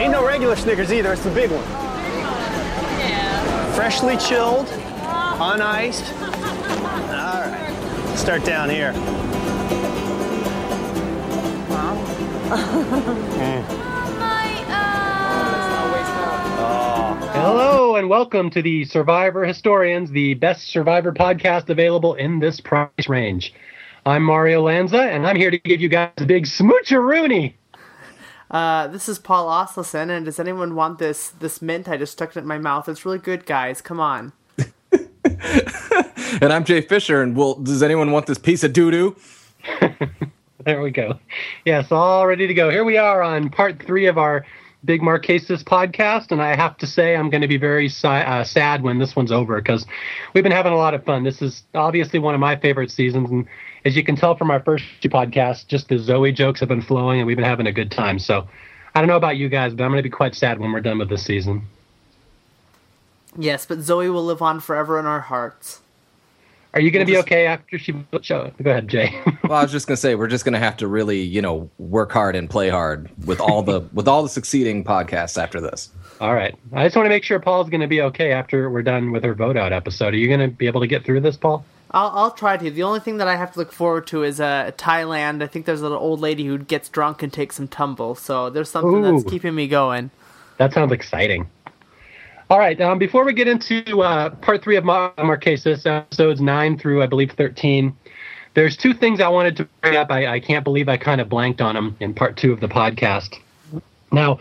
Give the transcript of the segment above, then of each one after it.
Ain't no regular Snickers either, it's the big one. Yeah. Freshly chilled, uniced. All right, start down here. My, uh... Hello and welcome to the Survivor Historians, the best Survivor podcast available in this price range. I'm Mario Lanza, and I'm here to give you guys a big smoocheroonie. Uh, this is Paul Asleson, and does anyone want this this mint? I just stuck it in my mouth. It's really good, guys. Come on. And I'm Jay Fischer, and will does anyone want this piece of doo doo? There we go. Yes, all ready to go. Here we are on part three of our Big Marquesas podcast, and I have to say I'm going to be very si- uh, sad when this one's over because we've been having a lot of fun. This is obviously one of my favorite seasons, and as you can tell from our first two podcasts, just the Zoe jokes have been flowing, and we've been having a good time. So I don't know about you guys, but I'm going to be quite sad when we're done with this season. Yes, but Zoe will live on forever in our hearts. Are you going to be just- okay after she? Show? Go ahead, Jay. Well, I was just gonna say we're just gonna have to really, you know, work hard and play hard with all the with all the succeeding podcasts after this. All right. I just want to make sure Paul's going to be okay after we're done with her vote out episode. Are you going to be able to get through this, Paul? I'll, I'll try to. The only thing that I have to look forward to is uh, Thailand. I think there's an old lady who gets drunk and takes some tumble. So there's something that's keeping me going. That sounds exciting. All right. Um, before we get into uh, part three of Mar- Marquesas, episodes nine through I believe thirteen, there's two things I wanted to bring up. I, I can't believe I kind of blanked on them in part two of the podcast. Now,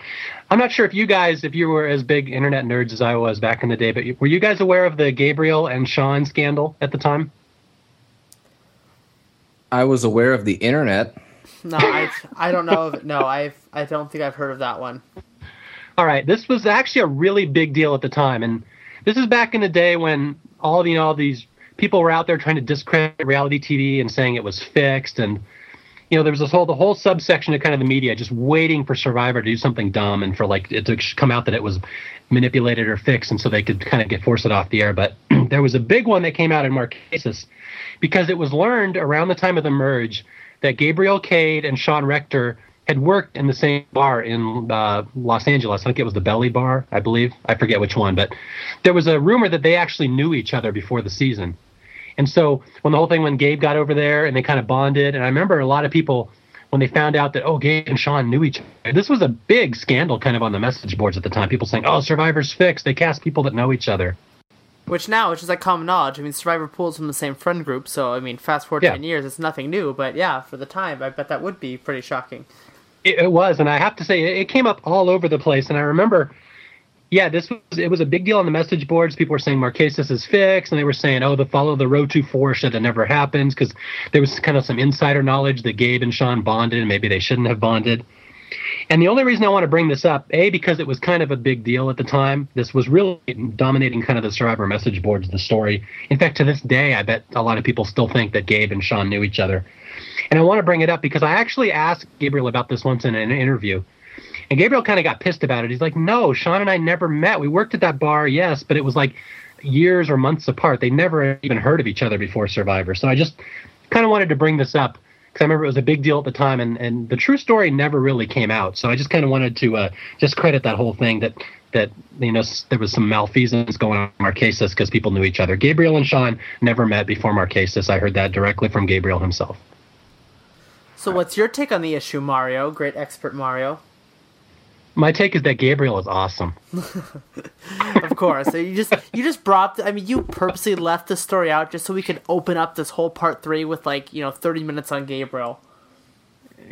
I'm not sure if you guys, if you were as big internet nerds as I was back in the day, but were you guys aware of the Gabriel and Sean scandal at the time? I was aware of the internet. No, I I don't know. If, no, I've I don't think I've heard of that one. All right, this was actually a really big deal at the time, and this is back in the day when all you know all these people were out there trying to discredit reality TV and saying it was fixed, and you know there was this whole the whole subsection of kind of the media just waiting for Survivor to do something dumb and for like it to come out that it was manipulated or fixed, and so they could kind of get force it off the air. But there was a big one that came out in Marquesas because it was learned around the time of the merge that Gabriel Cade and Sean Rector had worked in the same bar in uh, Los Angeles. I think it was the Belly Bar, I believe. I forget which one, but there was a rumor that they actually knew each other before the season. And so when the whole thing, when Gabe got over there and they kind of bonded, and I remember a lot of people when they found out that oh Gabe and Sean knew each other. This was a big scandal kind of on the message boards at the time. People saying, "Oh, Survivor's fixed. They cast people that know each other." Which now, which is like common knowledge. I mean, Survivor pulls from the same friend group, so I mean, fast forward Yeah. ten years, it's nothing new. But yeah, for the time, I bet that would be pretty shocking. It, it was, and I have to say, it, it came up all over the place. And I remember, yeah, this was it was a big deal on the message boards. People were saying Marquesas is fixed, and they were saying, oh, the follow the Rotu Four should have never happened because there was kind of some insider knowledge that Gabe and Sean bonded, and maybe they shouldn't have bonded. And the only reason I want to bring this up, A, because it was kind of a big deal at the time. This was really dominating kind of the Survivor message boards, the story. In fact, to this day, I bet a lot of people still think that Gabe and Sean knew each other. And I want to bring it up because I actually asked Gabriel about this once in an interview. And Gabriel kind of got pissed about it. He's like, no, Sean and I never met. We worked at that bar, yes, but it was like years or months apart. They never even heard of each other before Survivor. So I just kind of wanted to bring this up because I remember it was a big deal at the time, and, and the true story never really came out. So I just kind of wanted to uh, just credit that whole thing that that you know there was some malfeasance going on in Marquesas because people knew each other. Gabriel and Sean never met before Marquesas. I heard that directly from Gabriel himself. So, what's your take on the issue, Mario? Great expert, Mario. My take is that Gabriel is awesome. Of course. You just you just brought. I mean, you purposely left the story out just so we could open up this whole part three with like you know thirty minutes on Gabriel.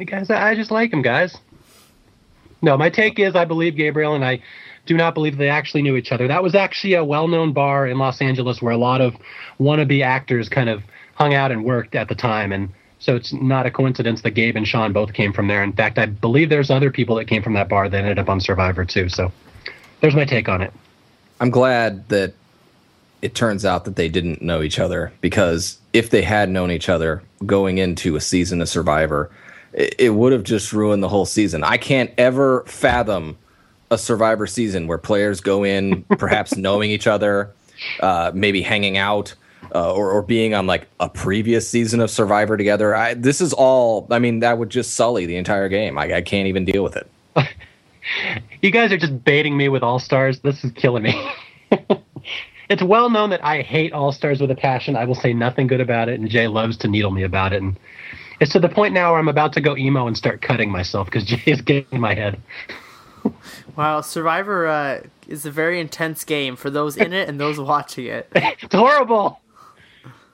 guys, I I just like him, guys. No, my take is I believe Gabriel, and I do not believe they actually knew each other. That was actually a well-known bar in Los Angeles where a lot of wannabe actors kind of hung out and worked at the time, and so it's not a coincidence that Gabe and Sean both came from there. In fact, I believe there's other people that came from that bar that ended up on Survivor too. So there's my take on it. I'm glad that it turns out that they didn't know each other because if they had known each other going into a season of Survivor, it, would have just ruined the whole season. I can't ever fathom a Survivor season where players go in perhaps knowing each other, uh, maybe hanging out. Uh, or, or being on like a previous season of Survivor together. I, this is all. I mean, that would just sully the entire game. I, I can't even deal with it. You guys are just baiting me with All Stars. This is killing me. it's well known that I hate All Stars with a passion. I will say nothing good about it, and Jay loves to needle me about it. And it's to the point now where I'm about to go emo and start cutting myself because Jay is getting in my head. Wow, Survivor uh, is a very intense game for those in it and those watching it. it's horrible.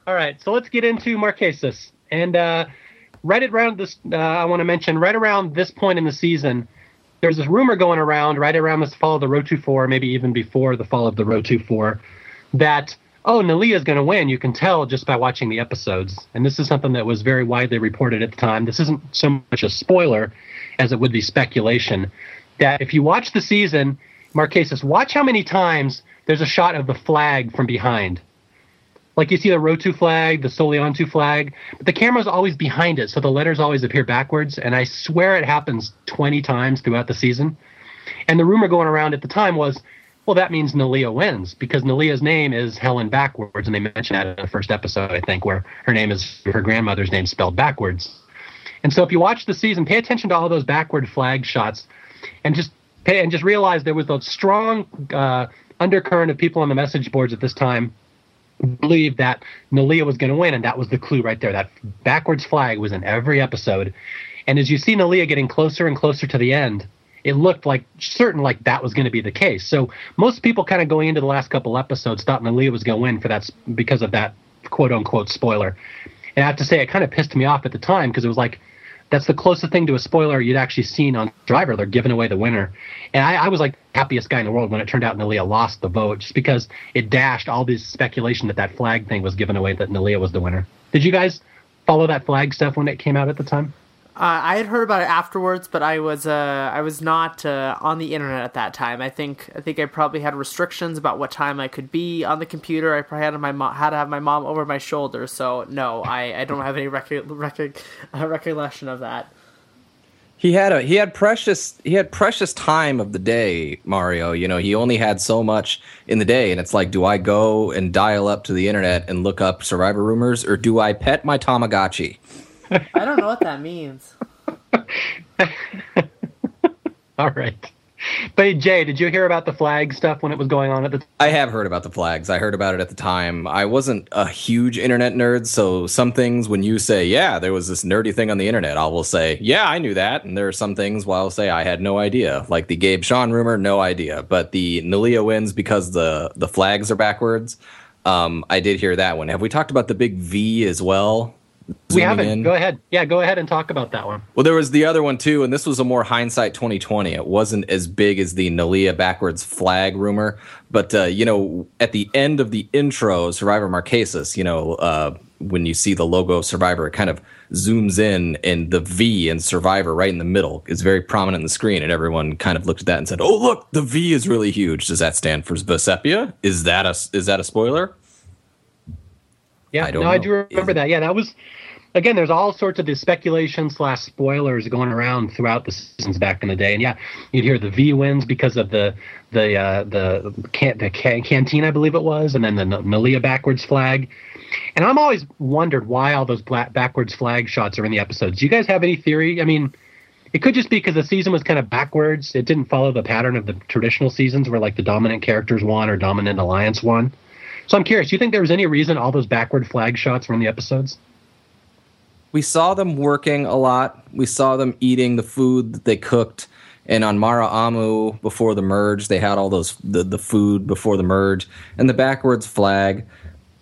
All right, so let's get into Marquesas. And uh, right around this, uh, I want to mention right around this point in the season, there's this rumor going around right around this fall of the Rotu 4, maybe even before the fall of the Rotu 4, that oh, Neleh is going to win. You can tell just by watching the episodes. And this is something that was very widely reported at the time. This isn't so much a spoiler as it would be speculation. That if you watch the season, Marquesas, watch how many times there's a shot of the flag from behind. Like you see the Rotu flag, the Soleantu flag, but the camera's always behind it, so the letters always appear backwards. And I swear it happens 20 times throughout the season. And the rumor going around at the time was, well, that means Neleh wins because Neleh's name is Helen backwards, and they mentioned that in the first episode, I think, where her name is her grandmother's name spelled backwards. And so, if you watch the season, pay attention to all those backward flag shots, and just pay and just realize there was a strong uh, undercurrent of people on the message boards at this time believed that Neleh was going to win, and that was the clue right there. That backwards flag was in every episode, and as you see Neleh getting closer and closer to the end, it looked like certain like that was going to be the case. So most people kind of going into the last couple episodes thought Neleh was going to win for that because of that quote unquote spoiler. And I have to say, it kind of pissed me off at the time because it was like that's the closest thing to a spoiler you'd actually seen on Survivor. They're giving away the winner, and I, I was like happiest guy in the world when it turned out Neleh lost the vote, just because it dashed all this speculation that that flag thing was given away that Neleh was the winner. Did you guys follow that flag stuff when it came out at the time? Uh, I had heard about it afterwards, but I was uh, I was not uh, on the internet at that time. I think I think I probably had restrictions about what time I could be on the computer. I probably had my mom, had to have my mom over my shoulder. So no, I, I don't have any rec- rec- uh, recollection of that. He had a he had precious he had precious time of the day, Mario. You know, he only had so much in the day, and it's like, do I go and dial up to the internet and look up Survivor rumors, or do I pet my Tamagotchi? I don't know what that means. All right. But Jay, did you hear about the flag stuff when it was going on at the time? I have heard about the flags. I heard about it at the time. I wasn't a huge internet nerd, so some things when you say, "Yeah, there was this nerdy thing on the internet," I will say, "Yeah, I knew that." And there are some things where I'll say I had no idea, like the Gabe Sean rumor, no idea. But the Neleh wins because the the flags are backwards. Um, I did hear that one. Have we talked about the big V as well? We haven't. In. Go ahead. Yeah, go ahead and talk about that one. Well, there was the other one too, and this was a more hindsight 2020. It wasn't as big as the Neleh backwards flag rumor, but uh, you know, at the end of the intro, Survivor Marquesas, you know, uh, when you see the logo of Survivor, it kind of zooms in, and the V in Survivor right in the middle is very prominent in the screen, and everyone kind of looked at that and said, "Oh, look, the V is really huge. Does that stand for Vecepia? Is that a is that a spoiler?" Yeah, I no, know. I do remember that. Yeah, that was again. There's all sorts of the speculation slash spoilers going around throughout the seasons back in the day, and yeah, you'd hear the V wins because of the the uh, the can, the can, canteen, I believe it was, and then the Neleh backwards flag. And I'm always wondered why all those black backwards flag shots are in the episodes. Do you guys have any theory? I mean, it could just be because the season was kind of backwards. It didn't follow the pattern of the traditional seasons where like the dominant characters won or dominant alliance won. So I'm curious. Do you think there was any reason all those backward flag shots were in the episodes? We saw them working a lot. We saw them eating the food that they cooked. And on Maraamu before the merge, they had all those the, the food before the merge and the backwards flag.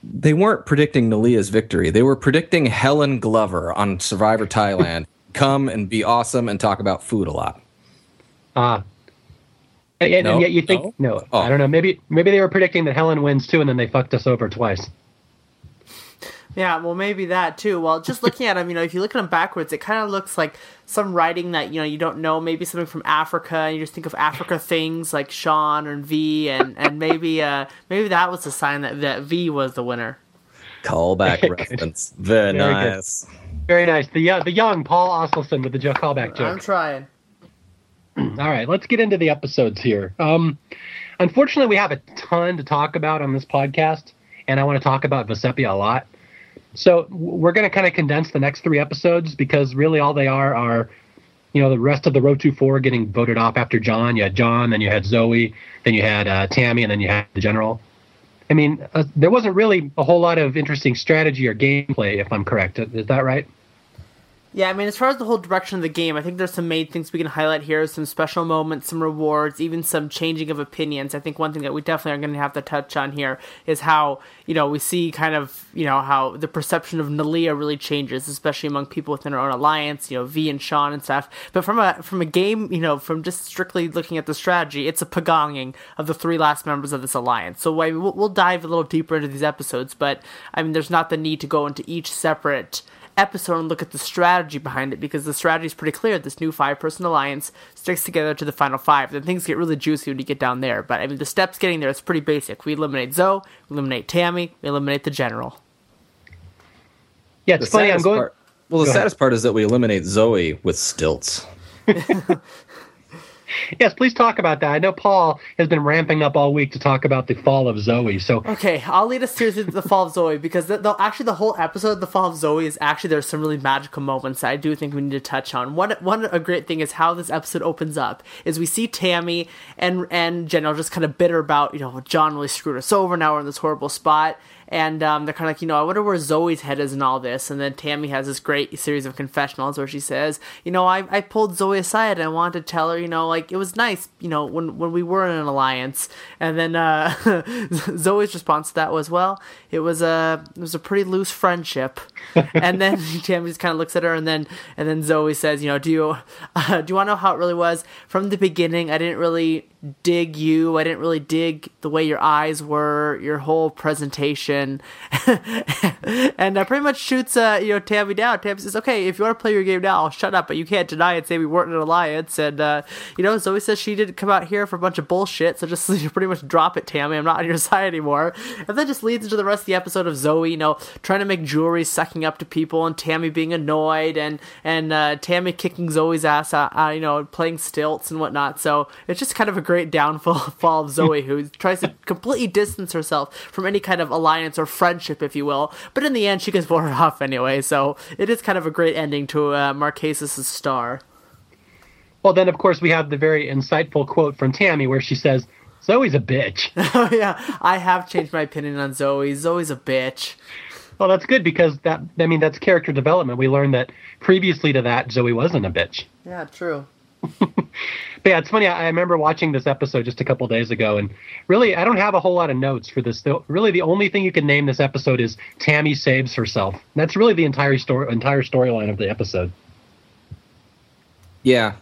They weren't predicting Neleh's victory. They were predicting Helen Glover on Survivor Thailand come and be awesome and talk about food a lot. Ah, uh, and, no? and, yet you think no, no oh. I don't know. Maybe maybe they were predicting that Helen wins too, and then they fucked us over twice. Yeah, well, maybe that too. Well, just looking at them, you know, if you look at them backwards, it kind of looks like some writing that you know you don't know. Maybe something from Africa, and you just think of Africa things like Sean and V, and and maybe uh maybe that was the sign that that V was the winner. Callback reference, very, very nice, good. very nice. The uh, the young Paul Asleson with the joke callback joke. I'm trying. All right, let's get into the episodes here. Um, unfortunately, we have a ton to talk about on this podcast, and I want to talk about Vecepia a lot. So we're going to kind of condense the next three episodes because really all they are are you know, the rest of the Rotu Four getting voted off after John. You had John, then you had Zoe, then you had uh, Tammy, and then you had the General. I mean, uh, there wasn't really a whole lot of interesting strategy or gameplay, if I'm correct. Is that right? Yeah, I mean, as far as the whole direction of the game, I think there's some main things we can highlight here, some special moments, some rewards, even some changing of opinions. I think one thing that we definitely are going to have to touch on here is how, you know, we see kind of, you know, how the perception of Neleh really changes, especially among people within our own alliance, you know, V and Sean and stuff. But from a from a game, you know, from just strictly looking at the strategy, it's a pagonging of the three last members of this alliance. So I, we'll, we'll dive a little deeper into these episodes, but I mean, there's not the need to go into each separate episode and look at the strategy behind it because the strategy is pretty clear. This new five person alliance sticks together to the final five. Then things get really juicy when you get down there. But I mean, the steps getting there is pretty basic. We eliminate Zoe, we eliminate Tammy, we eliminate the general. Yeah, it's The funny. I'm going. part- well, the Go ahead. saddest part is that we eliminate Zoe with stilts. Yes, please talk about that. I know Paul has been ramping up all week to talk about the fall of Zoe. So Okay, I'll lead us through the fall of Zoe because the, the, actually the whole episode, the fall of Zoe, is actually there's some really magical moments that I do think we need to touch on. One one a great thing is how this episode opens up is we see Tammy and and General just kind of bitter about you know John really screwed us over. Now we're in this horrible spot. And um, they're kind of like, you know, I wonder where Zoe's head is in all this. And then Tammy has this great series of confessionals where she says, you know, I, I pulled Zoe aside and I wanted to tell her, you know, like it was nice, you know, when when we were in an alliance. And then uh, Zoe's response to that was, well, it was a it was a pretty loose friendship. and then Tammy just kind of looks at her, and then and then Zoe says, you know, do you uh, do you want to know how it really was from the beginning? I didn't really dig you. I didn't really dig the way your eyes were, your whole presentation, and uh, pretty much shoots uh, you know Tammy down. Tammy says, "Okay, if you want to play your game now, I'll shut up, but you can't deny it. Say we weren't an alliance." And uh, you know, Zoe says she didn't come out here for a bunch of bullshit, so just pretty much drop it, Tammy. I'm not on your side anymore. And then just leads into the rest of the episode of Zoe, you know, trying to make jewelry, sucking up to people, and Tammy being annoyed, and and uh, Tammy kicking Zoe's ass, out, uh, you know, playing stilts and whatnot. So it's just kind of a great downfall fall of Zoe, who tries to completely distance herself from any kind of alliance or friendship, if you will. But in the end, she gets voted off anyway. So it is kind of a great ending to uh, Marquesas' star. Well, then, of course, we have the very insightful quote from Tammy where she says, Zoe's a bitch. oh yeah, I have changed my opinion on Zoe. Zoe's a bitch. well, that's good because that, I mean, that's character development. We learned that previously to that, Zoe wasn't a bitch. Yeah, true. But yeah, it's funny. I remember watching this episode just a couple days ago, and really, I don't have a whole lot of notes for this. Really, the only thing you can name this episode is Tammy saves herself. That's really the entire story, entire storyline of the episode. Yeah,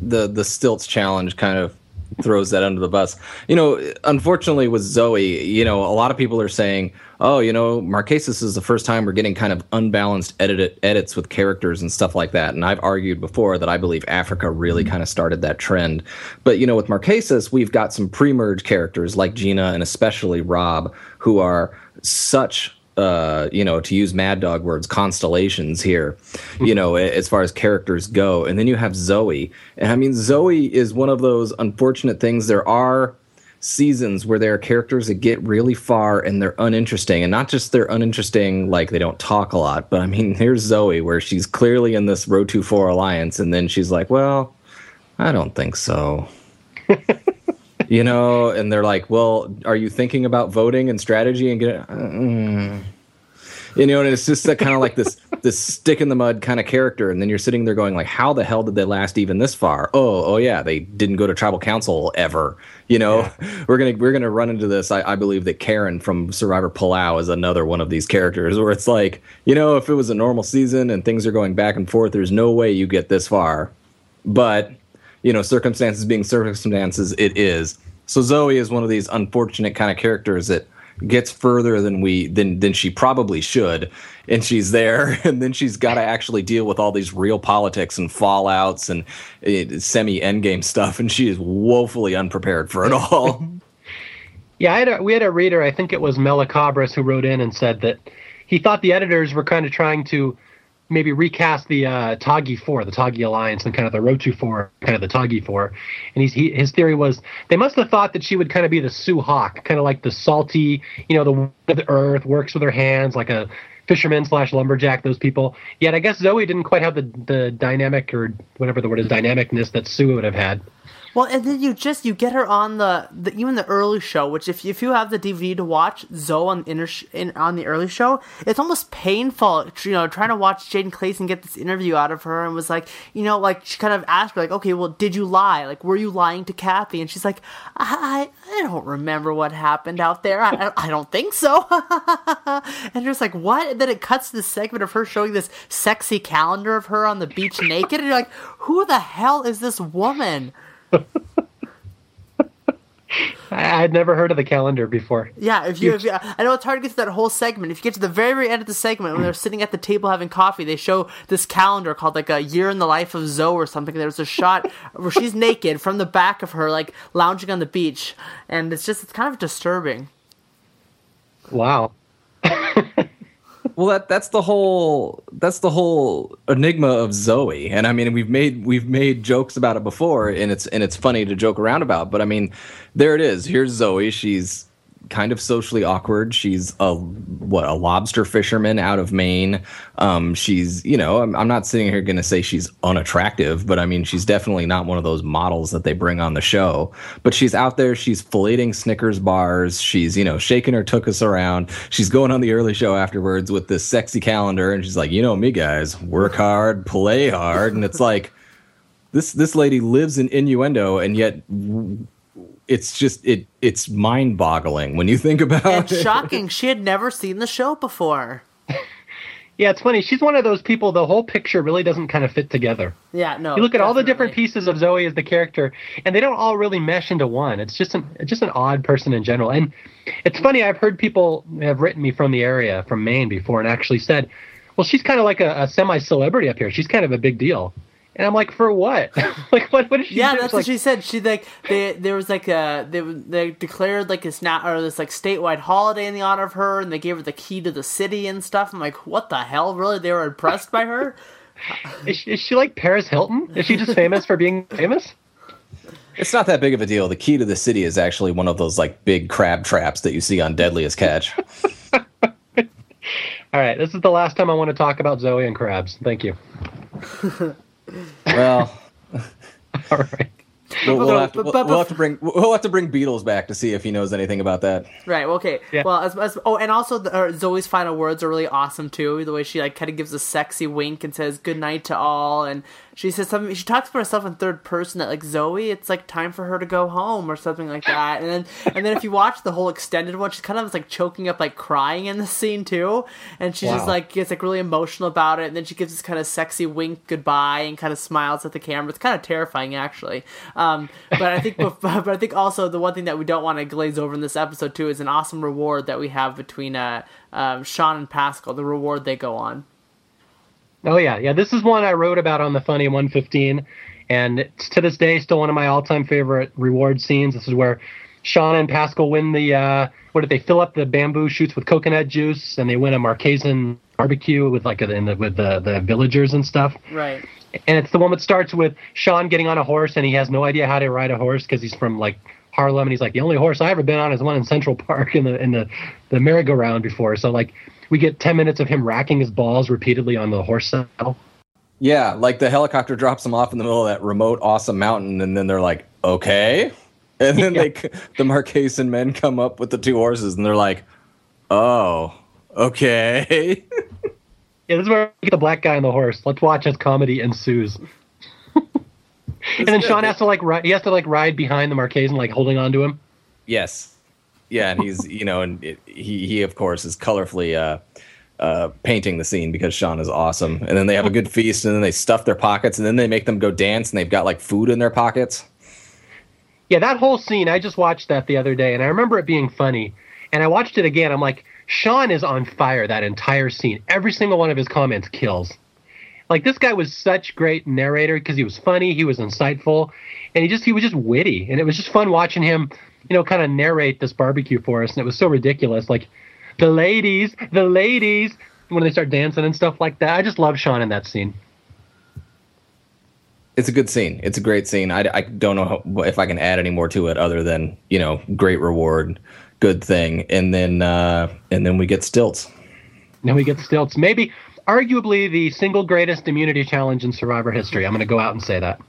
the the stilts challenge kind of throws that under the bus. You know, unfortunately with Zoe, you know, a lot of people are saying, "Oh, you know, Marquesas is the first time we're getting kind of unbalanced edit edits with characters and stuff like that." And I've argued before that I believe Africa really mm-hmm. kind of started that trend. But you know, with Marquesas, we've got some pre-merge characters like Gina and especially Rob who are such uh, you know, to use Mad Dog words, constellations here, you know, as far as characters go. And then you have Zoe. And I mean, Zoe is one of those unfortunate things. There are seasons where there are characters that get really far and they're uninteresting. And not just they're uninteresting, like they don't talk a lot, but I mean, here's Zoe, where she's clearly in this Rotu 4 alliance. And then she's like, well, I don't think so you know and they're like well are you thinking about voting and strategy and get mm. you know and it's just that kind of like this this stick in the mud kind of character and then you're sitting there going like how the hell did they last even this far? Oh oh yeah they didn't go to tribal council ever. You know? We're gonna we're gonna run into this I, I believe that karen from survivor palau is another one of these characters where it's like you know if it was a normal season and things are going back and forth there's no way you get this far. But you know circumstances being circumstances it is so zoe is one of these unfortunate kind of characters that gets further than we than than she probably should and she's there and then she's got to actually deal with all these real politics and fallouts and uh, semi endgame stuff and she is woefully unprepared for it all Yeah, I had a, we had a reader. I think it was melacabras who wrote in and said that he thought the editors were kind of trying to maybe recast the uh, Tagi Four, the Tagi Alliance, and kind of the Rotu Four, kind of the Tagi Four. And he's, he, his theory was they must have thought that she would kind of be the Sue Hawk, kind of like the salty, you know, the of the earth, works with her hands, like a fisherman slash lumberjack, those people. Yet I guess Zoe didn't quite have the the dynamic or whatever the word is dynamicness that Sue would have had. Well, and then you just you get her on the, the even the early show, which if if you have the DVD to watch Zoe on the inner sh- in, on the early show, it's almost painful, you know, trying to watch Jane Clayson get this interview out of her, and was like, you know, like she kind of asked her like, okay, well, did you lie? Like, were you lying to Kathy? And she's like, I I don't remember what happened out there. I I don't think so. and just like what? And then it cuts to this segment of her showing this sexy calendar of her on the beach naked, and you're like, who the hell is this woman? I, I'd never heard of the calendar before. Yeah, if you, if you, I know it's hard to get to that whole segment. If you get to the very, very end of the segment when they're sitting at the table having coffee, they show this calendar called like a year in the life of Zoe or something. There's a shot where she's naked from the back of her, like lounging on the beach, and it's just it's kind of disturbing. Wow. Well, that that's the whole that's the whole enigma of Zoe, and I mean we've made we've made jokes about it before, and it's and it's funny to joke around about. But I mean, there it is. Here's Zoe. She's kind of socially awkward. She's a what a lobster fisherman out of Maine. Um, she's you know I'm, I'm not sitting here going to say she's unattractive, but I mean she's definitely not one of those models that they bring on the show. But she's out there. She's filleting Snickers bars. She's you know shaking her tookus around. She's going on the early show afterwards with this sexy calendar, and she's like, you know me guys, work hard, play hard, and it's like. This, this lady lives in innuendo and yet it's just it it's mind boggling when you think about And it. shocking, she had never seen the show before. Yeah, it's funny. She's one of those people. The whole picture really doesn't kind of fit together. Yeah, no. You look at all the different pieces of Zoe as the character, and they don't all really mesh into one. It's just an it's just an odd person in general. And it's funny. I've heard people have written me from the area, from Maine, before, and actually said, "Well, she's kind of like a, a semi celebrity up here. She's kind of a big deal." And I'm like, "For what? like, what? What is she?" Yeah, do?" that's It's what she said. She like they there was like a they they declared like this now or this like statewide holiday in the honor of her, and they gave her the key to the city and stuff. I'm like, what the hell? Really? They were impressed by her? Is she, is she like Paris Hilton? Is she just famous for being famous? It's not that big of a deal. The key to the city is actually one of those like big crab traps that you see on Deadliest Catch. All right, this is the last time I want to talk about Zoe and crabs. Thank you. Well, All right. we'll, we'll have to, we'll, we'll have to bring we'll have to bring Beatles back to see if he knows anything about that. Right. Okay. Yeah. Well, as, as oh, and also the, uh, Zoe's final words are really awesome too. The way she like kind of gives a sexy wink and says "good night" to all, and she says something. She talks about herself in third person that like Zoe, it's like time for her to go home or something like that. And then and then if you watch the whole extended one, she's kind of like choking up, like crying in the scene too, and she just like gets like really emotional about it. And then she gives this kind of sexy wink goodbye and kind of smiles at the camera. It's kind of terrifying actually. Um, but I think but I think also the one thing that we don't want to glaze over in this episode too is an awesome reward that we have between uh, um, Sean and Pascal. The reward they go on. Oh yeah, yeah. This is one I wrote about on the Funny 115, and it's to this day still one of my all-time favorite reward scenes. This is where Sean and Pascal win the uh, what did they fill up the bamboo shoots with coconut juice, and they win a Marquesan barbecue with like a, in the, with the the villagers and stuff. Right. And it's the one that starts with Sean getting on a horse, and he has no idea how to ride a horse because he's from like Harlem, and he's like, the only horse I ever been on is one in Central Park in the in the the merry-go-round before. So like, we get ten minutes of him racking his balls repeatedly on the horse saddle. Yeah, like the helicopter drops them off in the middle of that remote, awesome mountain, and then they're like, "Okay," and then they the Marquesan men come up with the two horses, and they're like, "Oh, okay." Yeah, this is where we get the black guy on the horse. Let's watch as comedy ensues. and then good. Sean has to like ride. He has to like ride behind the Marquesan, like holding on to him. Yes. Yeah, and he's you know, and it, he he of course is colorfully uh, uh, painting the scene because Sean is awesome. And then they have a good feast, and then they stuff their pockets, and then they make them go dance, and they've got like food in their pockets. Yeah, that whole scene. I just watched that the other day, and I remember it being funny. And I watched it again. I'm like, Sean is on fire that entire scene. Every single one of his comments kills. Like this guy was such great narrator because he was funny, he was insightful, and he just he was just witty, and it was just fun watching him, you know, kind of narrate this barbecue for us. And it was so ridiculous, like the ladies, the ladies, when they start dancing and stuff like that. I just love Sean in that scene. It's a good scene. It's a great scene. I, I don't know how, if I can add any more to it other than you know, great reward, good thing, and then uh, and then we get stilts. Now we get stilts. Maybe, arguably, the single greatest immunity challenge in Survivor history. I'm going to go out and say that.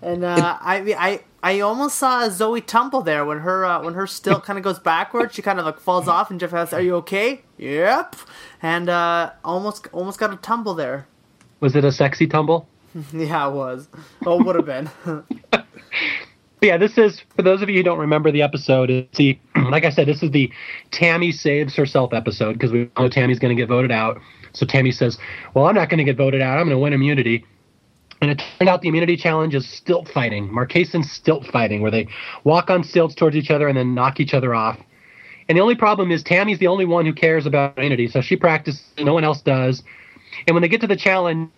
And uh, I, I, I almost saw Zoe tumble there when her uh, when her stilt kind of goes backwards. She kind of like falls off, and Jeff asks, "Are you okay?" Yep. And uh, almost almost got a tumble there. Was it a sexy tumble? Yeah, it was. Oh, would have been. But yeah, this is for those of you who don't remember the episode. It's the like I said, this is the Tammy saves herself episode because we know Tammy's going to get voted out. So Tammy says, "Well, I'm not going to get voted out. I'm going to win immunity." And it turned out the immunity challenge is stilt fighting, Marquesan stilt fighting, where they walk on stilts towards each other and then knock each other off. And the only problem is Tammy's the only one who cares about immunity, so she practices. No one else does. And when they get to the challenge,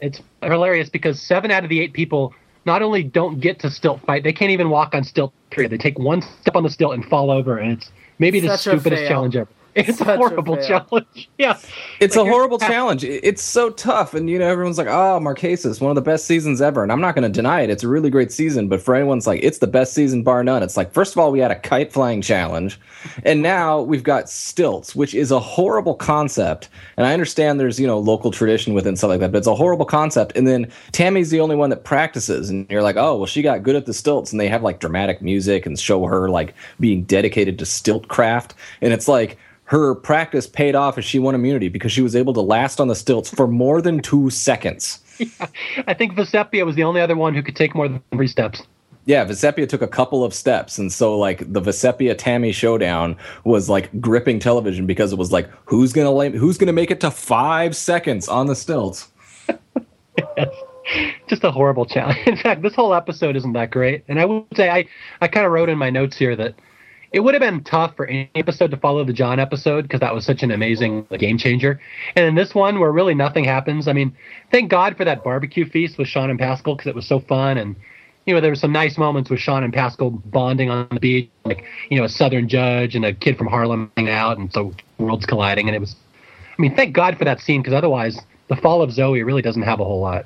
it's hilarious because seven out of the eight people not only don't get to stilt fight, they can't even walk on stilt. Period. They take one step on the stilt and fall over, and it's maybe the Such a stupidest challenge ever. It's Such a a horrible fail. challenge. Yeah, It's Like, a you're- horrible challenge. It's so tough, and you know everyone's like, "Oh, Marquesas, one of the best seasons ever." And I'm not going to deny it; it's a really great season. But for anyone's like, "It's the best season bar none," it's like, first of all, we had a kite flying challenge, and now we've got stilts, which is a horrible concept. And I understand there's you know local tradition within stuff like that, but it's a horrible concept. And then Tammy's the only one that practices, and you're like, "Oh, well, she got good at the stilts," and they have like dramatic music and show her like being dedicated to stilt craft, and it's like her practice paid off as she won immunity because she was able to last on the stilts for more than two seconds. Yeah. I think Vecepia was the only other one who could take more than three steps. Yeah, Vecepia took a couple of steps, and so like the Vecepia Tammy showdown was like gripping television because it was like who's gonna lay, who's gonna make it to five seconds on the stilts. just a horrible challenge. In fact, this whole episode isn't that great. And I would say I, I kind of wrote in my notes here that it would have been tough for any episode to follow the John episode because that was such an amazing game changer. And in this one, where really nothing happens, I mean, thank God for that barbecue feast with Sean and Pascal because it was so fun. And, you know, there were some nice moments with Sean and Pascal bonding on the beach, like, you know, a Southern judge and a kid from Harlem hanging out. And so worlds colliding. And it was, I mean, thank God for that scene because otherwise, the fall of Zoe really doesn't have a whole lot.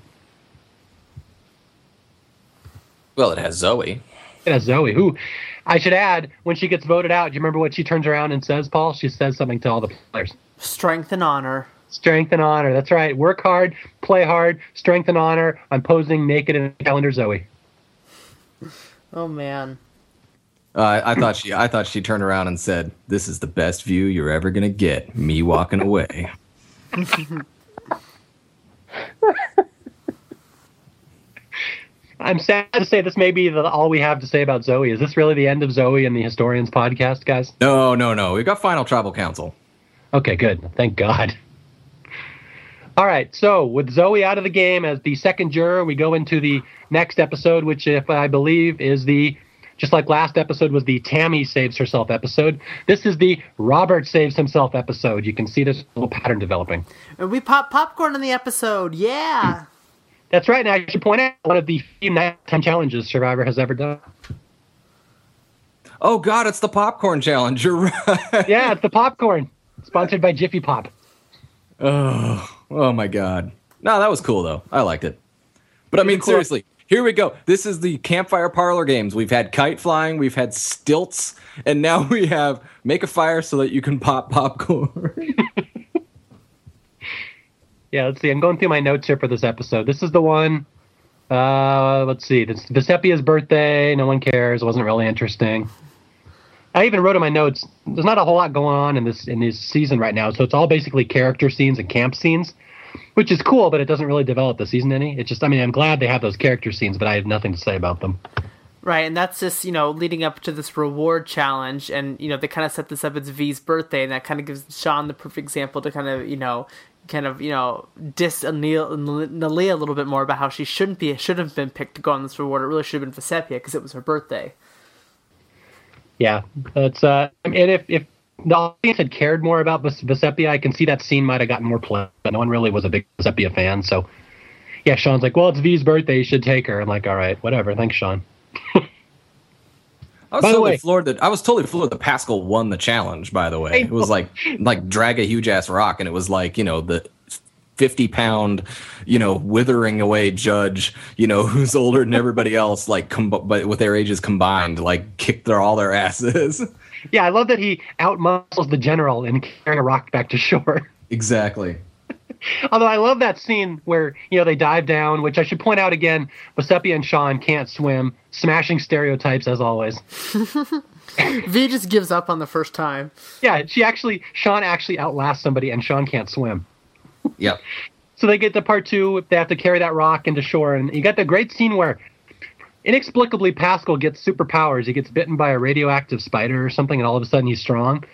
Well, it has Zoe. It has Zoe, who I should add, when she gets voted out, do you remember what she turns around and says, Paul? She says something to all the players. Strength and honor. Strength and honor. That's right. Work hard, play hard, strength and honor. I'm posing naked in a calendar, Zoe. Oh man. Uh, I thought she I thought she turned around and said, "This is the best view you're ever gonna get. Me walking away." I'm sad to say this may be the, all we have to say about Zoe. Is this really the end of Zoe and the Historians podcast, guys? No, no, no. We've got final tribal council. Okay, good. Thank God. All right, so with Zoe out of the game as the second juror, we go into the next episode, which, if I believe, is the just like last episode was the Tammy saves herself episode. This is the Robert saves himself episode. You can see this little pattern developing. And we pop popcorn in the episode. Yeah. That's right. And I should point out one of the few nighttime challenges Survivor has ever done. Oh God, it's the popcorn challenge. You're right. Yeah, it's the popcorn, sponsored by Jiffy Pop. Oh, oh my God. No, that was cool though. I liked it. But I mean, seriously, here we go. This is the campfire parlor games. We've had kite flying, we've had stilts, and now we have make a fire so that you can pop popcorn. Yeah, let's see. I'm going through my notes here for this episode. This is the one. Uh, let's see. This Vecepia's birthday. No one cares. It wasn't really interesting. I even wrote in my notes. There's not a whole lot going on in this in this season right now, so it's all basically character scenes and camp scenes, which is cool, but it doesn't really develop the season any. It's just, I mean, I'm glad they have those character scenes, but I have nothing to say about them. Right, and that's just you know leading up to this reward challenge, and you know they kind of set this up as V's birthday, and that kind of gives Sean the perfect example to kind of you know kind of you know diss Neleh a little bit more about how she shouldn't be shouldn't have been picked to go on this reward. It really should have been Vecepia because it was her birthday. Yeah, that's uh, and if if the audience had cared more about Ves- Vecepia, I can see that scene might have gotten more play. But no one really was a big Vecepia fan, so yeah. Sean's like, "Well, it's V's birthday. You should take her." I'm like, "All right, whatever. Thanks, Sean." I was By the totally way- floored that I was totally floored that Pascal won the challenge. By the way, it was like like drag a huge ass rock, and it was like you know the 50 pound, you know, withering away judge, you know, who's older than everybody else, like, com- but with their ages combined, like, kick their all their asses. Yeah, I love that he outmuscles the general in carrying a rock back to shore. Exactly. Although I love that scene where you know they dive down, which I should point out again, Vecepia and Sean can't swim, smashing stereotypes as always. V just gives up on the first time. Yeah, she actually Sean actually outlasts somebody, and Sean can't swim. Yep. So they get to part two. They have to carry that rock into shore, and you got the great scene where inexplicably Pascal gets superpowers. He gets bitten by a radioactive spider or something, and all of a sudden he's strong.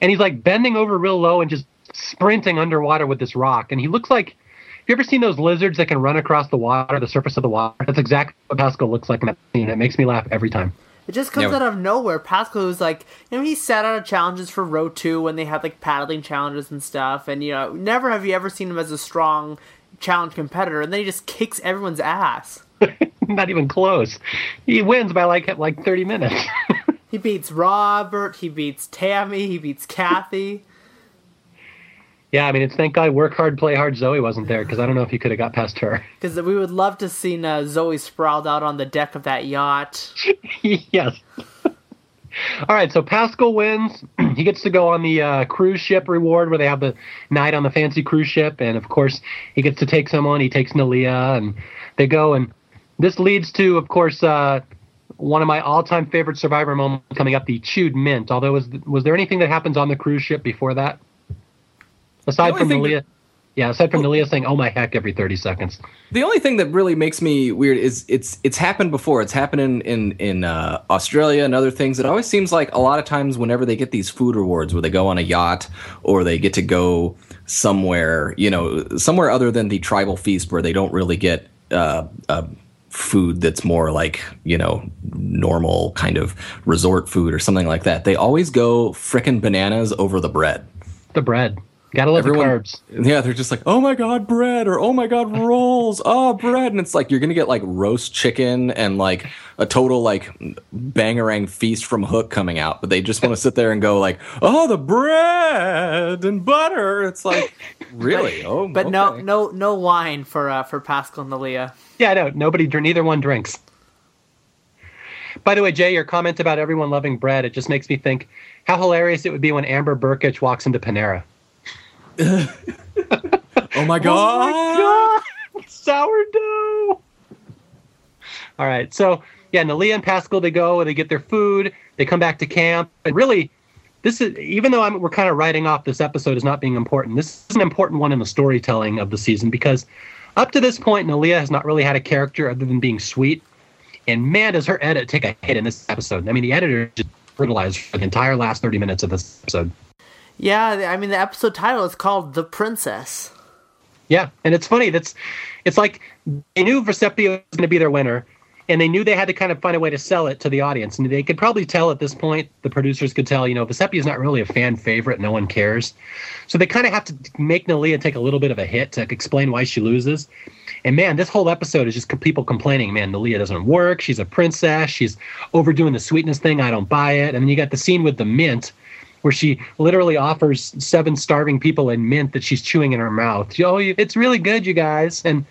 And he's like bending over real low and just sprinting underwater with this rock. And he looks like. Have you ever seen those lizards that can run across the water, the surface of the water? That's exactly what Pascal looks like in that scene. It makes me laugh every time. It just comes Yeah. out of nowhere. Pascal was like, you know, he sat out of challenges for Rotu when they had like paddling challenges and stuff, and you know, never have you ever seen him as a strong challenge competitor, and then he just kicks everyone's ass. Not even close. He wins by like like 30 minutes. He beats Robert, he beats Tammy, he beats Kathy. Yeah, I mean, it's thank God work hard, play hard. Zoe wasn't there because I don't know if he could have got past her. Because we would love to see uh, Zoe sprawled out on the deck of that yacht. yes. All right, so Pascal wins. he gets to go on the uh, cruise ship reward where they have the night on the fancy cruise ship, and of course he gets to take someone. He takes Neleh, and they go, and this leads to, of course, uh, one of my all-time favorite Survivor moments coming up: the chewed mint. Although, was was there anything that happens on the cruise ship before that, aside from Neleh? that- yeah, aside from Neleh saying "Oh my heck" every thirty seconds. The only thing that really makes me weird is it's it's happened before. It's happened in in in uh, Australia and other things. It always seems like a lot of times whenever they get these food rewards, where they go on a yacht or they get to go somewhere, you know, somewhere other than the tribal feast, where they don't really get uh, uh, food that's more like you know normal kind of resort food or something like that. They always go frickin' bananas over the bread. The bread, gotta love Everyone- the carbs. Yeah, they're just like, oh my god, bread, or oh my god, rolls, oh bread, and it's like you're gonna get like roast chicken and like a total like bangerang feast from Hook coming out, but they just want to sit there and go like, oh the bread and butter. It's like, really? Oh, But no, okay. no, no wine for uh, for Pascal and Neleh. Yeah, no, nobody, neither one drinks. By the way, Jay, your comment about everyone loving bread, it just makes me think how hilarious it would be when Amber Brkich walks into Panera. Oh, oh my god! Oh my God. Sourdough! All right, so yeah, Neleh and Pascal, they go, and they get their food, they come back to camp, and really, this is even though I'm, we're kind of writing off this episode as not being important. This is an important one in the storytelling of the season because up to this point, Neleh has not really had a character other than being sweet. And man, does her edit take a hit in this episode. I mean, the editor just brutalized for the entire last 30 minutes of this episode. Yeah, I mean the episode title is called "The Princess." Yeah, and it's funny. That's it's like they knew Vecepia was going to be their winner, and they knew they had to kind of find a way to sell it to the audience. And they could probably tell at this point, the producers could tell, you know, Vecepia is not really a fan favorite. No one cares. So they kind of have to make Neleh take a little bit of a hit to explain why she loses. And man, this whole episode is just people complaining, man, Neleh doesn't work. She's a princess. She's overdoing the sweetness thing. I don't buy it. And then you got the scene with the mint where she literally offers seven starving people a mint that she's chewing in her mouth. Oh, it's really good, you guys. And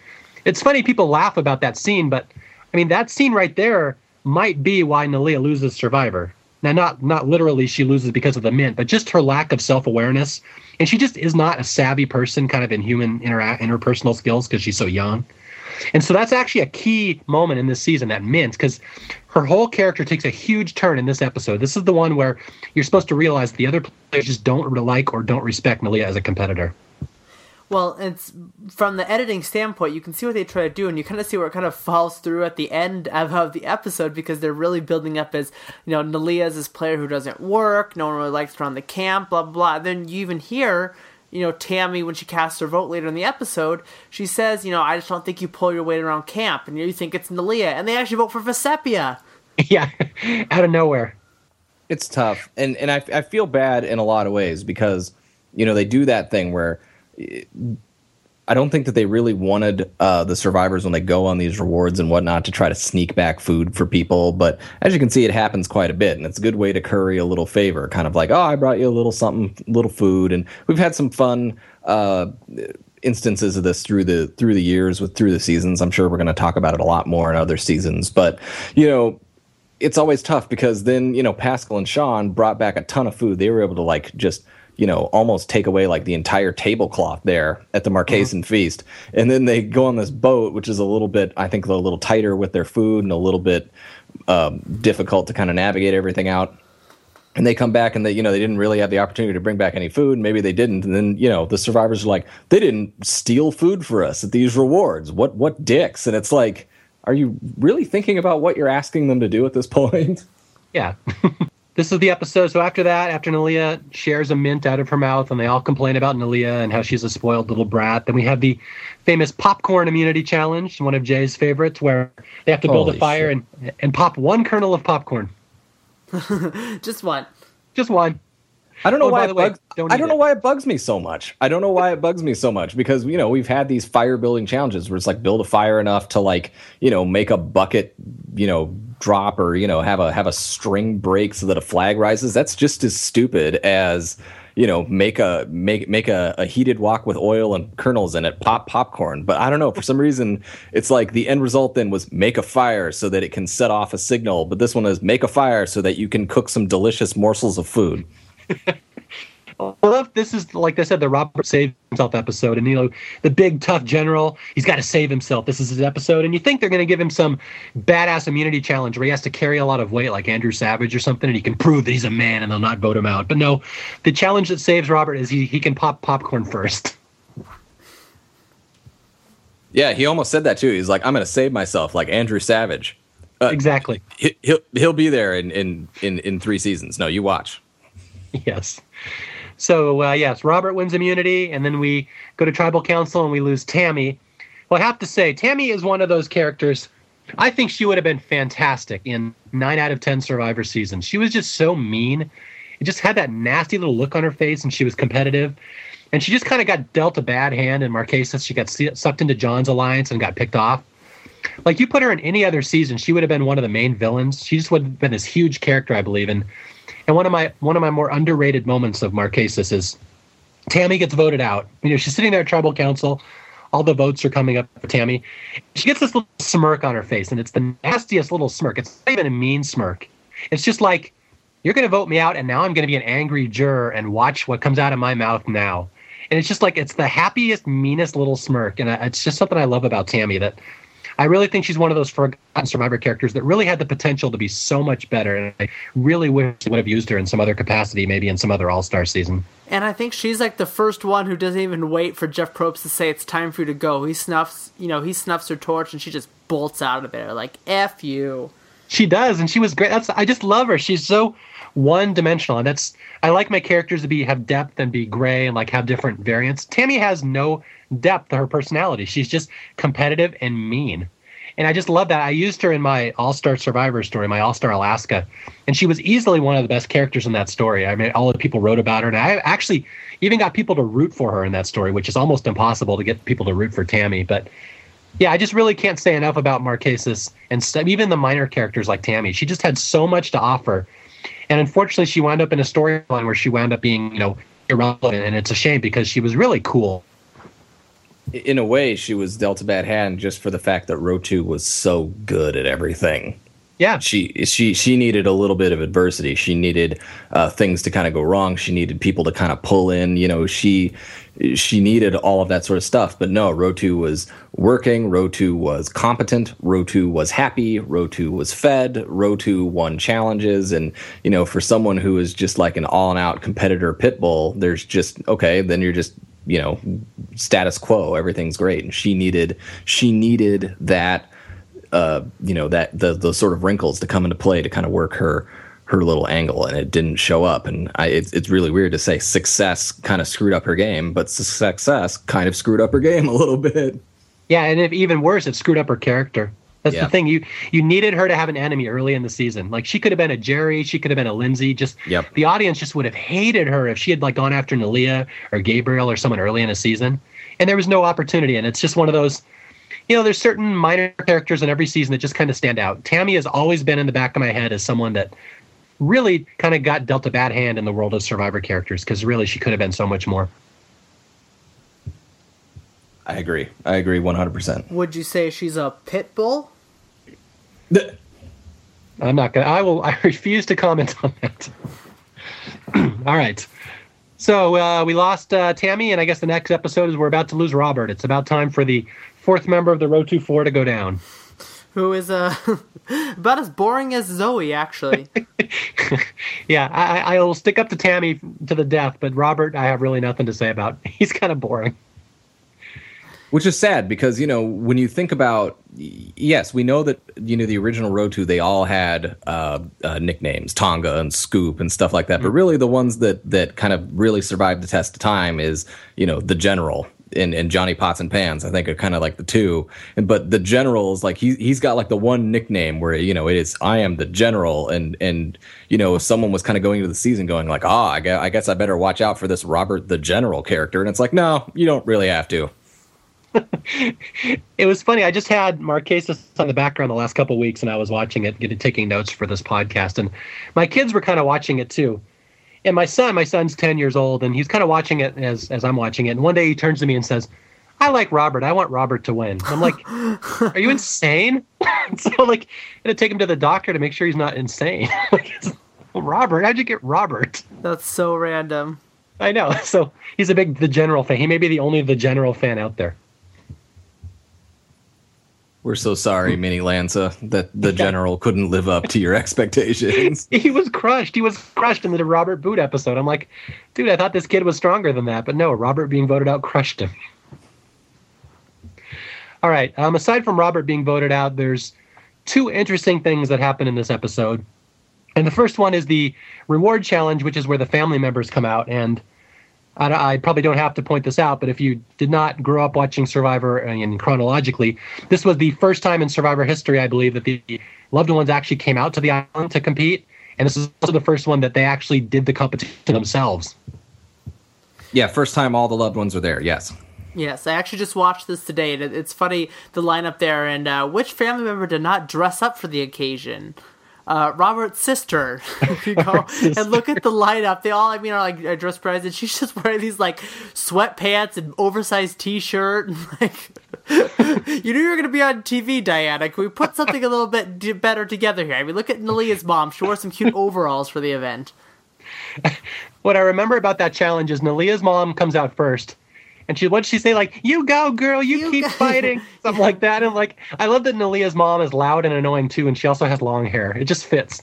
it's funny people laugh about that scene, but I mean that scene right there might be why Neleh loses Survivor. Now, not not literally she loses because of the mint, but just her lack of self awareness, and she just is not a savvy person, kind of in human intera- interpersonal skills because she's so young. And so that's actually a key moment in this season, that mint, because her whole character takes a huge turn in this episode. This is the one where you're supposed to realize the other players just don't like or don't respect Neleh as a competitor. Well, it's from the editing standpoint, you can see what they try to do, and you kind of see where it kind of falls through at the end of, of the episode because they're really building up as you know Neleh Neleh's this player who doesn't work, no one really likes her on the camp, blah blah. blah. Then you even hear, you know, Tammy when she casts her vote later in the episode, she says, you know, I just don't think you pull your weight around camp, and you think it's Neleh, and they actually vote for Vecepia. yeah, out of nowhere. it's tough and and I, I feel bad in a lot of ways because you know they do that thing where i don't think that they really wanted uh, the survivors when they go on these rewards and whatnot to try to sneak back food for people but as you can see it happens quite a bit and it's a good way to curry a little favor kind of like oh i brought you a little something little food and we've had some fun uh, instances of this through the through the years with through the seasons. I'm sure we're going to talk about it a lot more in other seasons, but you know, it's always tough because then you know Pascal and Sean brought back a ton of food. They were able to like just you know almost take away like the entire tablecloth there at the Marquesan feast, and then they go on this boat, which is a little bit I think a little tighter with their food and a little bit um, difficult to kind of navigate everything out. And they come back and they, you know, they didn't really have the opportunity to bring back any food. Maybe they didn't. And then, you know, the survivors are like, they didn't steal food for us at these rewards. What, what dicks? And it's like, are you really thinking about what you're asking them to do at this point? Yeah. this is the episode. So after that, after Neleh shares a mint out of her mouth and they all complain about Neleh and how she's a spoiled little brat, then we have the famous popcorn immunity challenge, one of Jay's favorites, where they have to build Holy a fire shit. and, and pop one kernel of popcorn. Just one. Just one. I don't know Oh, why it the way, bugs. don't I don't know it. why it bugs me so much. I don't know why it bugs me so much because you know we've had these fire building challenges where it's like build a fire enough to like you know make a bucket you know drop or you know have a have a string break so that a flag rises. That's just as stupid as you know make a make make a, a heated wok with oil and kernels in it pop popcorn but i don't know for some reason it's like the end result then was make a fire so that it can set off a signal but this one is make a fire so that you can cook some delicious morsels of food I love this is like I said, the Robert save himself episode, and you know the big tough general, he's got to save himself. This is his episode, and you think they're going to give him some badass immunity challenge where he has to carry a lot of weight, like Andrew Savage or something, and he can prove that he's a man, and they'll not vote him out. But no, the challenge that saves Robert is he he can pop popcorn first. Yeah, he almost said that too. He's like, I'm going to save myself, like Andrew Savage. Uh, exactly. He, he'll he'll be there in, in in in three seasons. No, you watch. Yes. So uh, yes, Robert wins immunity, and then we go to tribal council and we lose Tammy. Well, I have to say, Tammy is one of those characters. I think she would have been fantastic in nine out of ten Survivor seasons. She was just so mean. It just had that nasty little look on her face, and she was competitive. And she just kind of got dealt a bad hand in Marquesas. She got sucked into John's alliance and got picked off. Like you put her in any other season, she would have been one of the main villains. She just would have been this huge character, I believe. And and one of my one of my more underrated moments of Marquesas is Tammy gets voted out. You know, she's sitting there at tribal council. All the votes are coming up for Tammy. She gets this little smirk on her face, and it's the nastiest little smirk. It's not even a mean smirk. It's just like, you're going to vote me out, and now I'm going to be an angry juror and watch what comes out of my mouth now. And it's just like, it's the happiest, meanest little smirk. And it's just something I love about Tammy that I really think she's one of those forgotten survivor characters that really had the potential to be so much better. And I really wish they would have used her in some other capacity, maybe in some other All Star season. And I think she's like the first one who doesn't even wait for Jeff Probst to say it's time for you to go. He snuffs, you know, he snuffs her torch and she just bolts out of there like "f you." She does, and she was great. That's I just love her. She's so one dimensional, and that's I like my characters to be have depth and be gray and like have different variants. Tammy has no depth to her personality. She's just competitive and mean. And I just love that. I used her in my All Star Survivor story, my All Star Alaska, and she was easily one of the best characters in that story. I mean, all the people wrote about her, and I actually even got people to root for her in that story, which is almost impossible to get people to root for Tammy. But yeah, I just really can't say enough about Marquesas and st- even the minor characters like Tammy. She just had so much to offer, and unfortunately, she wound up in a storyline where she wound up being, you know, irrelevant, and it's a shame because she was really cool. In a way, she was dealt a bad hand just for the fact that Rotu was so good at everything. Yeah, She she she needed a little bit of adversity. She needed uh, things to kind of go wrong. She needed people to kind of pull in. You know, she she needed all of that sort of stuff. But no, Rotu was working. Rotu was competent. Rotu was happy. Rotu was fed. Rotu won challenges. And you know, for someone who is just like an all-out competitor pit bull, there's just okay. Then you're just you know status quo. Everything's great. And she needed she needed that uh, you know that the those sort of wrinkles to come into play to kind of work her her little angle, and it didn't show up. And I, it's it's really weird to say success kind of screwed up her game, but success kind of screwed up her game a little bit. yeah, and if even worse, it screwed up her character. That's Yeah. the thing. You you needed her to have an enemy early in the season. Like she could have been a Jerri, she could have been a Lindsey. Just Yep. the audience just would have hated her if she had like gone after Neleh or Gabriel or someone early in a season. And there was no opportunity. And it's just one of those, you know, there's certain minor characters in every season that just kind of stand out. Tammy has always been in the back of my head as someone that really kind of got dealt a bad hand in the world of Survivor characters because really she could have been so much more. I agree. I agree 100%. Would you say she's a pit bull? I'm not gonna. I will. I refuse to comment on that. All right. So uh, we lost uh, Tammy, and I guess the next episode is we're about to lose Robert. It's about time for the fourth member of the Rotu Four to go down. Who is uh, about as boring as Zoe, actually. Yeah, I, I I will stick up to Tammy to the death, but Robert, I have really nothing to say about. He's kind of boring. Which is sad because, you know, when you think about, yes, we know that, you know, the original Rotu, they all had uh, uh, nicknames, Tonga and Scoop and stuff like that. But really, the ones that, that kind of really survived the test of time is, you know, the General and, and Johnny Pots and Pans, I think are kind of like the two. And, but the General is like, he, he's got like the one nickname where, you know, it is, I am the General. And, and, you know, if someone was kind of going into the season going like, ah, I guess, I guess I better watch out for this Robert the General character. And it's like, no, you don't really have to. It was funny. I just had Marquesas on the background the last couple of weeks, and I was watching it, getting taking notes for this podcast, and my kids were kind of watching it too. And my son, my son's ten years old, and he's kind of watching it as as I'm watching it. And one day he turns to me and says, "I like Robert. I want Robert to win." I'm like, "Are you insane?" so like, to take him to the doctor to make sure he's not insane. like, Robert, how'd you get Robert? That's so random. I know. So he's a big the general fan. He may be the only the general fan out there. We're so sorry, Mini Lanza, that the general couldn't live up to your expectations. he was crushed. He was crushed in the Robert Boot episode. I'm like, dude, I thought this kid was stronger than that, but no, Robert being voted out crushed him. All right. Um, aside from Robert being voted out, there's two interesting things that happen in this episode. And the first one is the reward challenge, which is where the family members come out. And I, I probably don't have to point this out, but if you did not grow up watching Survivor and chronologically, this was the first time in Survivor history, I believe, that the loved ones actually came out to the island to compete. And this is also the first one that they actually did the competition themselves. yeah, first time all the loved ones are there. Yes. Yes, I actually just watched this today. and It's funny the lineup there, and uh, which family member did not dress up for the occasion? Uh, Robert's sister. if you go and look at the lineup, they all, I mean, are like are dressed prize, and she's just wearing these like sweatpants and oversized T-shirt, and like you knew you were going to be on TV, Diana. Can we put something a little bit d- better together here? I mean, look at Neleh's mom. She wore some cute overalls for the event. What I remember about that challenge is Neleh's mom comes out first. And she, what'd she say? Like, you go, girl, you, You keep go." fighting. Something like that. And like, I love that Neleh's mom is loud and annoying too. And she also has long hair. It just fits.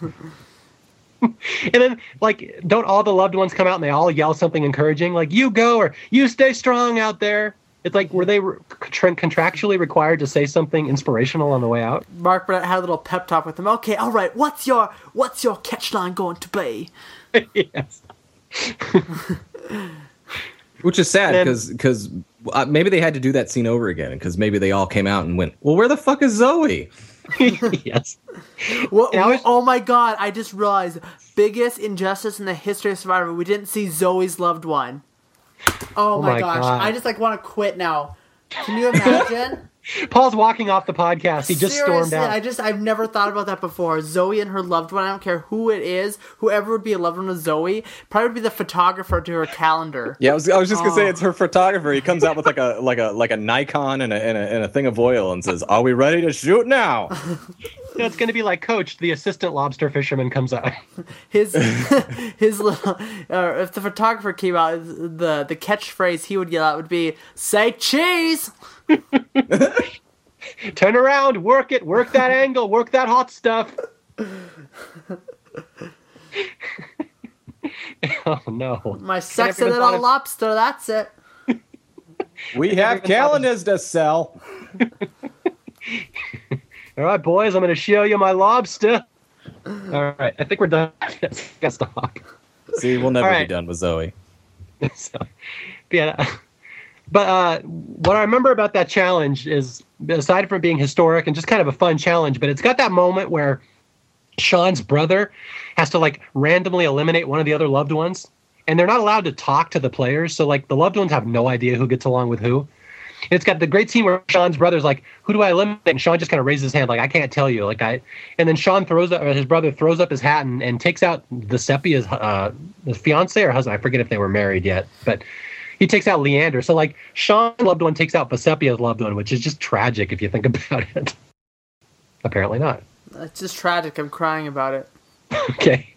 and then, like, don't all the loved ones come out and they all yell something encouraging? Like, you go or you stay strong out there. It's like, were they re- contractually required to say something inspirational on the way out? Mark Burnett had a little pep talk with him. Okay, all right. What's your what's your catch line going to be? yes. Which is sad because because uh, maybe they had to do that scene over again because maybe they all came out and went, well, where the fuck is Zoe? yes. What, And was- oh my god, I just realized biggest injustice in the history of Survivor. We didn't see Zoe's loved one. Oh, my, my gosh. God. I just like want to quit now. Can you imagine? Paul's walking off the podcast. He just stormed out. I just I've never thought about that before. Zoe and her loved one. I don't care who it is. Whoever would be a loved one of Zoe, probably would be the photographer to her calendar. Yeah, I was, I was just gonna say Oh. it's her photographer. He comes out with like a like a like a Nikon and a, and a and a thing of oil and says, "Are we ready to shoot now?" No, it's going to be like Coach, the assistant lobster fisherman comes out. His his little uh, if the photographer came out, the the catchphrase he would yell out would be "Say cheese." Turn around, work it, work that angle, work that hot stuff. oh no. My sexy even little of- lobster. That's it. We have calendars to sell. All right, boys, I'm going to show you my lobster. All right, I think we're done. Let's get stop. See, we'll never All be done with Zoe. so, yeah. But uh, what I remember about that challenge is, aside from being historic and just kind of a fun challenge, but it's got that moment where Sean's brother has to like randomly eliminate one of the other loved ones, and they're not allowed to talk to the players. So like the loved ones have no idea who gets along with who. And it's got the great scene where Sean's brother's like, "Who do I eliminate?" And Sean just kind of raises his hand, like, "I can't tell you." Like I, and then Sean throws up, or his brother throws up his hat and, and takes out Vecepia's uh, fiance or husband. I forget if they were married yet, but he takes out Leander. So like Sean's loved one takes out Vecepia's loved one, which is just tragic if you think about it. Apparently not. It's just tragic. I'm crying about it. Okay.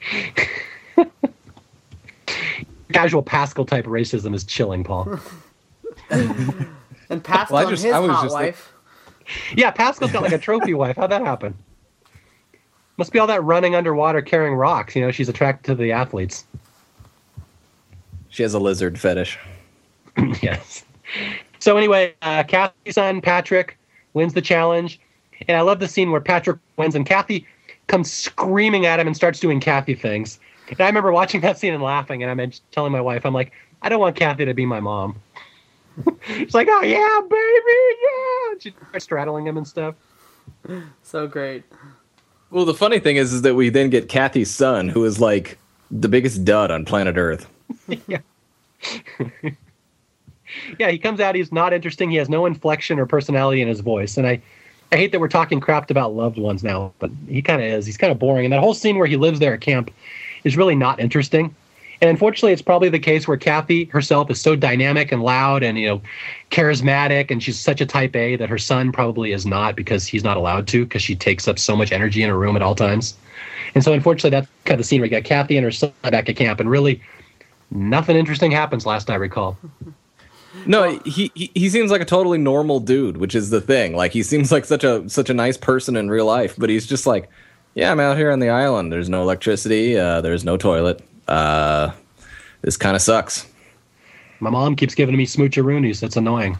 Casual Paschal type racism is chilling, Paul. And Paschal Well, I and his I was hot just like- wife. Yeah, Paschal's got like a trophy wife. How'd that happen? Must be all that running underwater carrying rocks. You know, she's attracted to the athletes. She has a lizard fetish. yes. So anyway, uh, Kathy's son Patrick wins the challenge, and I love the scene where Patrick wins and Kathy comes screaming at him and starts doing Kathy things. And I remember watching that scene and laughing, and I'm telling my wife, I'm like, I don't want Kathy to be my mom. She's like, oh yeah, baby, yeah. And she starts straddling him and stuff. So great. Well, the funny thing is, is that we then get Kathy's son, who is like the biggest dud on planet Earth. yeah. Yeah, he comes out. He's not interesting. He has no inflection or personality in his voice. And I, I hate that we're talking crap about loved ones now, but he kind of is. He's kind of boring. And that whole scene where he lives there at camp is really not interesting. And unfortunately, it's probably the case where Kathy herself is so dynamic and loud and you know charismatic, and she's such a Type A that her son probably is not because he's not allowed to because she takes up so much energy in her room at all times. And so, unfortunately, that's kind of the scene where you got Kathy and her son back at camp, and really nothing interesting happens. Last I recall. No, he, he he seems like a totally normal dude, which is the thing. Like he seems like such a such a nice person in real life, but he's just like, yeah, I'm out here on the island. There's no electricity. Uh, there's no toilet. Uh, this kind of sucks. My mom keeps giving me smoocheroonies. That's annoying.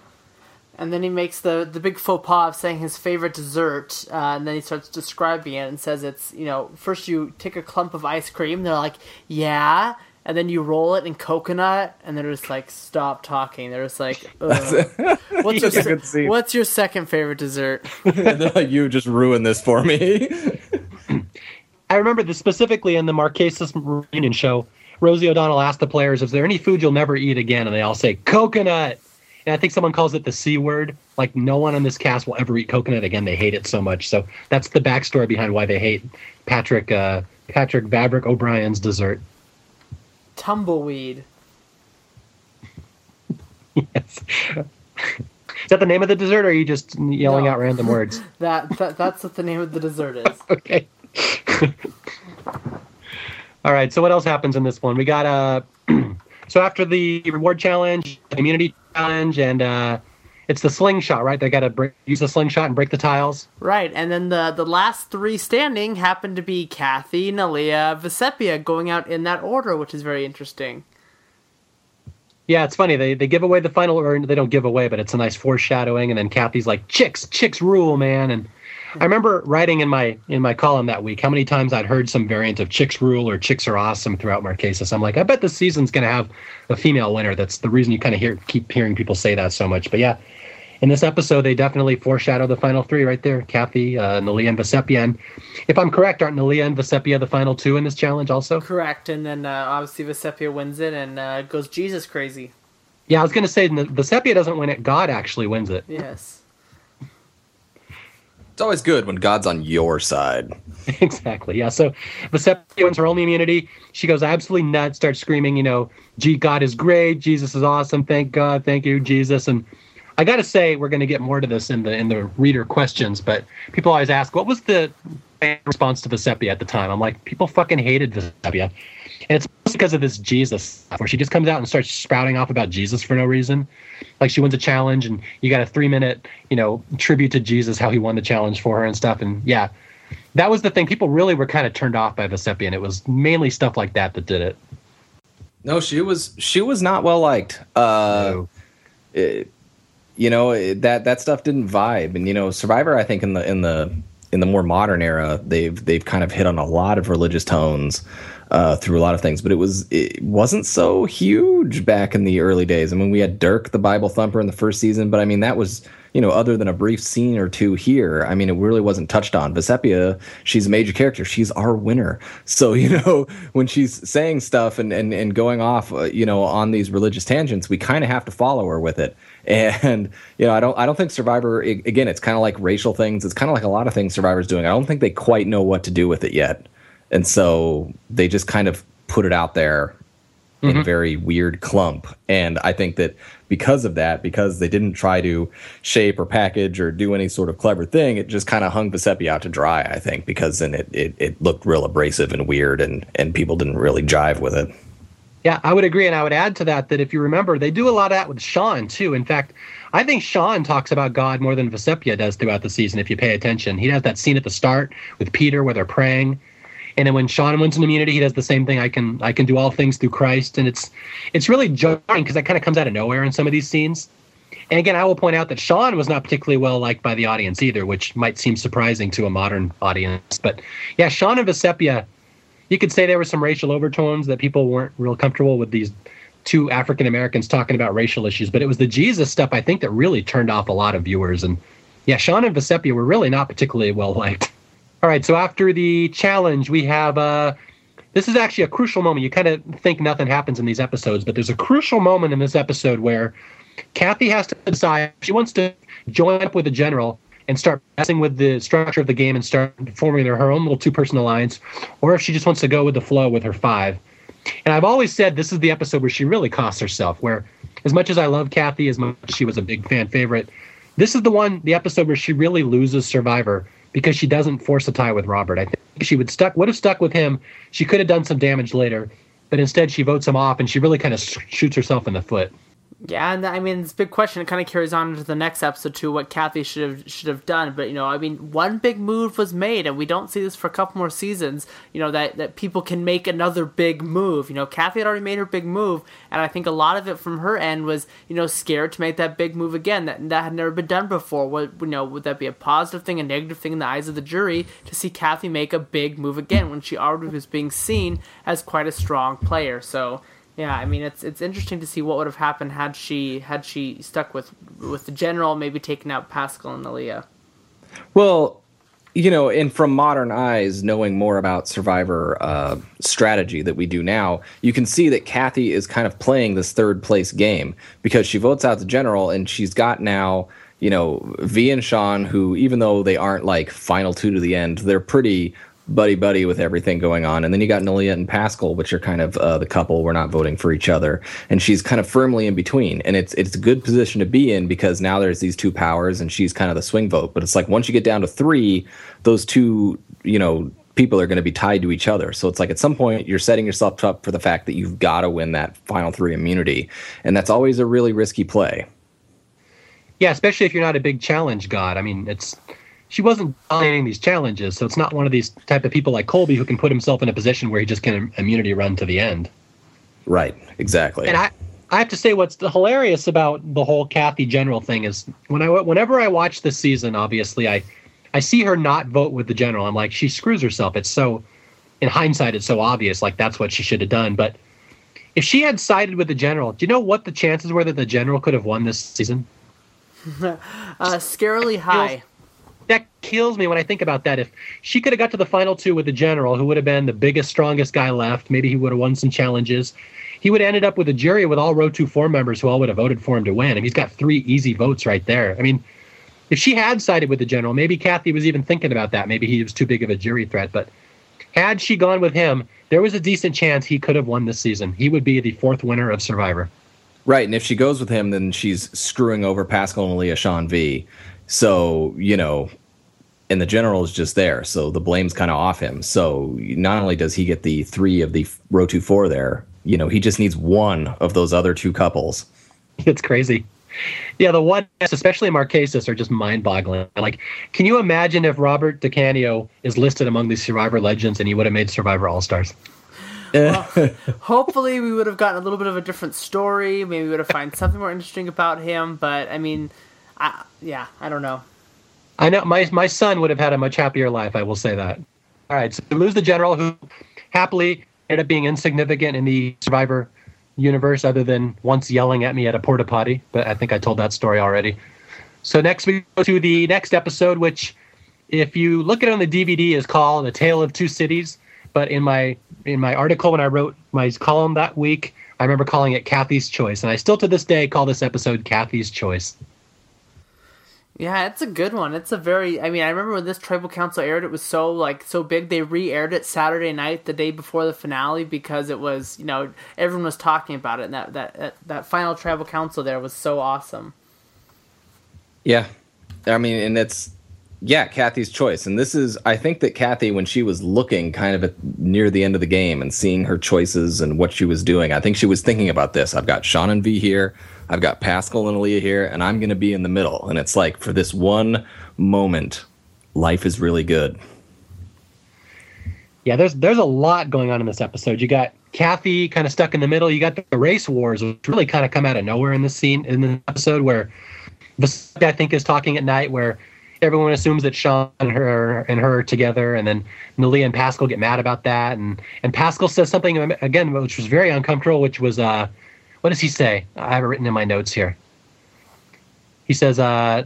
And then he makes the, the big faux pas of saying his favorite dessert, uh, and then he starts describing it and says it's, you know, first you take a clump of ice cream, they're like, yeah, and then you roll it in coconut, and they're just like, stop talking. They're just like, Ugh. what's, your, se- good scene. what's your second favorite dessert? They're like, you just ruined this for me. I remember this specifically in the Marquesas reunion show. Rosie O'Donnell asked the players, "Is there any food you'll never eat again?" And they all say coconut. And I think someone calls it the C word. Like no one on this cast will ever eat coconut again. They hate it so much. So that's the backstory behind why they hate Patrick uh, Patrick Vavrick O'Brien's dessert. Tumbleweed. yes. Is that the name of the dessert, or are you just yelling No. out random words? That, that That's what the name of the dessert is. okay. All right. So what else happens in this one? We got uh so after the reward challenge, the immunity challenge, and uh it's the slingshot, right? They got to use the slingshot and break the tiles. Right, and then the the last three standing happen to be Kathy, Neleh, Vecepia going out in that order, which is very interesting. Yeah, it's funny. They they give away the final, or they don't give away, but it's a nice foreshadowing. And then Kathy's like, "Chicks, chicks rule, man." And I remember writing in my in my column that week how many times I'd heard some variant of "chicks rule" or "chicks are awesome" throughout Marquesas. I'm like, I bet this season's going to have a female winner. That's the reason you kind of hear keep hearing people say that so much. But yeah, in this episode, they definitely foreshadow the final three right there: Kathy, uh, Neleh, and Vecepia. If I'm correct, aren't Neleh and Vecepia the final two in this challenge also? Correct, and then uh, obviously Vecepia wins it and uh, goes Jesus crazy. Yeah, I was going to say the Vecepia doesn't win it; God actually wins it. Yes. It's always good when God's on your side. exactly. Yeah. So Vecepia wins her only immunity. She goes absolutely nuts, starts screaming, you know, gee, God is great. Jesus is awesome. Thank God. Thank you, Jesus. And I got to say, we're going to get more to this in the in the reader questions, but people always ask, what was the fan response to Vecepia at the time? I'm like, people fucking hated Vecepia. And it's because of this Jesus stuff, where she just comes out and starts spouting off about Jesus for no reason. Like she wins a challenge, and you got a three minute, you know, tribute to Jesus, how he won the challenge for her and stuff. And yeah, that was the thing. People really were kind of turned off by Vecepia, and it was mainly stuff like that that did it. No, she was she was not well liked. Uh, So, it- you know it- that that stuff didn't vibe, and you know Survivor. I think in the in the in the more modern era, they've they've kind of hit on a lot of religious tones uh, through a lot of things, but it was it wasn't so huge back in the early days. I mean, we had Dirk, the Bible thumper, in the first season, but I mean that was you know other than a brief scene or two here, I mean it really wasn't touched on. Vecepia, she's a major character. She's our winner. So you know when she's saying stuff and and and going off, uh, you know, on these religious tangents, we kind of have to follow her with it. And you know, I don't I don't think Survivor again. It's kind of like racial things. It's kind of like a lot of things Survivor's doing. I don't think they quite know what to do with it yet, and so they just kind of put it out there in a very weird clump. And I think that because of that, because they didn't try to shape or package or do any sort of clever thing, it just kind of hung Vecepia out to dry, I think, because then it, it, it looked real abrasive and weird and, and people didn't really jive with it. Yeah, I would agree. And I would add to that that if you remember, they do a lot of that with Sean, too. In fact, I think Sean talks about God more than Vecepia does throughout the season, if you pay attention. He has that scene at the start with Peter where they're praying. And then when Sean wins an immunity, he does the same thing. I can I can do all things through Christ, and it's it's really jarring because that kind of comes out of nowhere in some of these scenes. And again, I will point out that Sean was not particularly well liked by the audience either, which might seem surprising to a modern audience. But yeah, Sean and Vecepia, you could say there were some racial overtones that people weren't real comfortable with these two African Americans talking about racial issues. But it was the Jesus stuff I think that really turned off a lot of viewers. And yeah, Sean and Vecepia were really not particularly well liked. All right, so after the challenge, we have uh, this is actually a crucial moment. You kind of think nothing happens in these episodes, but there's a crucial moment in this episode where Kathy has to decide if she wants to join up with the general and start messing with the structure of the game and start forming her own little two-person alliance, or if she just wants to go with the flow with her five. And I've always said this is the episode where she really costs herself. Where, as much as I love Kathy, as much as she was a big fan favorite, this is the one, the episode where she really loses Survivor because she doesn't force a tie with Robert. I think she would stuck would have stuck with him. She could have done some damage later, but instead she votes him off, and she really kind of shoots herself in the foot. Yeah, and I mean, it's a big question. It kind of carries on into the next episode too. What Kathy should have should have done, but you know, I mean, one big move was made, and we don't see this for a couple more seasons. You know that that people can make another big move. You know, Kathy had already made her big move, and I think a lot of it from her end was you know scared to make that big move again. That that had never been done before. Would you know? Would that be a positive thing, a negative thing in the eyes of the jury to see Kathy make a big move again when she already was being seen as quite a strong player? So yeah, I mean it's it's interesting to see what would have happened had she had she stuck with with the general, maybe taken out Paschal and Alia. Well, you know, and from modern eyes, knowing more about Survivor uh, strategy that we do now, you can see that Kathy is kind of playing this third place game because she votes out the general, and she's got now, you know, V and Sean, who even though they aren't like final two to the end, they're pretty buddy buddy with everything going on. And then you got Neleh and Paschal, which are kind of uh, the couple. We're not voting for each other, and she's kind of firmly in between. And it's it's a good position to be in because now there's these two powers, and she's kind of the swing vote. But it's like once you get down to three, those two, you know. People are going to be tied to each other. So it's like at some point you're setting yourself up for the fact that you've got to win that final three immunity. And that's always a really risky play. Yeah, especially if you're not a big challenge god. I mean, it's she wasn't dominating these challenges, so it's not one of these type of people like Colby who can put himself in a position where he just can immunity run to the end. Right, exactly. And I, I have to say, what's hilarious about the whole Kathy General thing is when I whenever I watch this season, obviously I, I see her not vote with the General. I'm like, she screws herself. It's so, in hindsight, it's so obvious. Like that's what she should have done. But if she had sided with the General, do you know what the chances were that the General could have won this season? uh, scarily high that kills me when I think about that. If she could have got to the final two with the general, who would have been the biggest, strongest guy left, maybe he would have won some challenges. He would have ended up with a jury with all Rotu Four members who all would have voted for him to win. And he's got three easy votes right there. I mean, if she had sided with the general, maybe Kathy was even thinking about that. Maybe he was too big of a jury threat. But had she gone with him, there was a decent chance he could have won this season. He would be the fourth winner of Survivor. Right, and if she goes with him, then she's screwing over Paschal and Leah Sean V. So, you know, and the general is just there. So the blame's kind of off him. So not only does he get the three of the Rotu Four there, you know, he just needs one of those other two couples. It's crazy. Yeah, the one, especially Marquesas, are just mind-boggling. Like, can you imagine if Robert DeCanio is listed among the Survivor legends and he would have made Survivor All Stars? well, hopefully, we would have gotten a little bit of a different story. Maybe we would have found something more interesting about him. But I mean, I, yeah, I don't know. I know my my son would have had a much happier life. I will say that. All right, so we lose the general who happily ended up being insignificant in the Survivor universe, other than once yelling at me at a porta potty. But I think I told that story already. So next we go to the next episode, which, if you look at it on the DVD, is called "The Tale of Two Cities." But in my in my article when I wrote my column that week, I remember calling it Kathy's Choice, and I still to this day call this episode Kathy's Choice. Yeah, it's a good one. It's a very. I mean, I remember when this tribal council aired, it was so like so big. They re-aired it Saturday night, the day before the finale, because it was you know everyone was talking about it, and that that that, final tribal council there was so awesome. Yeah, I mean, and it's yeah, Kathy's choice, and this is I think that Kathy, when she was looking kind of at near the end of the game and seeing her choices and what she was doing, I think she was thinking about this. I've got Sean and V here. I've got Paschal and Alia here, and I'm going to be in the middle. And it's like for this one moment, life is really good. Yeah, there's there's a lot going on in this episode. You got Kathy kind of stuck in the middle. You got the race wars, which really kind of come out of nowhere in this scene in the episode where I think is talking at night where everyone assumes that Sean and her and her are together, and then Neleh and Paschal get mad about that, and and Paschal says something again which was very uncomfortable, which was uh, what does he say? I have it written in my notes here. He says, uh,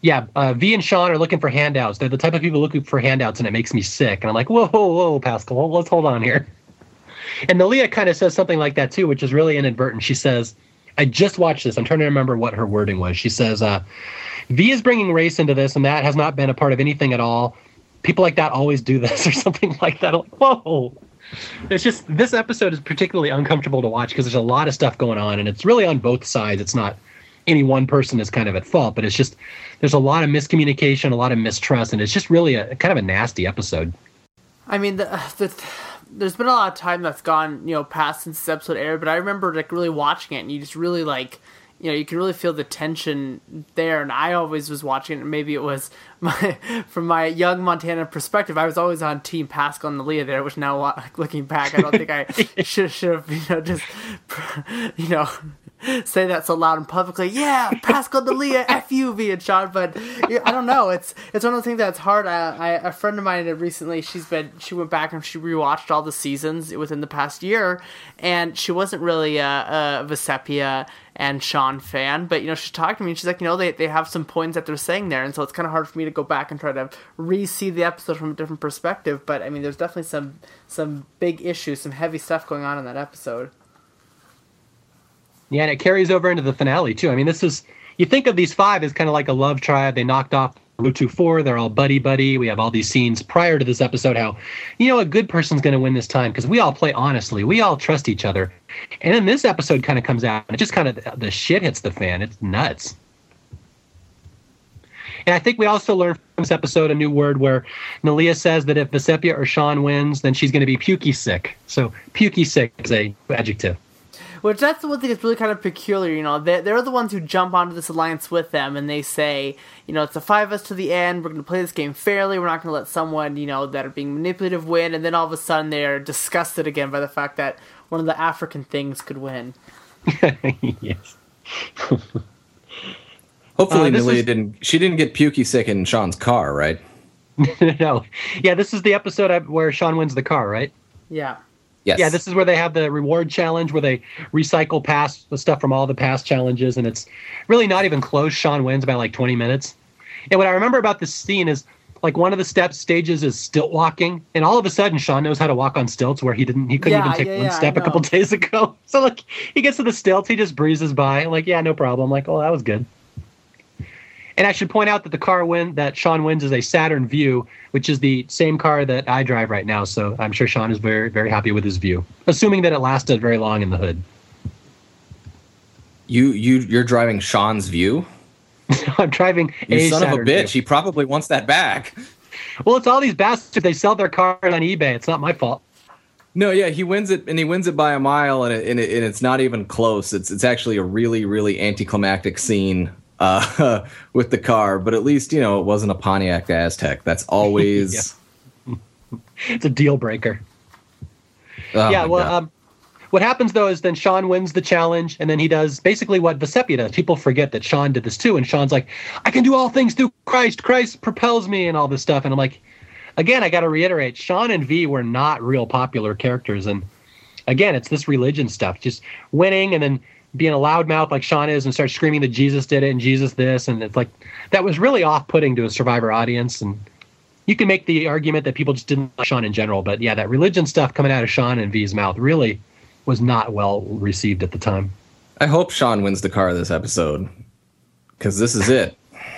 yeah, uh, V and Sean are looking for handouts. They're the type of people looking for handouts, and it makes me sick. And I'm like, whoa, whoa, whoa, Paschal, let's hold on here. And Neleh kind of says something like that too, which is really inadvertent. She says, I just watched this. I'm trying to remember what her wording was. She says, uh, V is bringing race into this, and that has not been a part of anything at all. People like that always do this, or something like that. Like, whoa. It's just this episode is particularly uncomfortable to watch because there's a lot of stuff going on, and it's really on both sides. It's not any one person is kind of at fault, but it's just there's a lot of miscommunication, a lot of mistrust, and it's just really a kind of a nasty episode. I mean, the, the, there's been a lot of time that's gone, you know, past since this episode aired, but I remember like really watching it, and you just really like you know you can really feel the tension there. And i always was watching it. Maybe it was my from my young montana perspective i was always on team paschal and Neleh there which now looking back i don't think i should should have you know just you know say that so loud and publicly yeah paschal Neleh f you and sean but i don't know it's it's one of the things that's hard I, I a friend of mine recently she's been she went back and she rewatched all the seasons within the past year and she wasn't really a, a Vecepia and Sean fan, but you know, she talked to me and she's like, you know, they, they have some points that they're saying there, and so it's kind of hard for me to go back and try to re-see the episode from a different perspective. But I mean, there's definitely some some big issues, some heavy stuff going on in that episode. Yeah, and it carries over into the finale too. I mean, this is you think of these five as kind of like a love tribe. They knocked off Rotu Four. They're all buddy buddy. We have all these scenes prior to this episode. How you know a good person's going to win this time because we all play honestly. We all trust each other. And then this episode kind of comes out and it just kind of the shit hits the fan. It's nuts. And I think we also learned from this episode a new word where Neleh says that if Vecepia or Sean wins, then she's going to be pukey sick. So pukey sick is a adjective. Which that's the one thing that's really kind of peculiar, you know. They're, they're the ones who jump onto this alliance with them and they say, you know, it's the five of us to the end. We're going to play this game fairly. We're not going to let someone, you know, that are being manipulative win. And then all of a sudden they're disgusted again by the fact that one of the African things could win. yes. Hopefully, uh, Neleh is... didn't. She didn't get pukey sick in Sean's car, right? no. Yeah, this is the episode where Sean wins the car, right? Yeah. Yes. Yeah, this is where they have the reward challenge where they recycle past the stuff from all the past challenges, and it's really not even close. Sean wins by like 20 minutes. And what I remember about this scene is like one of the steps stages is stilt walking, and all of a sudden Sean knows how to walk on stilts where he didn't he couldn't yeah, even take yeah, one yeah, step a couple days ago. So like he gets to the stilts, he just breezes by, like yeah, no problem. Like oh that was good. And I should point out that the car win that Sean wins is a Saturn Vue, which is the same car that I drive right now. So I'm sure Sean is very very happy with his Vue, assuming that it lasted very long in the hood. You you you're driving Sean's Vue. I'm driving. You a son Saturn of a bitch! Vue. He probably wants that back. Well, it's all these bastards. They sell their car on eBay. It's not my fault. No, yeah, he wins it, and he wins it by a mile, and, it, and, it, and it's not even close. It's it's actually a really really anticlimactic scene uh, with the car, but at least you know it wasn't a Pontiac Aztek. That's always it's a deal breaker. Oh yeah, well, um, what happens though is then Sean wins the challenge, and then he does basically what Vecepia does. People forget that Sean did this too, and Sean's like, "I can do all things through Christ. Christ propels me," and all this stuff. And I'm like, again, I got to reiterate, Sean and V were not real popular characters, and again, it's this religion stuff, just winning and then being a loudmouth like Sean is and start screaming that Jesus did it and Jesus this, and it's like that was really off-putting to a Survivor audience, and you can make the argument that people just didn't like Sean in general, but yeah, that religion stuff coming out of Sean and V's mouth really was not well received at the time. I hope Sean wins the car this episode because this is it.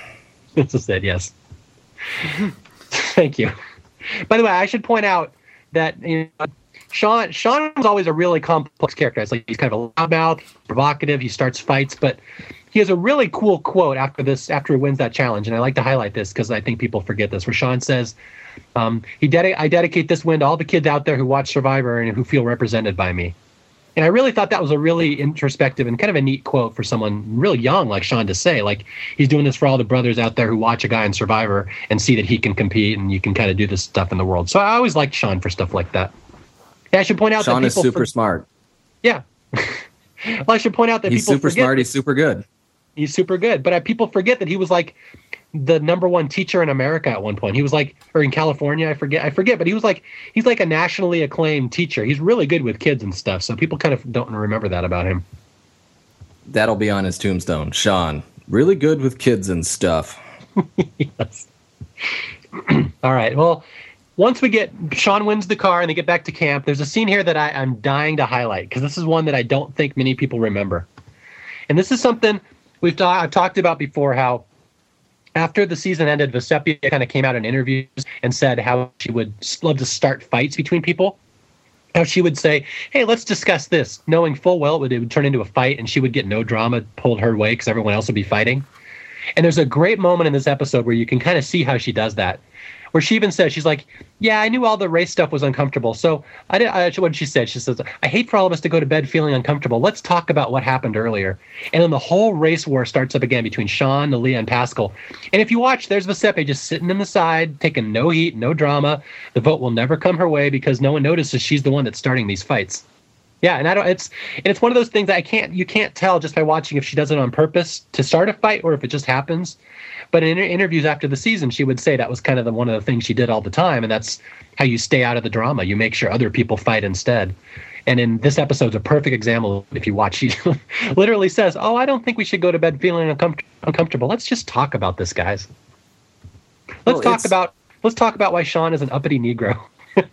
this is it. Yes. Thank you. By the way, I should point out that you know, Sean Sean was always a really complex character. It's like he's kind of a loudmouth, provocative. He starts fights, but he has a really cool quote after this after he wins that challenge, and I like to highlight this because I think people forget this. Where Sean says, um, "He I dedicate this win to all the kids out there who watch Survivor and who feel represented by me." And I really thought that was a really introspective and kind of a neat quote for someone really young like Sean to say. Like he's doing this for all the brothers out there who watch a guy in Survivor and see that he can compete and you can kind of do this stuff in the world. So I always liked Sean for stuff like that. Yeah, I should point out that Sean that is super for- smart. yeah. well, I should point out that He's super smart. He's super good. he's super good. But uh, people forget that he was like the number one teacher in America at one point. He was like, or in California, I forget, I forget, but he was like, he's like a nationally acclaimed teacher. He's really good with kids and stuff. So people kind of don't remember that about him. That'll be on his tombstone. Sean, really good with kids and stuff. yes. All right. Well, once we get Sean wins the car and they get back to camp, there's a scene here that I, I'm dying to highlight because this is one that I don't think many people remember. And this is something we've ta- I've talked about before how after the season ended, Vecepia kind of came out in interviews and said how she would love to start fights between people. How she would say, "Hey, let's discuss this," knowing full well it would, it would turn into a fight, and she would get no drama pulled her way because everyone else would be fighting. And there's a great moment in this episode where you can kind of see how she does that. Where she even says, she's like, Yeah, I knew all the race stuff was uncomfortable. So I did I, what she said. She says, I hate for all of us to go to bed feeling uncomfortable. Let's talk about what happened earlier. And then the whole race war starts up again between Sean, Neleh, and Paschal. And if you watch, there's Vesepe just sitting in the side, taking no heat, no drama. The vote will never come her way because no one notices she's the one that's starting these fights. Yeah, and I don't. It's and it's one of those things that I can't. You can't tell just by watching if she does it on purpose to start a fight or if it just happens. But in interviews after the season, she would say that was kind of the, one of the things she did all the time, and that's how you stay out of the drama. You make sure other people fight instead. And in this episode's a perfect example. If you watch, she literally says, "Oh, I don't think we should go to bed feeling uncom- uncomfortable. Let's just talk about this, guys. Let's Well, talk about let's talk about why Sean is an uppity Negro."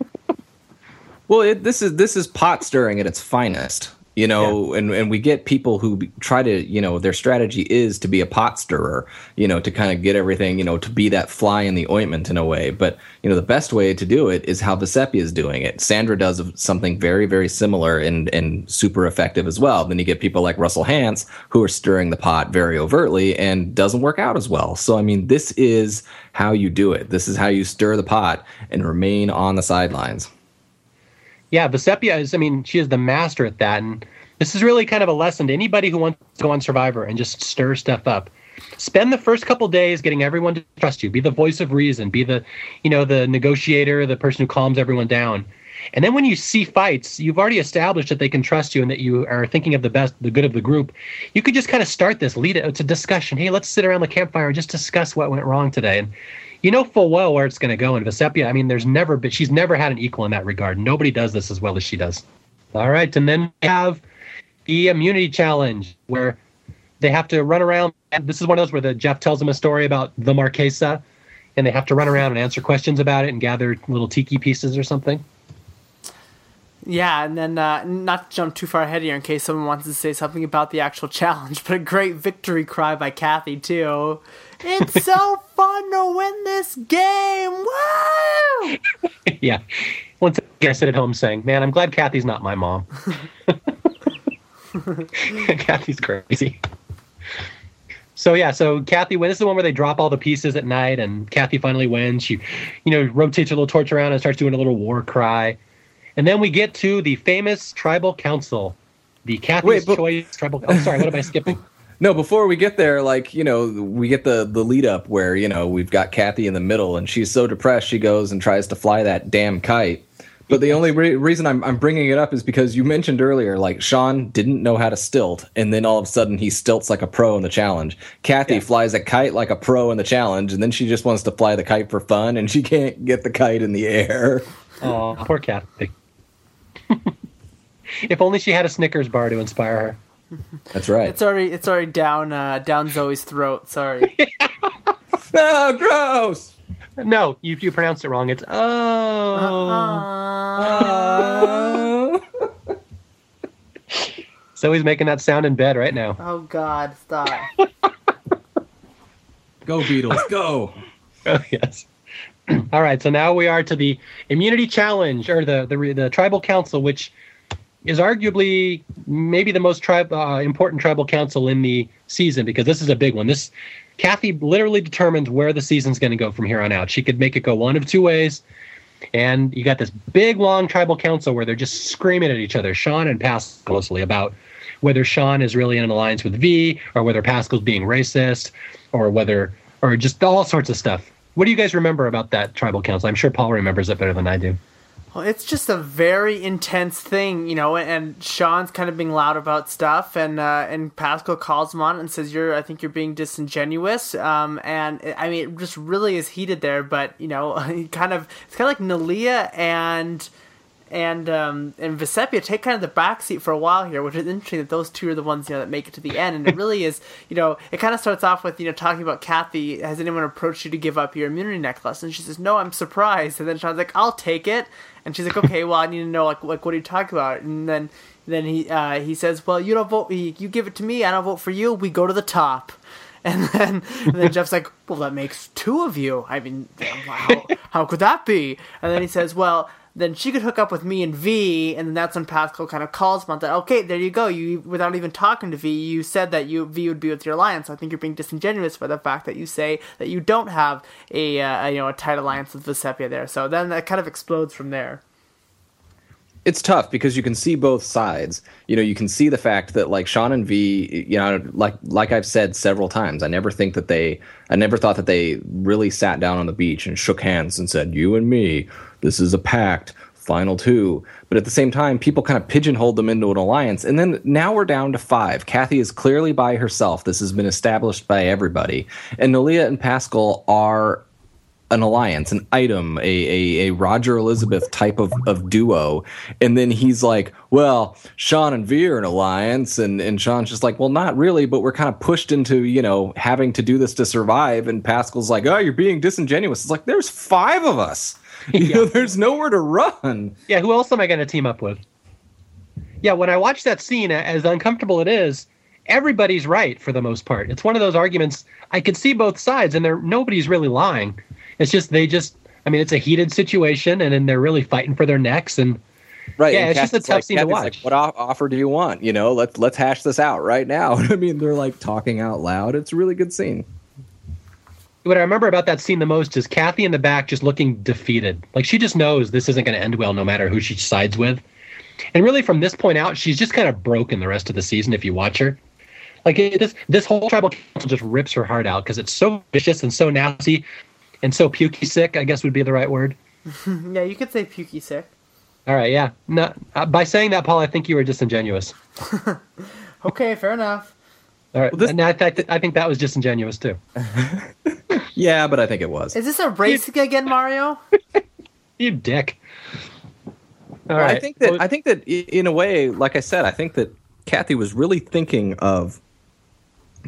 Well, it, this is this is pot stirring at its finest, you know, and and we get people who try to, you know, their strategy is to be a pot stirrer, you know, to kind of get everything, you know, to be that fly in the ointment in a way. But you know, the best way to do it is how Vecepia is doing it. Sandra does something very very similar and and super effective as well. Then you get people like Russell Hantz who are stirring the pot very overtly and doesn't work out as well. So I mean, this is how you do it. This is how you stir the pot and remain on the sidelines. Yeah, Vecepia is, I mean, she is the master at that. And this is really kind of a lesson to anybody who wants to go on Survivor and just stir stuff up. Spend the first couple days getting everyone to trust you. Be the voice of reason. Be the, you know, the negotiator, the person who calms everyone down. And then when you see fights, you've already established that they can trust you and that you are thinking of the best, the good of the group. You could just kind of start this, lead it. It's a discussion. Hey, let's sit around the campfire and just discuss what went wrong today. And you know full well where it's going to go. And Vecepia, I mean, there's never been, she's never had an equal in that regard. Nobody does this as well as she does. All right. And then we have the immunity challenge where they have to run around. And this is one of those where the Jeff tells them a story about the Marquesa and they have to run around and answer questions about it and gather little tiki pieces or something. Yeah, and then uh, not to jump too far ahead here in case someone wants to say something about the actual challenge, but a great victory cry by Kathy too. It's so fun to win this game! Woo! yeah. Once again, I sit at home saying, man, I'm glad Kathy's not my mom. Kathy's crazy. So yeah, so Kathy wins. This is the one where they drop all the pieces at night, and Kathy finally wins. She, you know, rotates her little torch around and starts doing a little war cry. And then we get to the famous tribal council, the Kathy's Wait, but- choice tribal. Oh, sorry, what am I skipping? No, before we get there, like you know, we get the the lead up where you know we've got Kathy in the middle, and she's so depressed she goes and tries to fly that damn kite. But the only re- reason I'm I'm bringing it up is because you mentioned earlier, like Sean didn't know how to stilt, and then all of a sudden he stilts like a pro in the challenge. Kathy Yeah. flies a kite like a pro in the challenge, and then she just wants to fly the kite for fun, and she can't get the kite in the air. Oh, poor Kathy. if only she had a Snickers bar to inspire her. That's right. It's already it's already down uh, down Zoe's throat. Sorry. oh, gross. No, you you pronounced it wrong. It's oh. Uh, So he's making that sound in bed right now. oh God! Stop. Go Beatles, go. Oh, yes. All right, so now we are to the immunity challenge or the the, the tribal council, which is arguably maybe the most tribe uh, important tribal council in the season because this is a big one. This Kathy literally determines where the season's going to go from here on out. She could make it go one of two ways. And you got this big long tribal council where they're just screaming at each other, Sean and Paschal mostly about whether Sean is really in an alliance with V or whether Paschal's being racist or whether or just all sorts of stuff. What do you guys remember about that tribal council? I'm sure Paul remembers it better than I do. Well, it's just a very intense thing, you know. And Sean's kind of being loud about stuff, and uh, and Paschal calls him on and says, "You're, I think you're being disingenuous." Um, and I mean, it just really is heated there. But you know, kind of, it's kind of like Neleh and and um, and Vecepia take kind of the backseat for a while here, which is interesting that those two are the ones you know that make it to the end. And it really is, you know, it kind of starts off with you know talking about Kathy. Has anyone approached you to give up your immunity necklace? And she says, "No, I'm surprised." And then Sean's like, "I'll take it." And she's like, "Okay, well, I need to know like like what are you talking about?" And then then he uh, he says, "Well, you don't vote. You give it to me. I don't vote for you. We go to the top." And then, and then Jeff's like, "Well, that makes two of you. I mean, how, how could that be?" And then he says, "Well." Then she could hook up with me and V, and then that's when Paschal kind of calls about that. Okay, there you go. You without even talking to V, you said that you V would be with your alliance. So I think you're being disingenuous by the fact that you say that you don't have a, uh, a you know a tight alliance with Vecepia there. So then that kind of explodes from there it's tough because you can see both sides. You know, you can see the fact that like Sean and V, you know, like like I've said several times, I never think that they I never thought that they really sat down on the beach and shook hands and said, "You and me, this is a pact, final two. But at the same time, people kind of pigeonholed them into an alliance. And then now we're down to five. Kathy is clearly by herself. This has been established by everybody. And Neleh and Paschal are an alliance, an item, a, a, a Rodger Elisabeth type of, of duo. And then he's like, well, Sean and V are an alliance. And, and Sean's just like, well, not really, but we're kind of pushed into, you know, having to do this to survive. And Paschal's like, oh, you're being disingenuous. It's like, there's five of us. You yeah. know, there's nowhere to run. Yeah, who else am I going to team up with? Yeah, when I watch that scene, as uncomfortable it is, everybody's right for the most part. It's one of those arguments I can see both sides, and there nobody's really lying. It's just they just I mean it's a heated situation and then they're really fighting for their necks and Right. Yeah, it's just a tough like, scene to watch. Like, what offer do you want? You know, let's let's hash this out right now. I mean, they're like talking out loud. It's a really good scene. What I remember about that scene the most is Kathy in the back just looking defeated. Like she just knows this isn't going to end well, no matter who she sides with. And really, from this point out, she's just kind of broken the rest of the season. If you watch her, like it, this this whole tribal council just rips her heart out because it's so vicious and so nasty and so pukey sick, I guess would be the right word. yeah, you could say pukey sick. All right, yeah. No, uh, by saying that, Paul, I think you were disingenuous. okay, fair enough. All right, well, this... and I, th- I think that was disingenuous too. yeah, but I think it was. Is this a race you... again, Mario? you dick. All well, right. I think that I think that in a way, like I said, I think that Kathy was really thinking of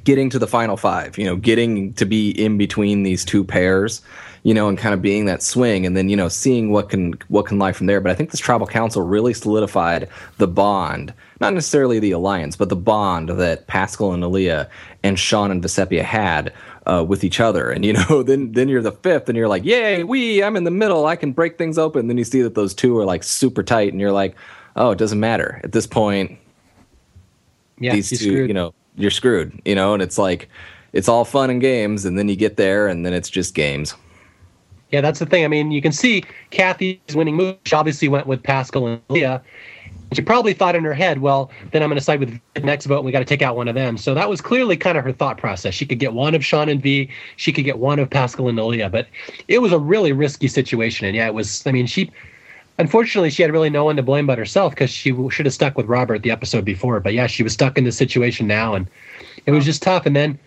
getting to the final five, you know, getting to be in between these two pairs, you know, and kind of being that swing and then, you know, seeing what can what can lie from there. But I think this tribal council really solidified the bond, not necessarily the alliance, but the bond that Paschal and Neleh and Sean and Vecepia had uh, with each other. And you know, then then you're the fifth and you're like, Yay, we, I'm in the middle, I can break things open. And then you see that those two are like super tight and you're like, Oh, it doesn't matter. At this point, yeah, these two, screwed. you know, you're screwed, you know, and it's like it's all fun and games, and then you get there, and then it's just games. Yeah, that's the thing. I mean, you can see Kathy's winning move. She obviously went with Paschal and Neleh. She probably thought in her head, well, then I'm going to side with the next vote, and we got to take out one of them. So that was clearly kind of her thought process. She could get one of Sean and V, she could get one of Paschal and Neleh, but it was a really risky situation. And yeah, it was. I mean, she unfortunately, she had really no one to blame but herself because she should have stuck with Robert the episode before. But yeah, she was stuck in this situation now, and it was just tough. And then,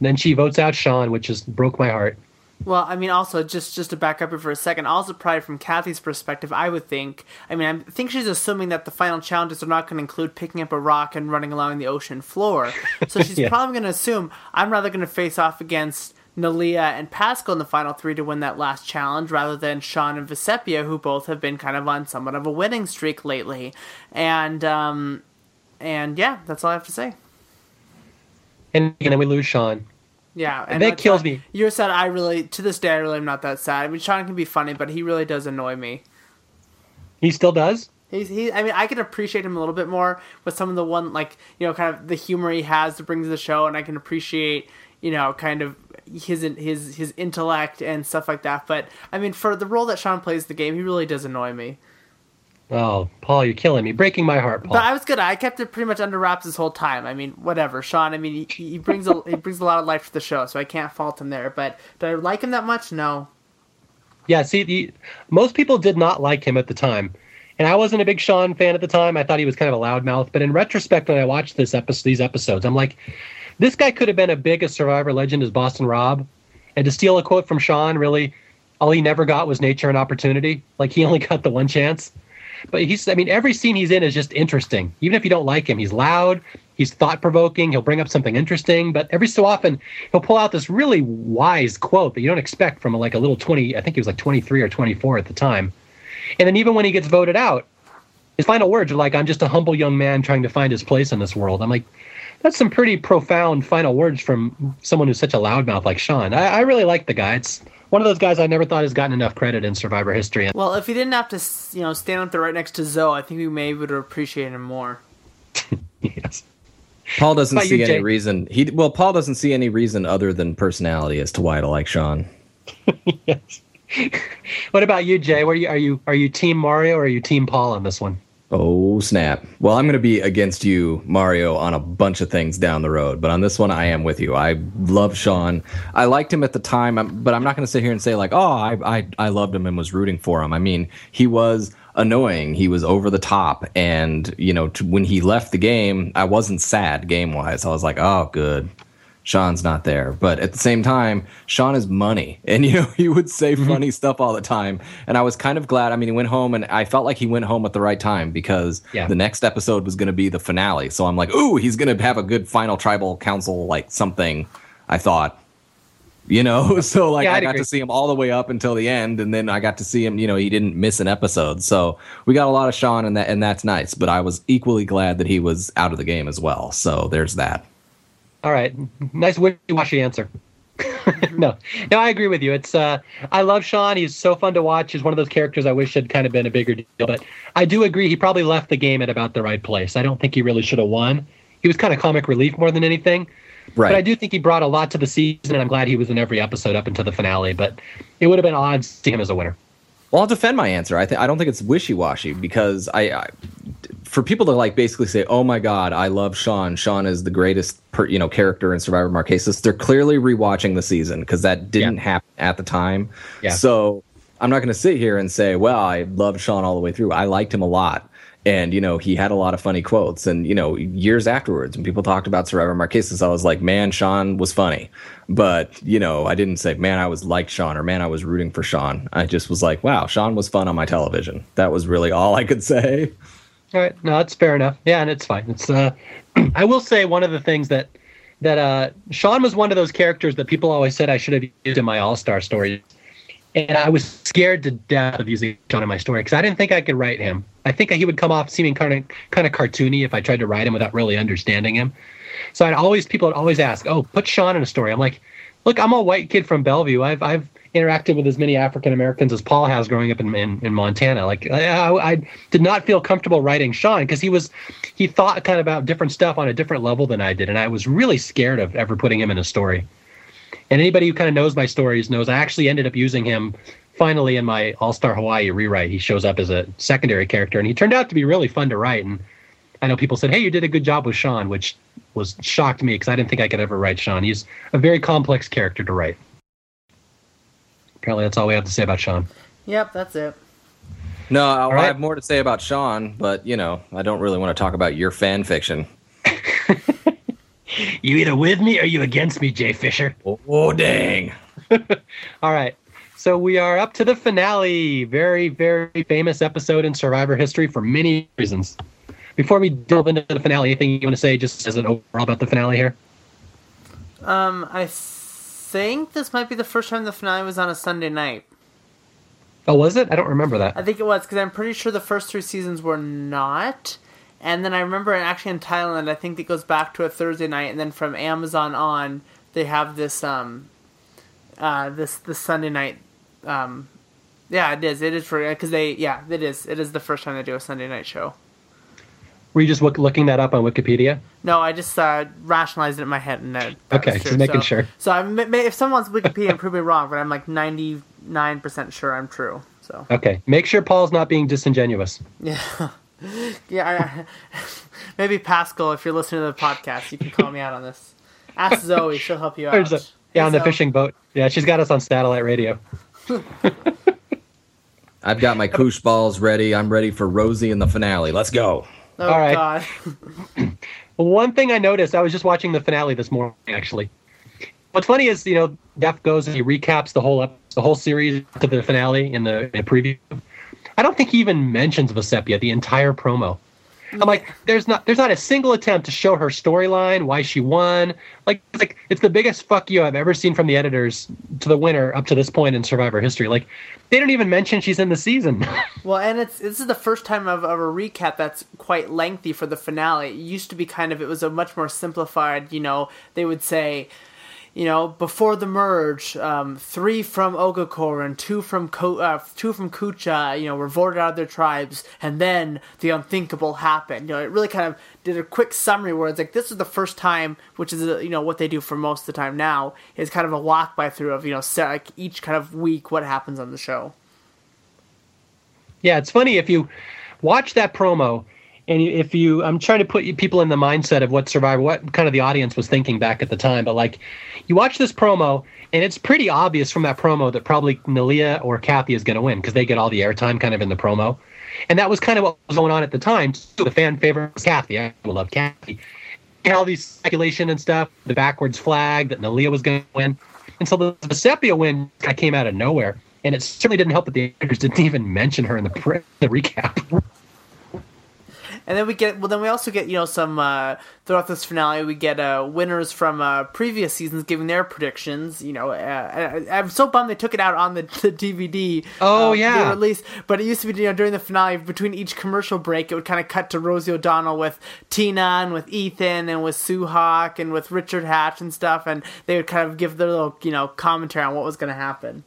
then she votes out Sean, which just broke my heart. Well, I mean, also just just to back up here for a second, also probably from Kathy's perspective, I would think. I mean, I think she's assuming that the final challenges are not going to include picking up a rock and running along the ocean floor. So she's yeah. probably going to assume I'm rather going to face off against Neleh and Paschal in the final three to win that last challenge rather than Sean and Vecepia, who both have been kind of on somewhat of a winning streak lately. And um, and yeah, that's all I have to say. And, and then we lose Sean. Yeah, And that kills me. You're sad. I really, to this day, I really am not that sad. I mean, Sean can be funny, but he really does annoy me. He still does. He's he. I mean, I can appreciate him a little bit more with some of the one like you know, kind of the humor he has to bring to the show, and I can appreciate you know, kind of his his his intellect and stuff like that. But I mean, for the role that Sean plays the game, he really does annoy me. Oh, Paul, you're killing me, breaking my heart, Paul. But I was good. I kept it pretty much under wraps this whole time. I mean, whatever, Sean. I mean, he, he brings a he brings a lot of life to the show, so I can't fault him there. But do I like him that much? No. Yeah, see, the, most people did not like him at the time, and I wasn't a big Sean fan at the time. I thought he was kind of a loudmouth. But in retrospect, when I watched this episode, these episodes, I'm like, this guy could have been a big a Survivor legend as Boston Rob, and to steal a quote from Sean, really, all he never got was nature and opportunity. Like he only got the one chance. But he's, I mean, every scene he's in is just interesting. Even if you don't like him, he's loud, he's thought provoking, he'll bring up something interesting. But every so often, he'll pull out this really wise quote that you don't expect from like a little 20, I think he was like 23 or 24 at the time. And then even when he gets voted out, his final words are like, I'm just a humble young man trying to find his place in this world. I'm like, that's some pretty profound final words from someone who's such a loudmouth like Sean. I, I really like the guy. It's one of those guys I never thought has gotten enough credit in Survivor history. Well, if he didn't have to, you know, stand up there right next to Zoe, I think we maybe would appreciate him more. yes. Paul doesn't About you, see Jay? any reason. He well, Paul doesn't see any reason other than personality as to why to like Sean. yes. what about you, Jay? Where are you, are you are you Team Mario or are you Team Paul on this one? Oh snap! Well, I'm going to be against you, Mario, on a bunch of things down the road, but on this one, I am with you. I love Sean. I liked him at the time, um, but I'm not going to sit here and say like, oh, I, I I loved him and was rooting for him. I mean, he was annoying. He was over the top, and you know, t- when he left the game, I wasn't sad game wise. I was like, oh, good. Sean's not there. But at the same time, Sean is money. And, you know, he would say mm-hmm. funny stuff all the time. And I was kind of glad. I mean, he went home and I felt like he went home at the right time because Yeah. the next episode was going to be the finale. So I'm like, ooh, he's going to have a good final tribal council, like something, I thought. You know, so like Yeah, I got agree. to see him all the way up until the end, and then I got to see him. You know, he didn't miss an episode, so we got a lot of Sean, and that and that's nice. But I was equally glad that he was out of the game as well. So there's that. All right, nice wishy-washy answer. no, no, I agree with you. It's uh, I love Sean. He's so fun to watch. He's one of those characters I wish had kind of been a bigger deal. But I do agree he probably left the game at about the right place. I don't think he really should have won. He was kind of comic relief more than anything. Right. But I do think he brought a lot to the season, and I'm glad he was in every episode up until the finale. But it would have been odd to see him as a winner. Well, I'll defend my answer. I think I don't think it's wishy washy because I, I, for people to like basically say, "Oh my God, I love Sean. Sean is the greatest, per, you know, character in Survivor Marquesas." They're clearly rewatching the season because that didn't Yeah. happen at the time. Yeah. So I'm not going to sit here and say, "Well, I loved Sean all the way through." I liked him a lot. And you know he had a lot of funny quotes, and you know years afterwards, when people talked about Survivor Marquesas, I was like, "Man, Sean was funny," but you know I didn't say, "Man, I was like Sean" or "Man, I was rooting for Sean." I just was like, "Wow, Sean was fun on my television." That was really all I could say. All right, no, that's fair enough. Yeah, and it's fine. It's uh, I will say one of the things that that uh, Sean was one of those characters that people always said I should have used in my All Star story, and I was scared to death of using Sean in my story because I didn't think I could write him. I think he would come off seeming kind of kind of cartoony if I tried to write him without really understanding him. So I'd always people would always ask, "Oh, put Sean in a story." I'm like, "Look, I'm a white kid from Bellevue. I've I've interacted with as many African Americans as Paul has growing up in in, in Montana. Like I, I, I did not feel comfortable writing Sean because he was he thought kind of about different stuff on a different level than I did, and I was really scared of ever putting him in a story. And anybody who kind of knows my stories knows I actually ended up using him finally in my All Star Hawaii rewrite. He shows up as a secondary character, and he turned out to be really fun to write. And I know people said, "Hey, you did a good job with Sean," which was shocked me because I didn't think I could ever write Sean. He's a very complex character to write. Apparently, that's all we have to say about Sean. Yep, that's it. No, I, I right. have more to say about Sean, but you know I don't really want to talk about your fan fiction. You either with me or you against me, Jay Fischer. Oh dang! All right. So we are up to the finale. Very, very famous episode in Survivor history for many reasons. Before we delve into the finale, anything you want to say just as an overall about the finale here? Um, I think this might be the first time the finale was on a Sunday night. Oh, was it? I don't remember that. I think it was because I'm pretty sure the first three seasons were not. And then I remember actually in Thailand, I think it goes back to a Thursday night, and then from Amazon on, they have this um uh this this Sunday night um yeah it is it is for because they yeah it is it is the first time they do a Sunday night show. Were you just look, looking that up on Wikipedia? No, I just uh, rationalized it in my head and that. Okay, just true. making so, sure. So I may, if someone's Wikipedia and prove me wrong, but I'm like ninety nine percent sure I'm true. So Okay, make sure Paul's not being disingenuous. yeah, yeah. I, maybe Paschal, if you're listening to the podcast, you can call me out on this. Ask Zoe; she'll help you out. A, yeah, Hey, on the fishing boat. Yeah, she's got us on satellite radio. I've got my koosh balls ready. I'm ready for Rosie in the finale. Let's go. Oh All right. God. One thing I noticed, I was just watching the finale this morning, actually. What's funny is, you know, Jeff goes and he recaps the whole ep- the whole series to the finale in the, in the preview. I don't think he even mentions Vecepia the entire promo. I'm like, there's not there's not a single attempt to show her storyline, why she won. Like, it's like it's the biggest fuck you I've ever seen from the editors to the winner up to this point in Survivor history. Like, they don't even mention she's in the season. Well, and it's this is the first time of, of a recap that's quite lengthy for the finale. It used to be kind of it was a much more simplified. You know, they would say, you know, before the merge, um, three from Ogakor and two from Ko- uh, two from Kucha, you know, were voted out of their tribes, and then the unthinkable happened. You know, it really kind of did a quick summary where it's like this is the first time, which is uh, you know what they do for most of the time now, is kind of a walk by through of you know like each kind of week what happens on the show. Yeah, it's funny if you watch that promo and if you I'm trying to put people in the mindset of what Survivor what kind of the audience was thinking back at the time, but like you watch this promo and it's pretty obvious from that promo that probably Neleh or Kathy is going to win because they get all the airtime kind of in the promo. And that was kind of what was going on at the time. So the fan favorite was Kathy. I love Kathy. And all these speculation and stuff, the backwards flag that Neleh was going to win. And so the, the Sepia win kind of came out of nowhere. And it certainly didn't help that the actors didn't even mention her in the, the recap. And then we get well. Then we also get you know some uh, throughout this finale. We get uh, winners from uh, previous seasons giving their predictions. You know, uh, I, I'm so bummed they took it out on the, the DVD. Oh, uh, yeah. release. But it used to be you know during the finale between each commercial break, it would kind of cut to Rosie O'Donnell with Tina and with Ethan and with Sue Hawk and with Richard Hatch and stuff, and they would kind of give their little you know commentary on what was going to happen.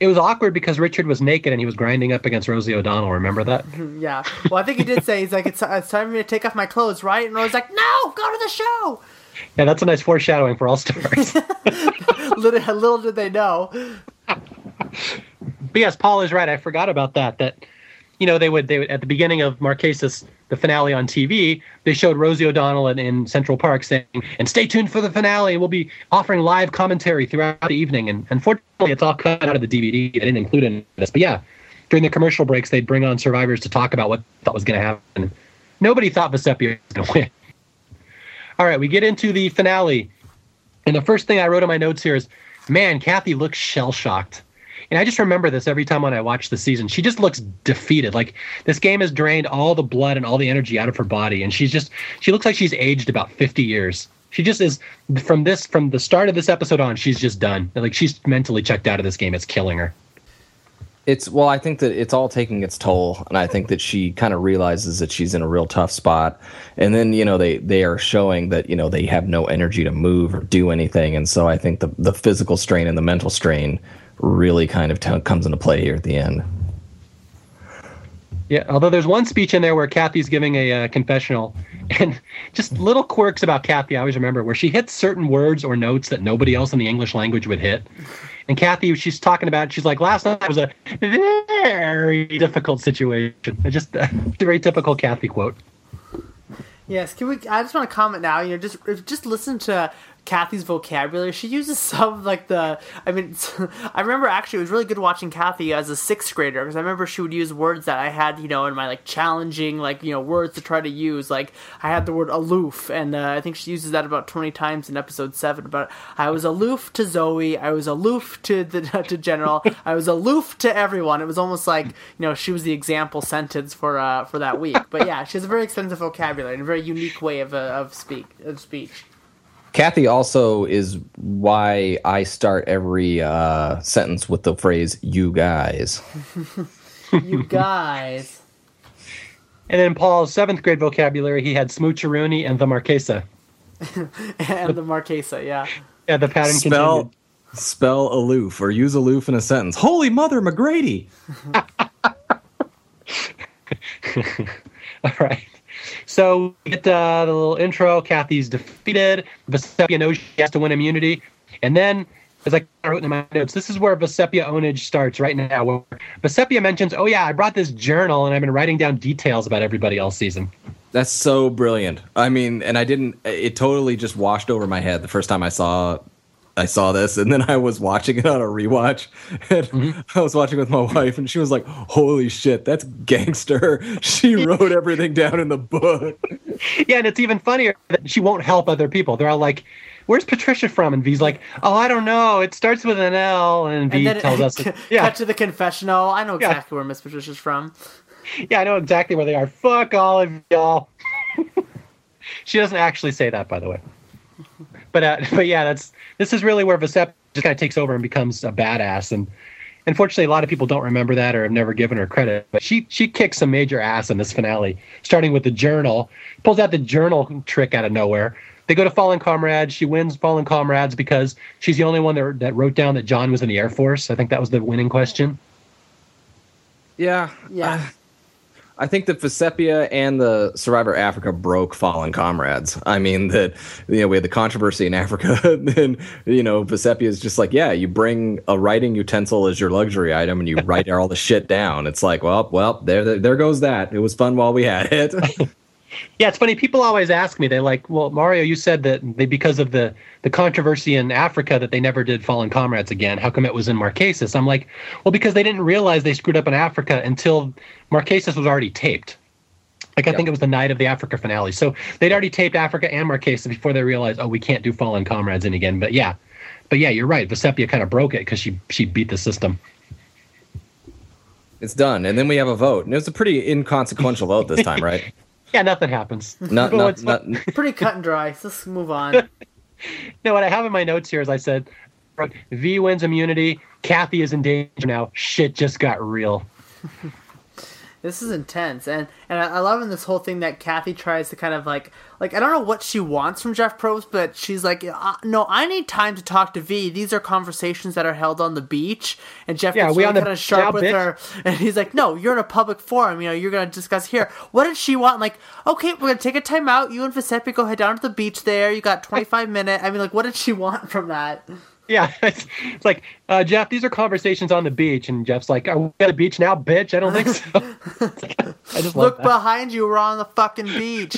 It was awkward because Richard was naked and he was grinding up against Rosie O'Donnell. Remember that? Yeah. Well, I think he did say he's like it's, it's time for me to take off my clothes, right? And Rosie's like, no, go to the show. Yeah, that's a nice foreshadowing for All Stars. little, little did they know. But yes, Paul is right. I forgot about that. That you know they would they would at the beginning of Marquesas the finale on TV they showed Rosie O'Donnell in, in Central Park saying and stay tuned for the finale. We'll be offering live commentary throughout the evening. And unfortunately, it's all cut out of the DVD. They didn't include any of this. But yeah, during the commercial breaks, they'd bring on survivors to talk about what thought was going to happen. Nobody thought Vecepia was going to win. All right, we get into the finale. And the first thing I wrote in my notes here is, man, Kathy looks shell shocked. And I just remember this every time when I watch the season. She just looks defeated. Like this game has drained all the blood and all the energy out of her body. And she's just, she looks like she's aged about 50 years. She just is, from this, from the start of this episode on, she's just done. Like she's mentally checked out of this game. It's killing her. It's well, I think that it's all taking its toll, and I think that she kind of realizes that she's in a real tough spot. And then you know they they are showing that you know they have no energy to move or do anything, and so I think the the physical strain and the mental strain really kind of t- comes into play here at the end. Yeah, although there's one speech in there where Kathy's giving a uh, confessional, and just little quirks about Kathy I always remember, where she hits certain words or notes that nobody else in the English language would hit. And Kathy, she's talking about, she's like, last night was a very difficult situation. It's just a very typical Kathy quote. Yes, can we? I just want to comment now. You know, just just listen to Kathy's vocabulary. She uses some like the. I mean, I remember actually it was really good watching Kathy as a sixth grader because I remember she would use words that I had, you know, in my like challenging like you know words to try to use. Like I had the word aloof, and uh, I think she uses that about twenty times in episode seven. But I was aloof to Zoe. I was aloof to the to General. I was aloof to everyone. It was almost like you know she was the example sentence for uh for that week. But yeah, she has a very extensive vocabulary and a very unique way of uh, of speak of speech. Kathy also is why I start every uh, sentence with the phrase "you guys." You guys. And then Paul's seventh grade vocabulary, he had smoocheroonie and the Marquesa. and the Marquesa, yeah. Yeah, the pattern Spell continued. spell aloof or use aloof in a sentence. Holy mother, McGrady! All right. So we get the little intro. Kathy's defeated. Vecepia knows she has to win immunity. And then, as I wrote in my notes, this is where Vecepia Onage starts right now. Where Vecepia mentions, oh, yeah, I brought this journal and I've been writing down details about everybody all season. That's so brilliant. I mean, and I didn't. It totally just washed over my head the first time I saw. I saw this, and then I was watching it on a rewatch. And mm-hmm. I was watching with my wife, and she was like, "Holy shit, that's gangster!" She wrote everything down in the book. Yeah, and it's even funnier that she won't help other people. They're all like, where's Patricia from? And V's like, oh, I don't know. It starts with an L. And V And tells us, yeah, cut to the confessional. I know Yeah. exactly where Miss Patricia's from. yeah, I know exactly where they are. Fuck all of y'all. she doesn't actually say that, by the way. But uh, but yeah, that's this is really where Vesep just kind of takes over and becomes a badass. And unfortunately, a lot of people don't remember that or have never given her credit. But she she kicks some major ass in this finale, starting with the journal. Pulls out the journal trick out of nowhere. They go to Fallen Comrades. She wins Fallen Comrades because she's the only one that, that wrote down that John was in the Air Force. I think that was the winning question. Yeah, Yeah. I think that Vecepia and the Survivor Africa broke fallen comrades. I mean that you know we had the controversy in Africa, and you know Vecepia is just like, yeah, you bring a writing utensil as your luxury item, and you write all the shit down. It's like, well, well, there, there goes that. It was fun while we had it. Yeah, it's funny. People always ask me. They're like, "Well, Mario, you said that they because of the the controversy in Africa that they never did Fallen Comrades again. How come it was in Marquesas?" I'm like, "Well, because they didn't realize they screwed up in Africa until Marquesas was already taped. Like I think it was the night of the Africa finale. So they'd already taped Africa and Marquesas before they realized, oh, we can't do Fallen Comrades in again. But yeah, but yeah, you're right. Vecepia kind of broke it because she she beat the system. it's done, and then we have a vote, and it was a pretty inconsequential vote this time, right? Yeah, nothing happens. Not, But not, what's not, Pretty cut and dry. So let's move on. No, what I have in my notes here is I said, V wins immunity. Kathy is in danger now. Shit just got real. This is intense, and and I I love in this whole thing that Kathy tries to kind of like like I don't know what she wants from Jeff Probst, but she's like, uh, no, I need time to talk to V. These are conversations that are held on the beach, and Jeff Yeah, we really on the kind of sharp with bitch. her, and he's like, no, you're in a public forum, you know, you're gonna discuss here. What did she want? Like, okay, we're gonna take a time out. You and Giuseppe go head down to the beach there. You got 25 minutes. I mean, like, what did she want from that? Yeah, it's, it's like uh, Jeff. These are conversations on the beach, and Jeff's like, "Are we at the beach now, bitch?" I don't think so. I just Look behind you. We're on the fucking beach.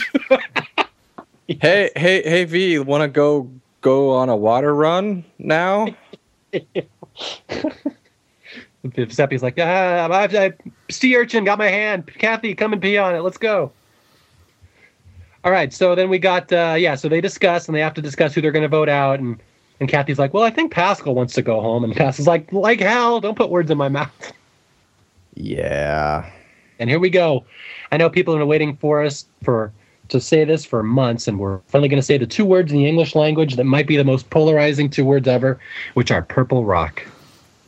hey, hey, hey, V, want to go go on a water run now? Giuseppe's like, "Ah, I've, I, sea urchin got my hand. Kathy, come and pee on it. Let's go." All right, so then we got uh, yeah. So they discuss, and they have to discuss who they're going to vote out, and and Kathy's like, "Well, I think Paschal wants to go home," and Paschal's like, "Like hell, don't put words in my mouth." Yeah. And here we go. I know people have been waiting for us for to say this for months, and we're finally going to say the two words in the English language that might be the most polarizing two words ever, which are purple rock.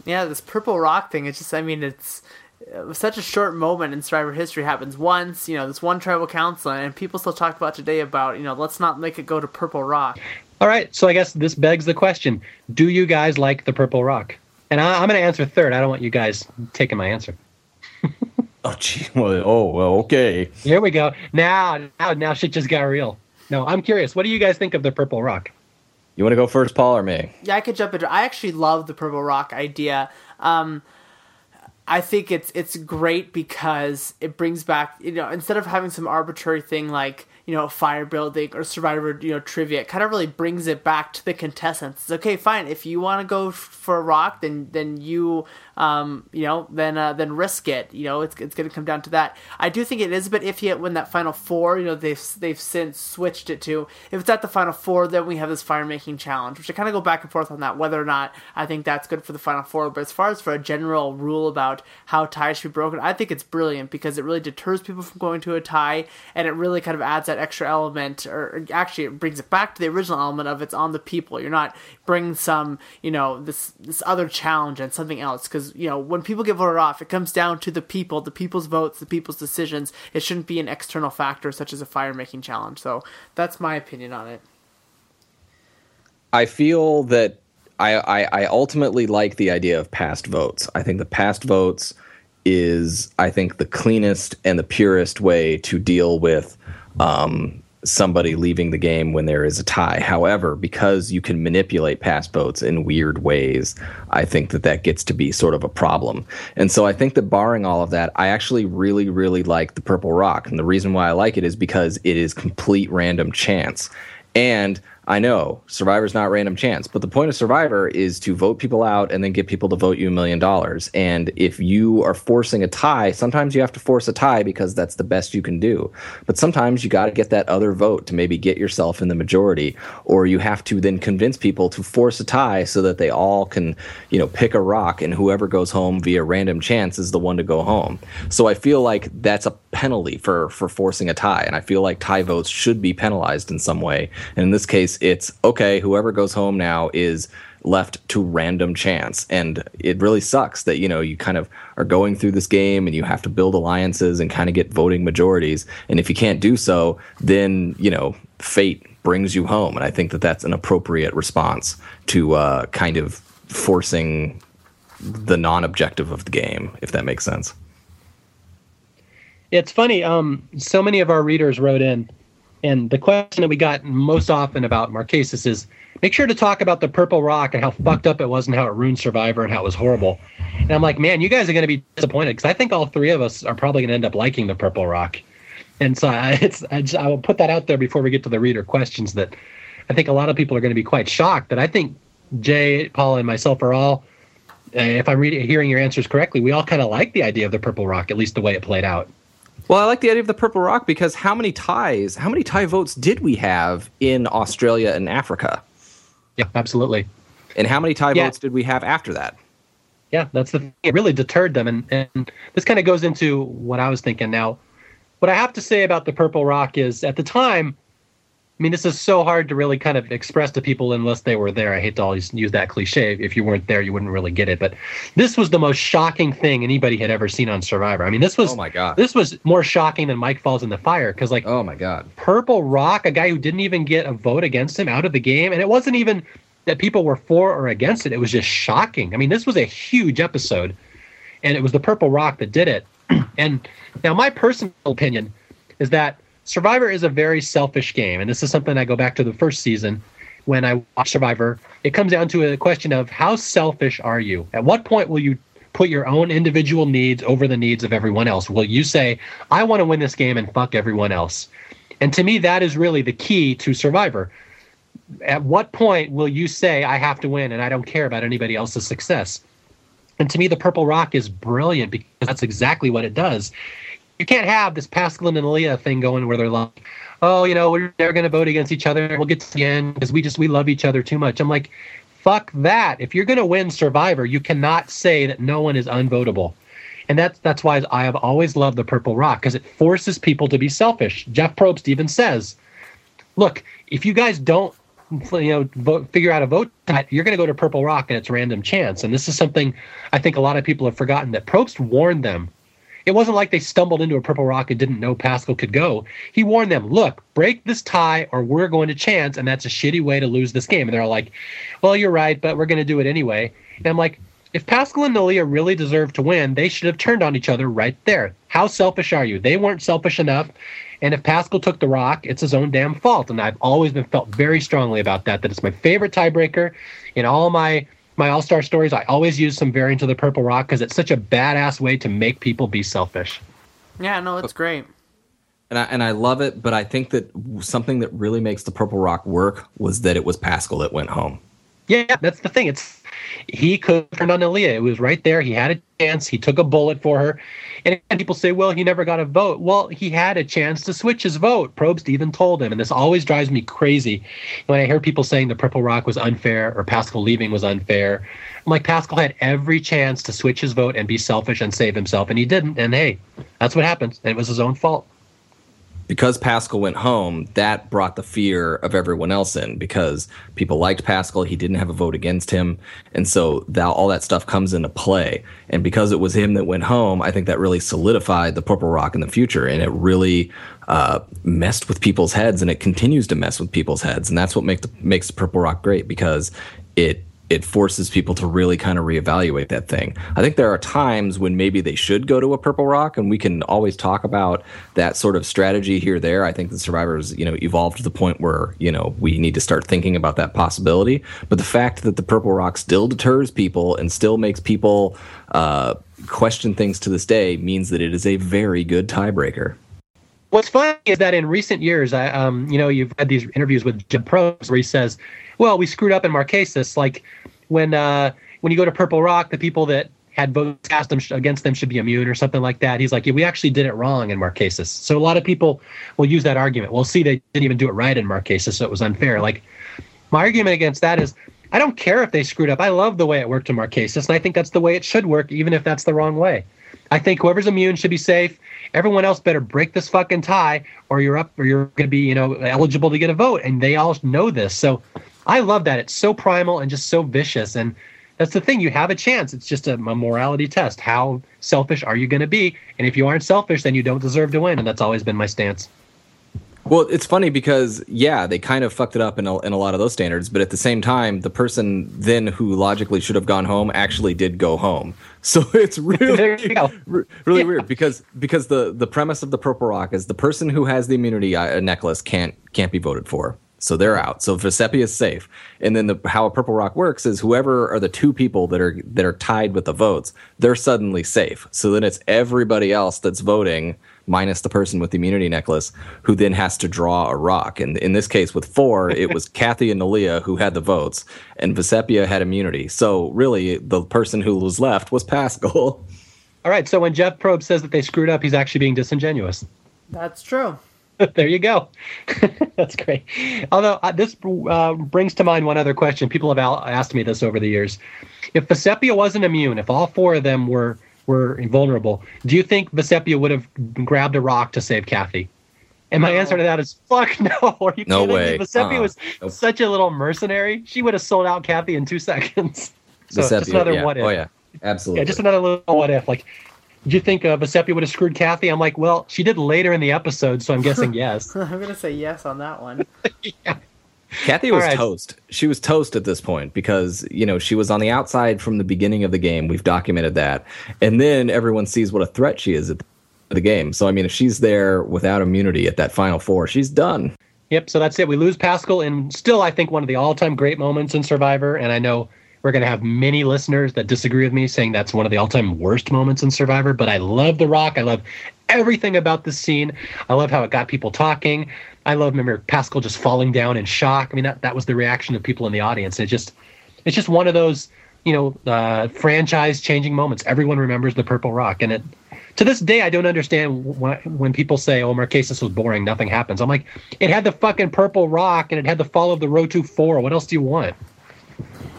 Yeah, this purple rock thing. It's just, I mean, it's it was such a short moment in Survivor history. Happens once, you know, this one tribal council, and people still talk about today about, you know, let's not make it go to purple rock. All right, so I guess this begs the question: Do you guys like the purple rock? And I, I'm going to answer third. I don't want you guys taking my answer. Oh, gee. Well, oh, well, okay. Here we go. Now, now, now, shit just got real. No, I'm curious. What do you guys think of the purple rock? You want to go first, Paul or me? Yeah, I could jump into. I actually love the purple rock idea. Um, I think it's it's great because it brings back you know instead of having some arbitrary thing like you know fire building or survivor you know trivia it kind of really brings it back to the contestants. It's okay, fine. If you want to go for a rock, then then you um you know then uh, then risk it. You know it's it's going to come down to that. I do think it is a bit iffy when that final four. You know they've they've since switched it to if it's at the final four, then we have this fire making challenge, which I kind of go back and forth on that whether or not I think that's good for the final four. But as far as for a general rule about how ties should be broken, I think it's brilliant because it really deters people from going to a tie, and it really kind of adds that extra element, or actually it brings it back to the original element of it's on the people. You're not bringing some you know this this other challenge and something else because you know when people get voted off, it comes down to the people, the people's votes, the people's decisions. It shouldn't be an external factor such as a fire making challenge. So that's my opinion on it. I feel that I, I, I ultimately like the idea of past votes. I think the past votes is I think the cleanest and the purest way to deal with um, somebody leaving the game when there is a tie. However, because you can manipulate pass votes in weird ways, I think that that gets to be sort of a problem. And so I think that barring all of that, I actually really, really like the Purple Rock. And the reason why I like it is because it is complete random chance. And I know Survivor's not random chance, but the point of Survivor is to vote people out and then get people to vote you a million dollars. And if you are forcing a tie, sometimes you have to force a tie because that's the best you can do. But sometimes you got to get that other vote to maybe get yourself in the majority, or you have to then convince people to force a tie so that they all can, you know, pick a rock and whoever goes home via random chance is the one to go home. So I feel like that's a penalty for for forcing a tie, and I feel like tie votes should be penalized in some way. And in this case, it's okay. Whoever goes home now is left to random chance, and it really sucks that you know you kind of are going through this game and you have to build alliances and kind of get voting majorities. And if you can't do so, then you know fate brings you home. And I think that that's an appropriate response to uh, kind of forcing the non-objective of the game, if that makes sense. It's funny. Um, so many of our readers wrote in, and the question that we got most often about Marquesas is make sure to talk about the Purple Rock and how fucked up it was and how it ruined Survivor and how it was horrible. And I'm like, man, you guys are going to be disappointed because I think all three of us are probably going to end up liking the Purple Rock. And so I, it's, I, just, I will put that out there before we get to the reader questions that I think a lot of people are going to be quite shocked that I think Jay, Paul, and myself are all, uh, if I'm reading, hearing your answers correctly, we all kind of like the idea of the Purple Rock, at least the way it played out. Well, I like the idea of the Purple Rock because how many ties, how many tie votes did we have in Australia and Africa? Yeah, absolutely. And how many tie Yeah. votes did we have after that? Yeah, that's the thing. It really deterred them. And, and this kind of goes into what I was thinking. Now, what I have to say about the Purple Rock is at the time, I mean, this is so hard to really kind of express to people unless they were there. I hate to always use that cliche. If you weren't there, you wouldn't really get it. But this was the most shocking thing anybody had ever seen on Survivor. I mean, this was Oh my God. this was more shocking than Mike falls in the fire because like Oh my God. Purple Rock, a guy who didn't even get a vote against him out of the game. And it wasn't even that people were for or against it. It was just shocking. I mean, this was a huge episode, and it was the Purple Rock that did it. and now, my personal opinion is that Survivor is a very selfish game. And this is something I go back to the first season when I watch Survivor. It comes down to a question of how selfish are you? At what point will you put your own individual needs over the needs of everyone else? Will you say, I want to win this game and fuck everyone else? And to me, that is really the key to Survivor. At what point will you say, I have to win and I don't care about anybody else's success? And to me, the Purple Rock is brilliant because that's exactly what it does. You can't have this Pascaline and Leah thing going where they're like, oh, you know, we're never going to vote against each other. We'll get to the end because we just, we love each other too much. I'm like, fuck that. If you're going to win Survivor, you cannot say that no one is unvotable. And that's that's why I have always loved the Purple Rock because it forces people to be selfish. Jeff Probst even says, "Look, if you guys don't, you know, vote, figure out a vote, you're going to go to Purple Rock and it's random chance." And this is something I think a lot of people have forgotten that Probst warned them. It wasn't like they stumbled into a Purple Rock and didn't know Paschal could go. He warned them, "Look, break this tie, or we're going to chance, and that's a shitty way to lose this game." And they're all like, "Well, you're right, but we're going to do it anyway." And I'm like, if Paschal and Neleh really deserved to win, they should have turned on each other right there. How selfish are you? They weren't selfish enough. And if Paschal took the rock, it's his own damn fault. And I've always been felt very strongly about that. That it's my favorite tiebreaker in all my my All Star stories. I always use some variant of the Purple Rock because it's such a badass way to make people be selfish. Yeah, no, it's great. And I, and I love it, but I think that something that really makes the Purple Rock work was that it was Paschal that went home. Yeah, that's the thing. It's he could have turned on Neleh. It was right there. He had a chance. He took a bullet for her. And people say, well, he never got a vote. Well, he had a chance to switch his vote. Probst even told him. And this always drives me crazy when I hear people saying the Purple Rock was unfair or Paschal leaving was unfair. I'm like, Paschal had every chance to switch his vote and be selfish and save himself, and he didn't. And hey, that's what happens. And it was his own fault. Because Paschal went home, that brought the fear of everyone else in because people liked Paschal. He didn't have a vote against him. And so that, all that stuff comes into play. And because it was him that went home, I think that really solidified the Purple Rock in the future. And it really uh, messed with people's heads and it continues to mess with people's heads. And that's what make the, makes Purple Rock great because it it forces people to really kind of reevaluate that thing. I think there are times when maybe they should go to a purple rock, and we can always talk about that sort of strategy here there. I think the survivors, you know, evolved to the point where you know we need to start thinking about that possibility. But the fact that the purple rock still deters people and still makes people uh, question things to this day means that it is a very good tiebreaker. What's funny is that in recent years, I, um, you know, you've had these interviews with Jeff Probst where he says, "Well, we screwed up in Marquesas. Like when uh, when you go to Purple Rock, the people that had votes cast them against them should be immune or something like that." He's like, "Yeah, we actually did it wrong in Marquesas." So a lot of people will use that argument. Well, see, they didn't even do it right in Marquesas, so it was unfair. Like my argument against that is. I don't care if they screwed up. I love the way it worked in Marquesas, and I think that's the way it should work, even if that's the wrong way. I think whoever's immune should be safe. Everyone else better break this fucking tie, or you're up, or you're going to be, you know, eligible to get a vote. And they all know this. So I love that. It's so primal and just so vicious. And that's the thing. You have a chance. It's just a, a morality test. How selfish are you going to be? And if you aren't selfish, then you don't deserve to win. And that's always been my stance. Well, it's funny because yeah, they kind of fucked it up in a, in a lot of those standards, but at the same time, the person then who logically should have gone home actually did go home. So it's really really yeah. weird because because the the premise of the Purple Rock is the person who has the immunity uh, necklace can't can't be voted for. So they're out. So Vecepia is safe. And then the, how a Purple Rock works is whoever are the two people that are that are tied with the votes, they're suddenly safe. So then it's everybody else that's voting minus the person with the immunity necklace who then has to draw a rock. And in this case with four, it was Kathy and Neleh who had the votes and Vecepia had immunity. So really the person who was left was Paschal. All right. So when Jeff Probst says that they screwed up, he's actually being disingenuous. That's true. there you go. That's great. Although uh, this uh, brings to mind one other question. People have al- asked me this over the years. If Vecepia wasn't immune, if all four of them were were invulnerable, do you think Vecepia would have grabbed a rock to save Kathy? And my no. answer to that is fuck no. Are you no kidding way. me? Vecepia uh-uh. was nope. such a little mercenary. She would have sold out Kathy in two seconds. so Vecepia, just another yeah. what if. Oh yeah, absolutely. Yeah, just another little what if. Like do you think uh, Vecepia would have screwed Kathy? I'm like, well, she did later in the episode, so I'm guessing yes. I'm gonna say yes on that one. yeah. Kathy was right. toast. She was toast at this point because, you know, she was on the outside from the beginning of the game. We've documented that. And then everyone sees what a threat she is at the game. So, I mean, if she's there without immunity at that final four, she's done. Yep. So that's it. We lose Paschal, and still, I think, one of the all time great moments in Survivor. And I know we're going to have many listeners that disagree with me, saying that's one of the all-time worst moments in Survivor. But I love The Rock. I love everything about this scene. I love how it got people talking. I love remember Paschal just falling down in shock. I mean, that that was the reaction of people in the audience. It just it's just one of those you know uh, franchise-changing moments. Everyone remembers the Purple Rock, and it to this day, I don't understand when, when people say, "Oh, Marquesas was boring, nothing happens." I'm like, it had the fucking purple rock, and it had the fall of the Rotu Four. What else do you want?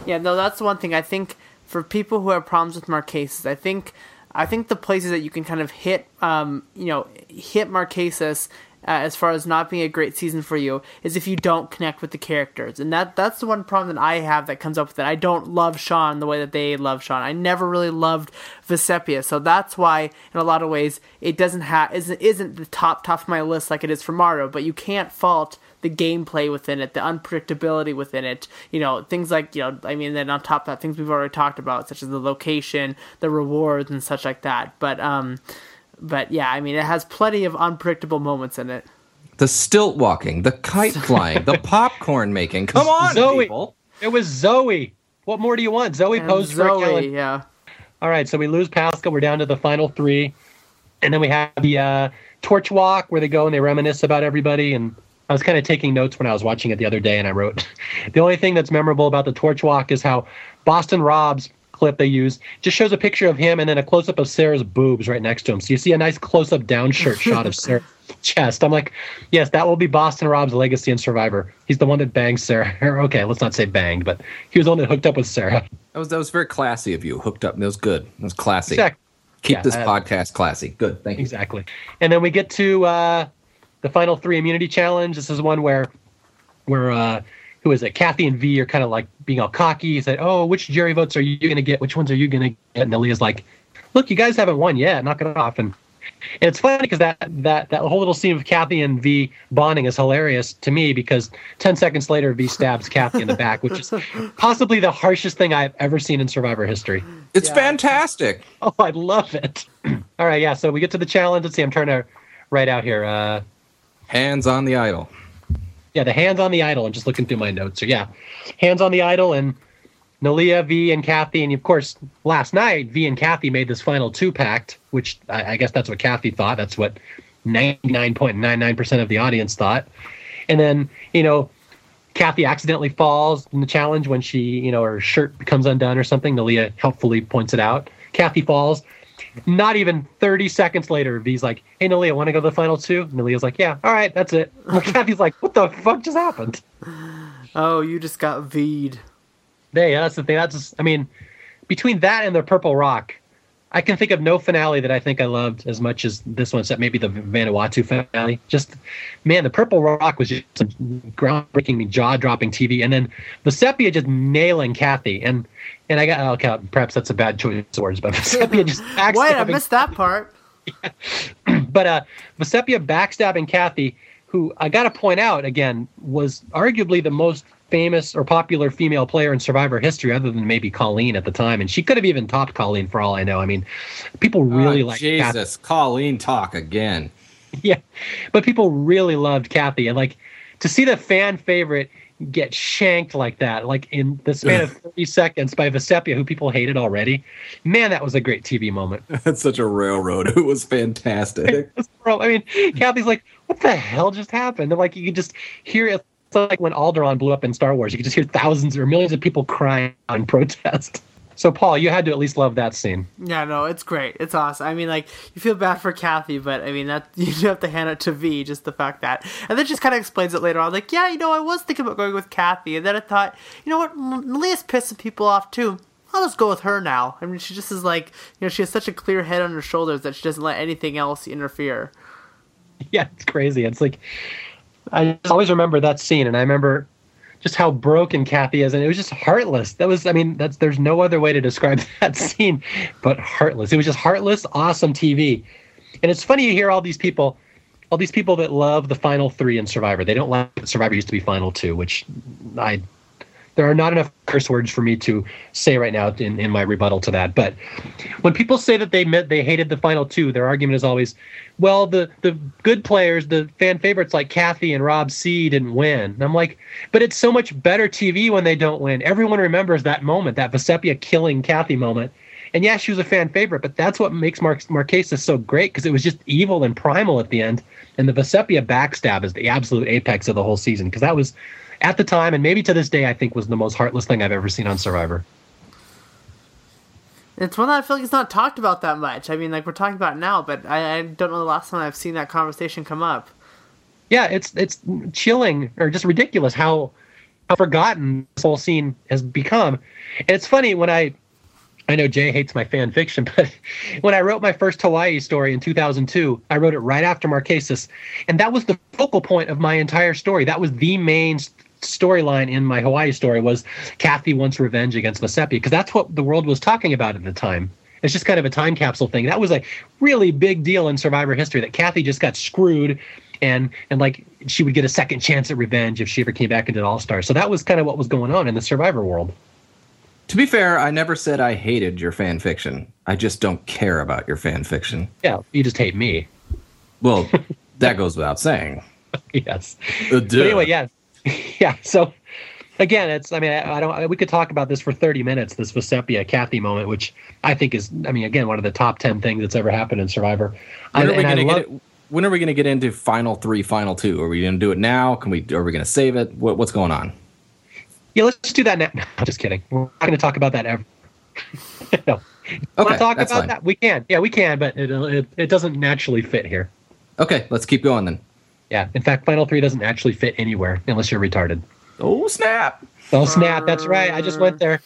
Yeah, no, that's one thing. I think for people who have problems with Marquesas, I think I think the places that you can kind of hit, um, you know, hit Marquesas uh, as far as not being a great season for you is if you don't connect with the characters, and that that's the one problem that I have that comes up with it. I don't love Sean the way that they love Sean. I never really loved Vecepia, so that's why in a lot of ways it doesn't have isn't isn't the top top of my list like it is for Mario. But you can't fault the gameplay within it, the unpredictability within it, you know, things like, you know, I mean, then on top of that, things we've already talked about, such as the location, the rewards, and such like that. But, um, but yeah, I mean, it has plenty of unpredictable moments in it. The stilt walking, the kite flying, the popcorn making. Come on, Zoe. people. It was Zoe. What more do you want? Zoe and posed Zoe, for Yeah. All right, so we lose Paschal. We're down to the final three, and then we have the uh, torch walk where they go and they reminisce about everybody and I was kind of taking notes when I was watching it the other day, and I wrote the only thing that's memorable about the torch walk is how Boston Rob's clip they use just shows a picture of him and then a close up of Sarah's boobs right next to him. So you see a nice close up down shirt shot of Sarah's chest. I'm like, yes, that will be Boston Rob's legacy in Survivor. He's the one that banged Sarah. okay, let's not say banged, but he was the one that hooked up with Sarah. That was that was very classy of you. Hooked up. That was good. That was classy. Exactly. Keep Yeah, this I- podcast classy. Good. Thank you. Exactly. And then we get to uh, the final three immunity challenge. This is one where where uh, who is it? Kathy and V are kind of like being all cocky. He said, "Oh, which jury votes are you going to get? Which ones are you going to get?" And Neleh's like, "Look, you guys haven't won yet. Knock it off." And, and it's funny because that that that whole little scene of Kathy and V bonding is hilarious to me because ten seconds later, V stabs Kathy in the back, which is possibly the harshest thing I've ever seen in Survivor history. It's fantastic. Oh, I love it. all right, yeah. So we get to the challenge. Let's see. I'm trying to write out here. Uh, Hands on the idol. yeah, the hands on the idol. I'm just looking through my notes. So yeah, hands on the idol and Neleh, V, and Kathy, and of course last night V and Kathy made this final two pact, which I, I guess that's what Kathy thought. That's what 99.99 percent of the audience thought. And then you know, Kathy accidentally falls in the challenge when she you know her shirt becomes undone or something. Neleh helpfully points it out. Kathy falls. Not even 30 seconds later, V's like, "Hey, Neleh, want to go to the final two? And Neleh's like, "Yeah, all right, that's it." Kathy's like, "What the fuck just happened?" Oh, you just got V'd. Hey, that's the thing. That's just, I mean, between that and the Purple Rock, I can think of no finale that I think I loved as much as this one, except maybe the Vanuatu finale. Just man, the Purple Rock was just groundbreaking, jaw-dropping TV, and then Vecepia just nailing Kathy, and and I got okay, perhaps that's a bad choice of words, but Vecepia just Wait, I missed that part. but uh Vecepia backstabbing Kathy, who I gotta point out again, was arguably the most famous or popular female player in Survivor history, other than maybe Colleen at the time. And she could have even topped Colleen for all I know. I mean, people ah, really Oh, like Kathy. Jesus, Colleen talk again. Yeah. But people really loved Kathy. And like to see the fan favorite get shanked like that, like in the span of 30 seconds by Vecepia, who people hated already. Man, that was a great TV moment. That's such a railroad. It was fantastic. I mean, Kathy's like, what the hell just happened? And like, you could just hear it. Like when Alderaan blew up in Star Wars. You could just hear thousands or millions of people crying in protest. So, Paul, you had to at least love that scene. Yeah, no, it's great. It's awesome. I mean, like you feel bad for Kathy, but I mean that you do have to hand it to V. Just the fact that, and then just kind of explains it later on. Like, yeah, you know, I was thinking about going with Kathy, and then I thought, you know what, Neleh's pissing people off too. I'll just go with her now. I mean, she just is like, you know, she has such a clear head on her shoulders that she doesn't let anything else interfere. Yeah, it's crazy. It's like, I always remember that scene, and I remember just how broken Kathy is, and it was just heartless. That was, I mean, that's there's no other way to describe that scene but heartless. It was just heartless, awesome TV. And it's funny you hear all these people, all these people that love the final three in Survivor. They don't like Survivor used to be final two, which I there are not enough curse words for me to say right now in, in my rebuttal to that. But when people say that they meant they hated the final two, their argument is always, well, the the good players, the fan favorites like Kathy and Rob C didn't win. And I'm like, but it's so much better TV when they don't win. Everyone remembers that moment, that Vecepia killing Kathy moment. And yeah, she was a fan favorite, but that's what makes Mar- Marquesas so great because it was just evil and primal at the end. And the Vecepia backstab is the absolute apex of the whole season because that was, at the time, and maybe to this day, I think was the most heartless thing I've ever seen on Survivor. It's one that I feel like it's not talked about that much. I mean, like we're talking about now, but I, I don't know the last time I've seen that conversation come up. yeah, it's it's chilling or just ridiculous how how forgotten this whole scene has become. And it's funny when I I know Jay hates my fan fiction, but when I wrote my first Hawaii story in 2002, I wrote it right after Marquesas, and that was the focal point of my entire story. That was the main storyline in my Hawaii story was Kathy wants revenge against Vecepia because that's what the world was talking about at the time. It's just kind of a time capsule thing. That was a really big deal in Survivor history that Kathy just got screwed and and like she would get a second chance at revenge if she ever came back into All Star. So that was kind of what was going on in the Survivor world. To be fair, I never said I hated your fan fiction. I just don't care about your fan fiction. Yeah, you just hate me. Well, that goes without saying. yes. Uh, anyway, yeah, yeah. So again, it's. I mean, I, I don't. We could talk about this for thirty minutes. This Vecepia Kathy moment, which I think is. I mean, again, one of the top ten things that's ever happened in Survivor. When are we gonna love- get it? When are we going to get into final three, final two? Are we going to do it now? Can we? Are we going to save it? What, what's going on? Yeah, let's do that now. No, I'm just kidding. We're not going to talk about that ever. no. Okay, to talk about fine. that? We can. Yeah, we can, but it, it it doesn't naturally fit here. Okay, let's keep going then. Yeah. In fact, Final Three doesn't actually fit anywhere unless you're retarded. Oh snap! Oh snap! That's right. I just went there.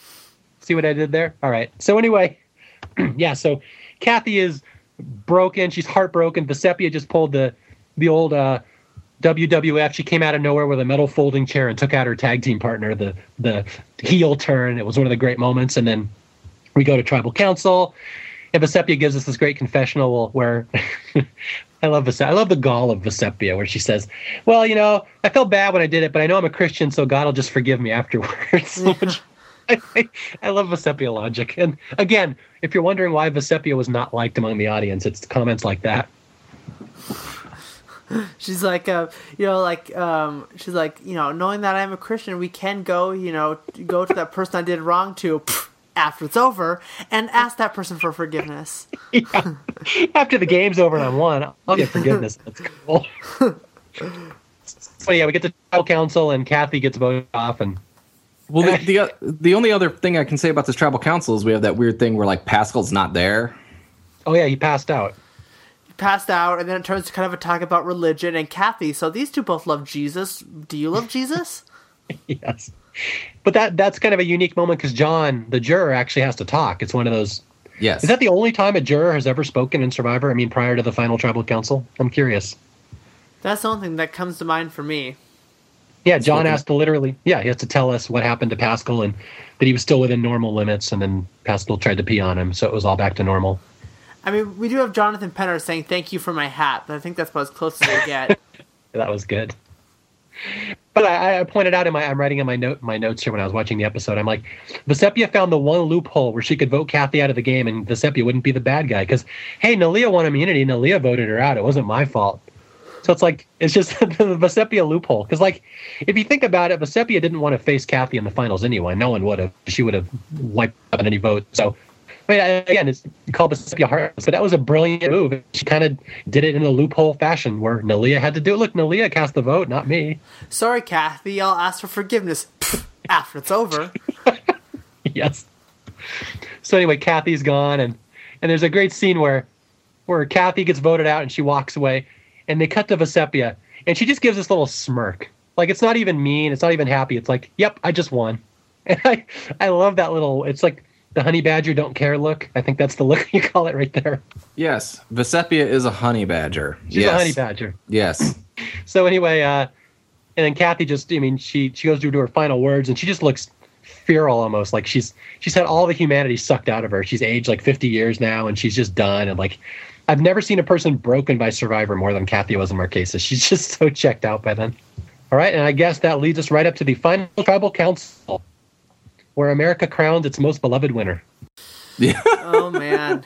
See what I did there? All right. So anyway, yeah. So Kathy is broken. She's heartbroken. Vecepia just pulled the the old uh, WWF. She came out of nowhere with a metal folding chair and took out her tag team partner, the the heel turn. It was one of the great moments. And then we go to Tribal Council, and Vecepia gives us this great confessional where I love. I love the gall of Vecepia, where she says, "Well, you know, I felt bad when I did it, but I know I'm a Christian, so God will just forgive me afterwards." Which I, I love Vecepia logic. And again, if you're wondering why Vecepia was not liked among the audience, it's comments like that. She's like, uh, you know, like, um, she's like, you know, knowing that I'm a Christian, we can go, you know, go to that person I did wrong to after it's over and ask that person for forgiveness. yeah. After the game's over and I'm won, I'll get forgiveness. That's cool. so yeah, we get to tribal council and Kathy gets voted off and Well, the, the the only other thing I can say about this tribal council is we have that weird thing where like Paschal's not there. oh yeah, he passed out. He passed out, and then it turns to kind of a talk about religion and Kathy. So these two both love Jesus. Do you love Jesus? yes. But that that's kind of a unique moment because John, the juror, actually has to talk. It's one of those. Yes. Is that the only time a juror has ever spoken in Survivor? I mean, prior to the final tribal council. I'm curious. That's the only thing that comes to mind for me. Yeah, John Spoken. has to literally. Yeah, he has to tell us what happened to Paschal and that he was still within normal limits, and then Paschal tried to pee on him, so it was all back to normal. I mean, we do have Jonathan Penner saying "Thank you for my hat," but I think that's about as close as we get. That was good. But I, I pointed out in my I'm writing in my note my notes here when I was watching the episode. I'm like, Vecepia found the one loophole where she could vote Kathy out of the game, and Vecepia wouldn't be the bad guy because hey, Neleh won immunity. Neleh voted her out. It wasn't my fault. So it's like it's just the Vecepia loophole because like if you think about it, Vecepia didn't want to face Kathy in the finals anyway. No one would have. She would have wiped out any vote. So. I mean, uh, again, it's called Vecepia heartless, but that was a brilliant move. She kind of did it in a loophole fashion where Neleh had to do it. Look, Neleh cast the vote, not me. Sorry, Kathy. I'll ask for forgiveness after it's over. yes. So anyway, Kathy's gone, and and there's a great scene where where Kathy gets voted out and she walks away, and they cut to Vecepia, and she just gives this little smirk, like it's not even mean, it's not even happy. It's like, yep, I just won, and I I love that little. It's like the honey badger don't care look. I think that's the look you call it right there. Yes. Vecepia is a honey badger. She's yes. a honey badger. Yes. So anyway, uh, and then Kathy just, I mean, she she goes through to her final words, and she just looks feral almost, like she's she's had all the humanity sucked out of her. She's aged like 50 years now, and she's just done. And like, I've never seen a person broken by Survivor more than Kathy was in Marquesas. She's just so checked out by then. All right, and I guess that leads us right up to the final tribal council, where America crowned its most beloved winner. Oh man.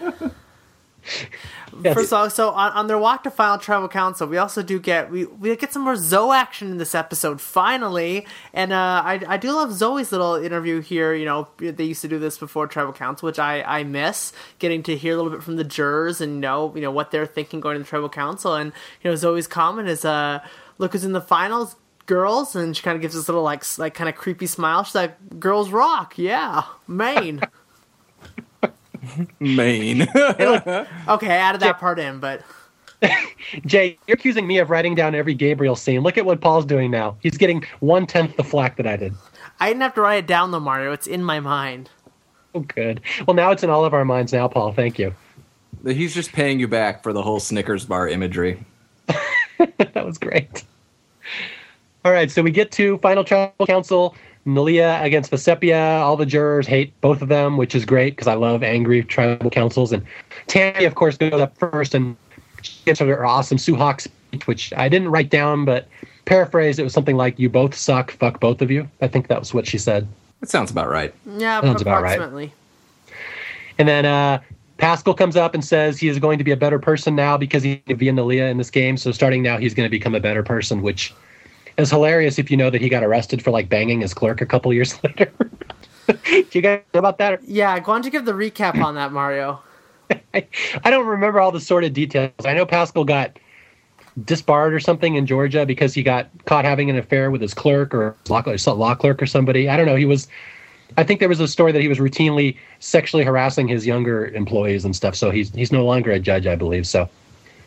Yes. First of all, so on, on their walk to final tribal council, we also do get we, we get some more Zoe action in this episode finally, and uh, I I do love Zoe's little interview here. You know, they used to do this before tribal council, which I I miss getting to hear a little bit from the jurors and know you know what they're thinking going to the tribal council. And you know, Zoe's comment is uh, "Look who's in the finals." Girls, and she kind of gives this little like like kind of creepy smile. She's like, "Girls rock, yeah, Maine." Maine. okay, I added that part in, but Jay, you're accusing me of writing down every Gabriel scene. Look at what Paul's doing now. He's getting one tenth the flack that I did. I didn't have to write it down though, Mario. It's in my mind. Oh, good. Well, now it's in all of our minds now, Paul. Thank you. He's just paying you back for the whole Snickers bar imagery. that was great. All right, so we get to final tribal council. Neleh against Vecepia. All the jurors hate both of them, which is great because I love angry tribal councils. And Tammy, of course, goes up first and she gives her awesome Suhawk speech, which I didn't write down, but paraphrase, it was something like, You both suck, fuck both of you. I think that was what she said. That sounds about right. Yeah, Sounds about right. approximately. And then uh, Paschal comes up and says he is going to be a better person now because he via Neleh in this game. So starting now, he's going to become a better person, which is hilarious if you know that he got arrested for like banging his clerk a couple years later. Do you guys know about that? Yeah, why don't you give the recap on that, Mario? I, I don't remember all the sordid details. I know Paschal got disbarred or something in Georgia because he got caught having an affair with his clerk or law, law clerk or somebody. I don't know. He was. I think there was a story that he was routinely sexually harassing his younger employees and stuff. So he's he's no longer a judge, I believe. So,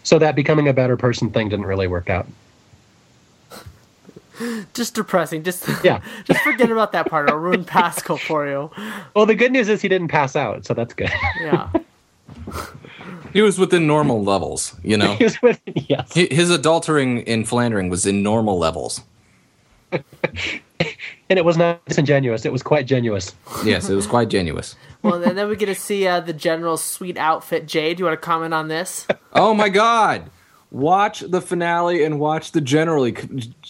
so that becoming a better person thing didn't really work out. Just depressing. Just Yeah. just forget about that part. I'll ruin Paschal for you. Well, the good news is he didn't pass out, so that's good. Yeah. He was within normal levels, you know. He was with yes. His adultering in Flandering was in normal levels. and it was not disingenuous. It was quite genuous. Yes, it was quite genuous. Well, and then we get to see uh, the general's sweet outfit. Jay, do you want to comment on this? Oh my god! Watch the finale and watch the generally.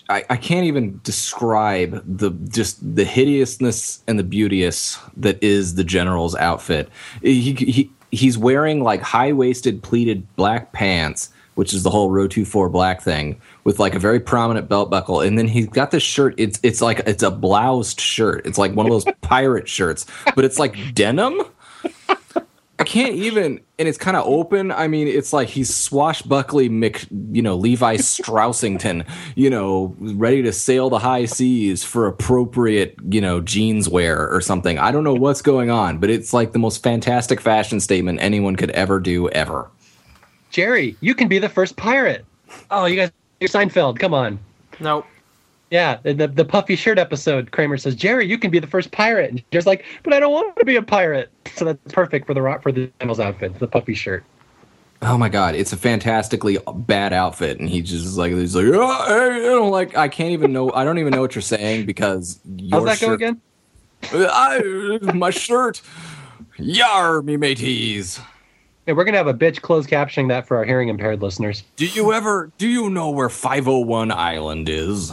I, I can't even describe the just the hideousness and the beauteous that is the general's outfit. He, he he's wearing like high waisted pleated black pants, which is the whole Rotu Four black thing, with like a very prominent belt buckle, and then he's got this shirt. It's it's like it's a bloused shirt. It's like one of those pirate shirts, but it's like denim. I can't even, and it's kind of open. I mean, it's like he's swashbuckly, Mc, you know, Levi Straussington, you know, ready to sail the high seas for appropriate, you know, jeans wear or something. I don't know what's going on, but it's like the most fantastic fashion statement anyone could ever do ever. Jerry, you can be the first pirate. Oh, you guys, you're Seinfeld. Come on. Nope. Yeah, the, the puffy shirt episode. Kramer says, "Jerry, you can be the first pirate." And Jerry's like, "But I don't want to be a pirate." So that's perfect for the ro- for the general's outfit, the puffy shirt. Oh my god, it's a fantastically bad outfit, and he just is like he's like, oh, I don't like, I can't even know, I don't even know what you're saying because your How's that go again? I, my shirt, yar me mateys. Yeah, we're gonna have a bitch closed captioning that for our hearing impaired listeners. Do you ever? Do you know where 501 Island is?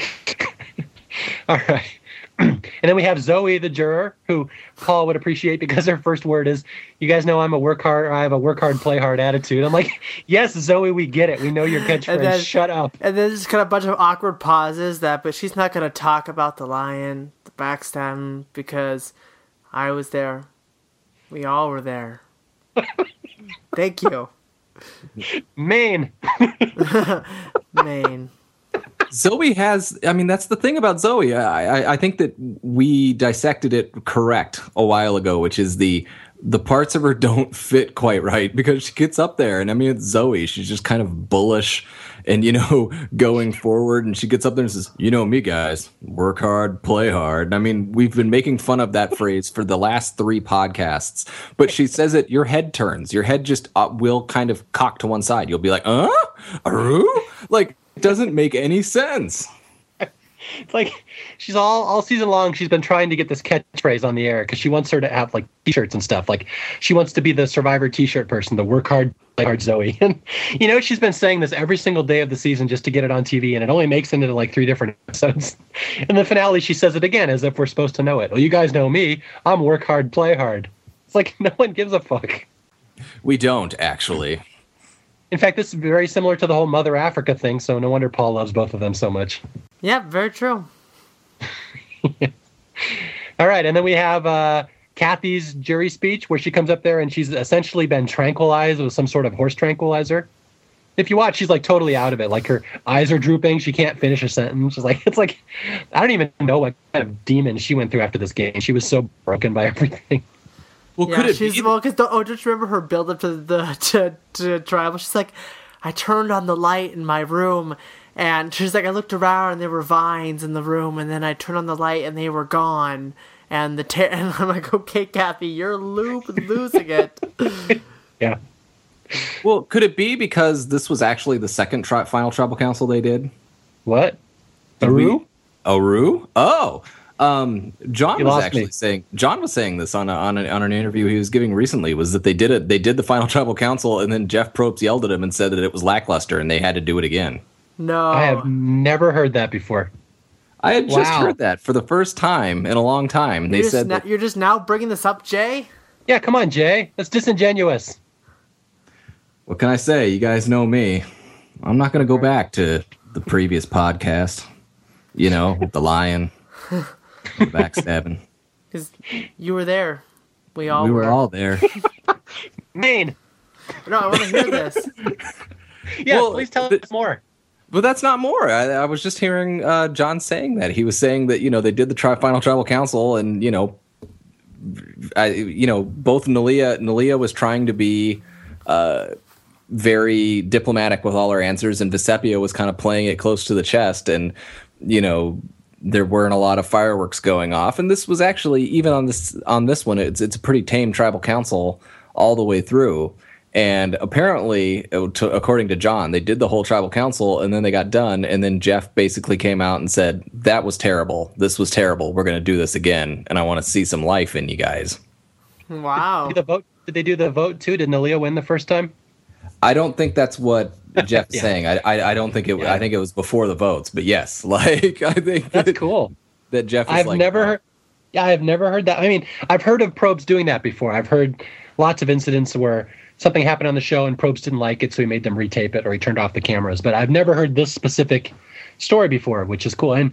All right. and then we have Zoe, the juror, who Paul would appreciate because her first word is, "You guys know I'm a work hard. I have a work hard, play hard attitude." I'm like, "Yes, Zoe, we get it. We know your catchphrase. And then- Shut up." And then just kind of a bunch of awkward pauses that, but she's not going to talk about the lion, the backstab, because I was there. We all were there. Thank you, Maine. Maine. Zoe has. I mean, that's the thing about Zoe. I, I, I think that we dissected it correct a while ago, which is the the parts of her don't fit quite right because she gets up there, and I mean, it's Zoe. She's just kind of bullish and you know going forward, and she gets up there and says, "You know me, guys. Work hard, play hard." And I mean, we've been making fun of that phrase for the last three podcasts, but she says it. Your head turns. Your head just uh, will kind of cock to one side. You'll be like, "Uh, Aru?" like. It doesn't make any sense. It's like she's all all season long. She's been trying to get this catchphrase on the air because she wants her to have like t-shirts and stuff. Like she wants to be the Survivor t-shirt person, the work hard, play hard Zoe. And you know she's been saying this every single day of the season just to get it on TV, and it only makes it into like three different episodes. In the finale, she says it again as if we're supposed to know it. Well, you guys know me. I'm work hard, play hard. It's like no one gives a fuck. We don't actually. In fact, this is very similar to the whole Mother Africa thing. So no wonder Paul loves both of them so much. Yep, very true. All right, and then we have uh, Kathy's jury speech where she comes up there and she's essentially been tranquilized with some sort of horse tranquilizer. If you watch, she's like totally out of it. Like her eyes are drooping. She can't finish a sentence. She's like, it's like, I don't even know what kind of demon she went through after this game. She was so broken by everything. Well, Yeah, could it she's be? well, because oh, just remember her build up to the to to tribal. She's like, I turned on the light in my room, and she's like, I looked around and there were vines in the room, and then I turned on the light and they were gone. And the ter- and I'm like, okay, Kathy, you're lo- losing it. Yeah. well, could it be because this was actually the second tri- final tribal council they did? What? Did we- Aru? Aru? Oh, um, John You was actually me. saying. John was saying this on a, on, a, on an interview he was giving recently. Was that they did it? They did the final tribal council, and then Jeff Probst yelled at him and said that it was lackluster, and they had to do it again. No, I have never heard that before. I had just heard that for the first time in a long time. They you're, just said na- that, you're just now bringing this up, Jay. Yeah, come on, Jay. That's disingenuous. What can I say? You guys know me. I'm not going to go back to the previous podcast. You know, with the lion, the backstabbing. Because you were there. We all we were. were all there. Maine. No, I want to hear this. Yeah, Well, please tell the- us more. But that's not more. I, I was just hearing uh, John saying that he was saying that you know they did the tri- final tribal council, and you know, I you know both Neleh Neleh was trying to be uh, very diplomatic with all her answers, and Vecepia was kind of playing it close to the chest, and you know there weren't a lot of fireworks going off, and this was actually even on this on this one, it's it's a pretty tame tribal council all the way through. And apparently, to, according to John, they did the whole tribal council and then they got done. And then Jeff basically came out and said, That was terrible. This was terrible. We're going to do this again. And I want to see some life in you guys. Wow. Did the vote? Did they do the vote too? Did Neleh win the first time? I don't think that's what Jeff Yeah. saying. I, I I don't think it. Yeah. I think it was before the votes. But yes, like I think That's that, cool. that Jeff. Is I've like, never heard. Yeah, I've never heard that. I mean, I've heard of Probst doing that before. I've heard lots of incidents where something happened on the show and Probst didn't like it, so he made them retape it or he turned off the cameras. But I've never heard this specific story before, which is cool. And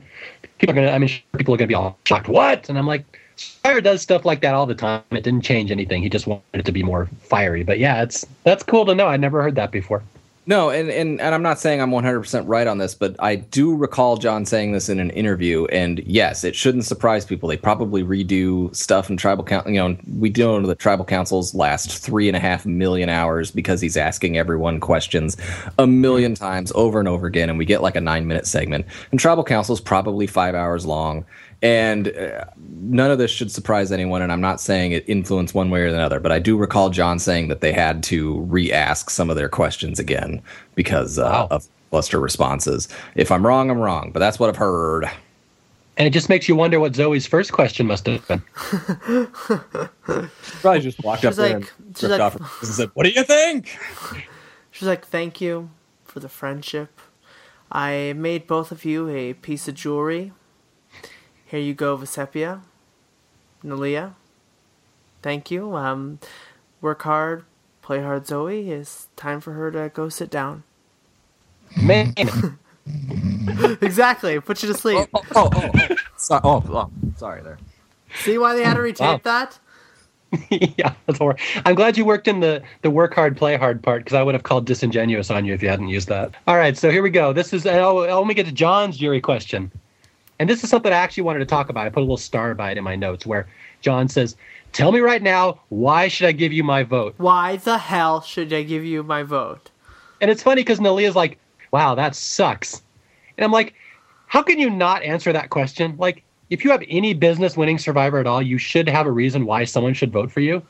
people are gonna. I mean, people are gonna be all shocked. What? And I'm like, Fire does stuff like that all the time. It didn't change anything. He just wanted it to be more fiery. But yeah, it's that's cool to know. I never heard that before. No, and, and and I'm not saying I'm 100% right on this, but I do recall John saying this in an interview. And yes, it shouldn't surprise people. They probably redo stuff in tribal council. You know, we know the tribal councils last three and a half million hours because he's asking everyone questions a million times over and over again, and we get like a nine minute segment. And tribal council is probably five hours long. And uh, none of this should surprise anyone. And I'm not saying it influenced one way or the other, but I do recall John saying that they had to re ask some of their questions again because uh, Wow. of cluster responses. If I'm wrong, I'm wrong, but that's what I've heard. And it just makes you wonder what Zoe's first question must have been. She probably just walked She's up there like- and ripped like- off her and said, What do you think? She's like, "Thank you for the friendship. I made both of you a piece of jewelry. Here you go, Vecepia, Neleh. Thank you. Um, work hard, play hard, Zoe. It's time for her to go sit down. Man, exactly. Put you to sleep. Oh, oh, oh, oh. So- oh, oh, sorry there. See why they had to retape Wow. that? yeah, that's horrible. I'm glad you worked in the the work hard, play hard part because I would have called disingenuous on you if you hadn't used that. All right, so here we go. This is I'll, I'll let me get to John's jury question, and this is something I actually wanted to talk about. I put a little star by it in my notes where John says, "Tell me right now, why should I give you my vote?" Why the hell should I give you my vote? And it's funny because Neleh's like, wow, that sucks. And I'm like, how can you not answer that question? Like, if you have any business winning survivor at all, you should have a reason why someone should vote for you.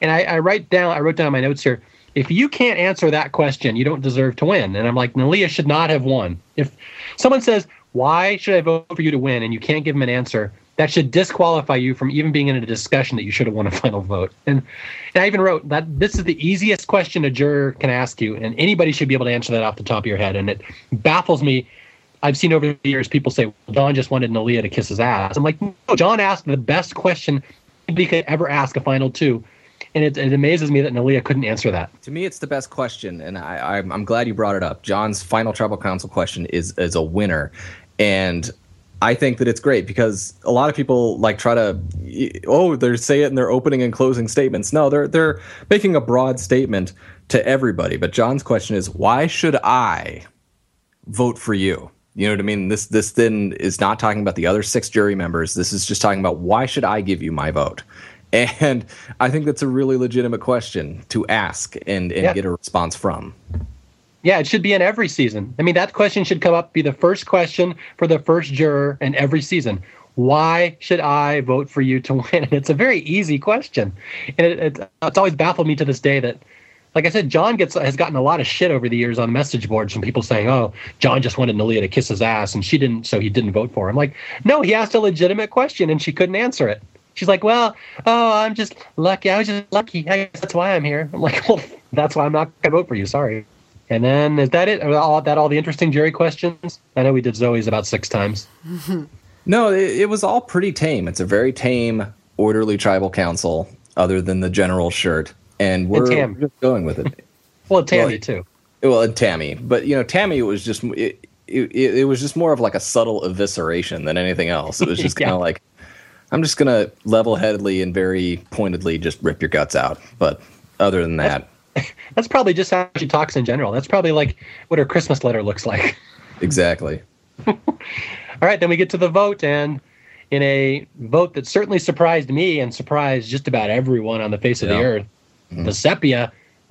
And I, I write down, I wrote down in my notes here, if you can't answer that question, you don't deserve to win. And I'm like, Neleh should not have won. If someone says, why should I vote for you to win? And you can't give them an answer, that should disqualify you from even being in a discussion that you should have won a final vote. And, and I even wrote that this is the easiest question a juror can ask you, and anybody should be able to answer that off the top of your head. And it baffles me. I've seen over the years people say, well, John just wanted Neleh to kiss his ass. I'm like, no, John asked the best question he could ever ask a final two. And it, it amazes me that Neleh couldn't answer that. To me, it's the best question, and I, I'm, I'm glad you brought it up. John's final tribal council question is is a winner, and I think that it's great because a lot of people like try to oh they say it in their opening and closing statements. No, they're they're making a broad statement to everybody. But John's question is why should I vote for you? You know what I mean? This this then is not talking about the other six jury members. This is just talking about why should I give you my vote? And I think that's a really legitimate question to ask and, and Yeah. get a response from. Yeah, it should be in every season. I mean, that question should come up, be the first question for the first juror in every season. Why should I vote for you to win? And it's a very easy question, and it, it, it's always baffled me to this day that, like I said, John gets has gotten a lot of shit over the years on message boards from people saying, "Oh, John just wanted Neleh to kiss his ass, and she didn't, so he didn't vote for him." Like, no, he asked a legitimate question, and she couldn't answer it. She's like, "Well, oh, I'm just lucky. I was just lucky. I guess that's why I'm here." I'm like, "Well, that's why I'm not gonna vote for you. Sorry." And then is that it? All that all the interesting jury questions? I know we did Zoe's about six times. No, it, it was all pretty tame. It's a very tame, orderly tribal council, other than the general shirt. And we're, we're just going with it. Well, Tammy Well, too. well, and Tammy. But, you know, Tammy was just. It, it, it was just more of like a subtle evisceration than anything else. It was just kind of like, I'm just gonna level-headedly and very pointedly just rip your guts out. But other than that, That's probably just how she talks in general. That's probably like what her Christmas letter looks like. exactly. All right, then we get to the vote, and in a vote that certainly surprised me and surprised just about everyone on the face of the earth, mm-hmm. Vecepia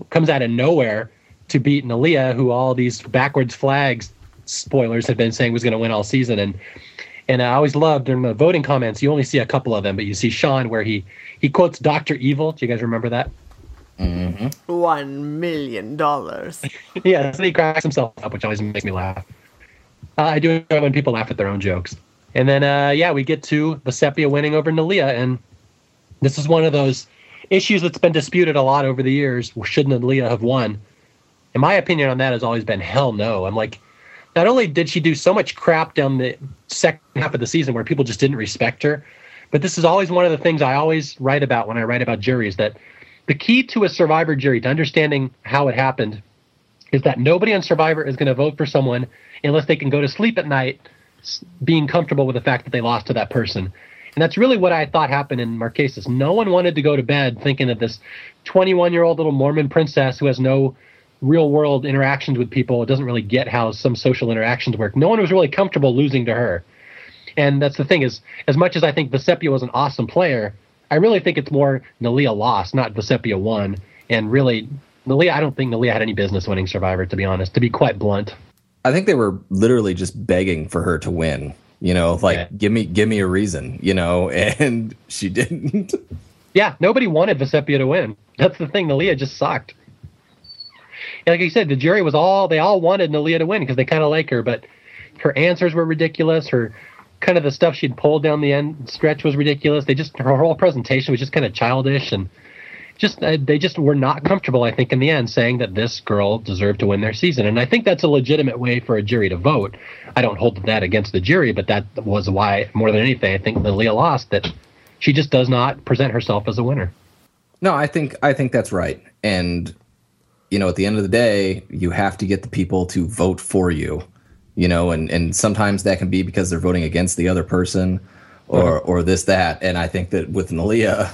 comes out of nowhere to beat Neleh, who all these backwards flags spoilers had been saying was going to win all season. And and I always loved during the voting comments, you only see a couple of them, but you see Sean where he he quotes Doctor Evil. Do you guys remember that? One million dollars. yeah, so he cracks himself up, which always makes me laugh. Uh, I do enjoy when people laugh at their own jokes. And then, uh, yeah, we get to Vecepia winning over Neleh, and this is one of those issues that's been disputed a lot over the years. Shouldn't Neleh have won? And my opinion on that has always been hell no. I'm like, not only did she do so much crap down the second half of the season where people just didn't respect her, but this is always one of the things I always write about when I write about juries that the key to a survivor jury to understanding how it happened is that nobody on survivor is going to vote for someone unless they can go to sleep at night being comfortable with the fact that they lost to that person. And that's really what i thought happened in marquesas. No one wanted to go to bed thinking that this 21 year old little mormon princess who has no real world interactions with people It doesn't really get how some social interactions work no one was really comfortable losing to her and that's the thing is, as much as I think Vecepia was an awesome player, I really think it's more Neleh lost, not Vecepia won. And really, Neleh, I don't think Neleh had any business winning Survivor, to be honest, to be quite blunt. I think they were literally just begging for her to win. You know, like Yeah. give me give me a reason. You know, and she didn't. Yeah, nobody wanted Vecepia to win. That's the thing. Neleh just sucked. Like you said, the jury was all, they all wanted Neleh to win because they kind of like her, but her answers were ridiculous. Her kind of the stuff she'd pulled down the end stretch was ridiculous. They just, her whole presentation was just kind of childish and just, uh, they just were not comfortable, I think, in the end, saying that this girl deserved to win their season. And I think that's a legitimate way for a jury to vote. I don't hold that against the jury, but that was why, more than anything, I think Neleh lost, that she just does not present herself as a winner. No, I think I think that's right. And you know, at the end of the day, you have to get the people to vote for you. You know, and and sometimes that can be because they're voting against the other person or or this that. And I think that with Neleh,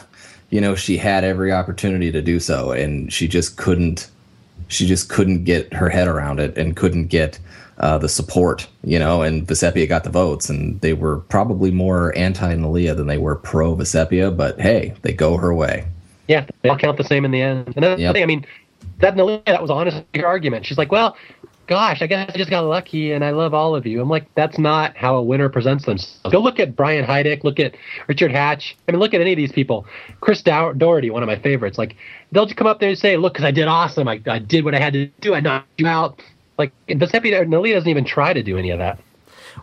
you know, she had every opportunity to do so and she just couldn't she just couldn't get her head around it and couldn't get uh, the support, you know, and Vecepia got the votes, and they were probably more anti Neleh than they were pro Vecepia, but hey, they go her way. Yeah, they all count the same in the end. And Yep. thing. I mean, that that was honestly her argument. She's like, well, gosh, I guess I just got lucky and I love all of you. I'm like, that's not how a winner presents themselves. Go look at Brian Heidik, look at Richard Hatch. I mean, look at any of these people. Chris Dow- Daugherty, one of my favorites. Like, they'll just come up there and say, look, because I did awesome. I, I did what I had to do. I knocked you out. Like, Vecepia, Neleh doesn't even try to do any of that.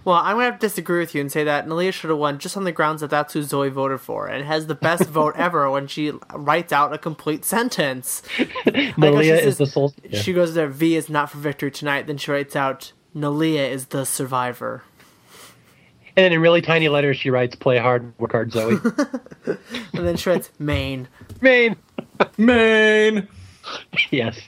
Well, I'm gonna have to disagree with you and say that Neleh should have won just on the grounds that that's who Zoe voted for, and has the best vote ever when she writes out a complete sentence. Like how she Neleh says- is the soul. yeah. She goes there. V is not for victory tonight. Then she writes out Neleh is the survivor. And then in really tiny letters, she writes, play hard, work hard, Zoe. And then she writes Maine. Maine. Maine. Yes.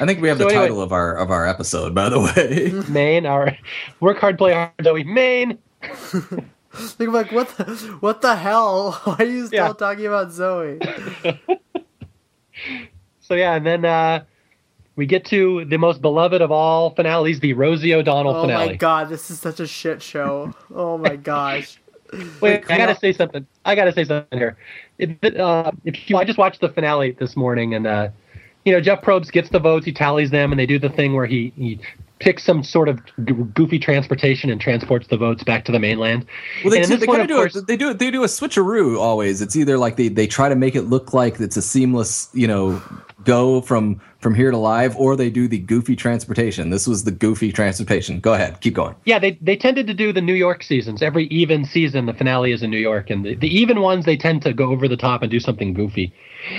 I think we have So the anyway- title of our of our episode, by the way. Maine. Our work hard, play hard, Zoe. Maine. Like, I'm like what the what the hell? Why are you still Yeah. talking about Zoe? So yeah, and then uh, we get to the most beloved of all finales, the Rosie O'Donnell Oh finale. Oh my god, this is such a shit show. Oh my gosh. Wait, I gotta say something. I gotta say something here. If, uh, if you, I just watched the finale this morning, and uh, you know Jeff Probst gets the votes, he tallies them, and they do the thing where he he picks some sort of goofy transportation and transports the votes back to the mainland. Well, they, do, they kind of do course- it. They do. They do a switcheroo always. It's either like they, they try to make it look like it's a seamless, you know, go from from here to live, or they do the goofy transportation. This was the goofy transportation. Go ahead, keep going. Yeah, they they tended to do the New York seasons. Every even season, the finale is in New York, and the, the even ones they tend to go over the top and do something goofy.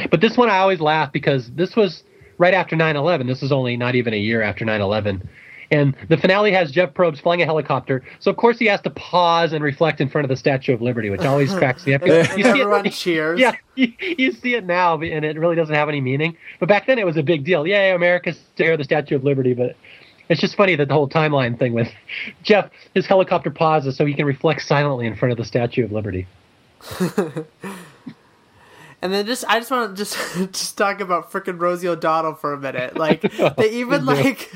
But this one I always laugh because this was right after 9/11. This is only not even a year after 9/11. And the finale has Jeff Probst flying a helicopter, so of course he has to pause and reflect in front of the Statue of Liberty, which always cracks me up. You see it- everyone cheers. yeah, you, you see it now, and it really doesn't have any meaning. But back then, it was a big deal. Yay, America's stare the Statue of Liberty. But it's just funny that the whole timeline thing with Jeff, his helicopter pauses so he can reflect silently in front of the Statue of Liberty. And then just I just want to just just talk about frickin' Rosie O'Donnell for a minute. Like oh, they even like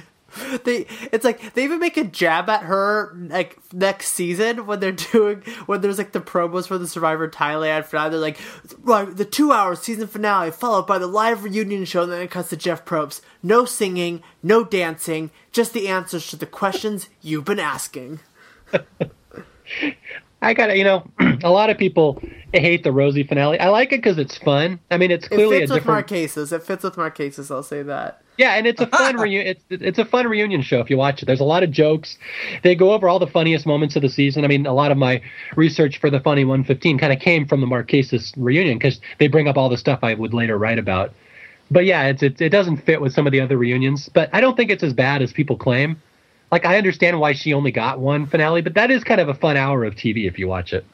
they it's like they even make a jab at her like next season when they're doing when there's like the promos for the Survivor Thailand finale. They're like the two hour season finale followed by the live reunion show. And then it cuts to Jeff Probst. No singing, no dancing, just the answers to the questions you've been asking. I gotta, you know, a lot of people hate the Rosie finale. I like it because it's fun. I mean, it's It clearly a fits with different. Marquesas. It fits with Marquesas. I'll say that. Yeah, and it's a fun reunion. It's it's a fun reunion show if you watch it. There's a lot of jokes. They go over all the funniest moments of the season. I mean, a lot of my research for the Funny 115 kind of came from the Marquesas reunion because they bring up all the stuff I would later write about. But yeah, it's, it's it doesn't fit with some of the other reunions. But I don't think it's as bad as people claim. Like I understand why she only got one finale, but that is kind of a fun hour of TV if you watch it.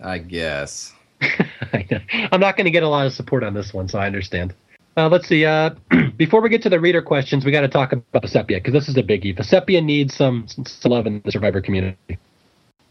I guess. I'm not going to get a lot of support on this one, so I understand. Uh, let's see. Uh, before we get to the reader questions, we got to talk about Vecepia because this is a biggie. Vecepia needs some, some love in the Survivor community.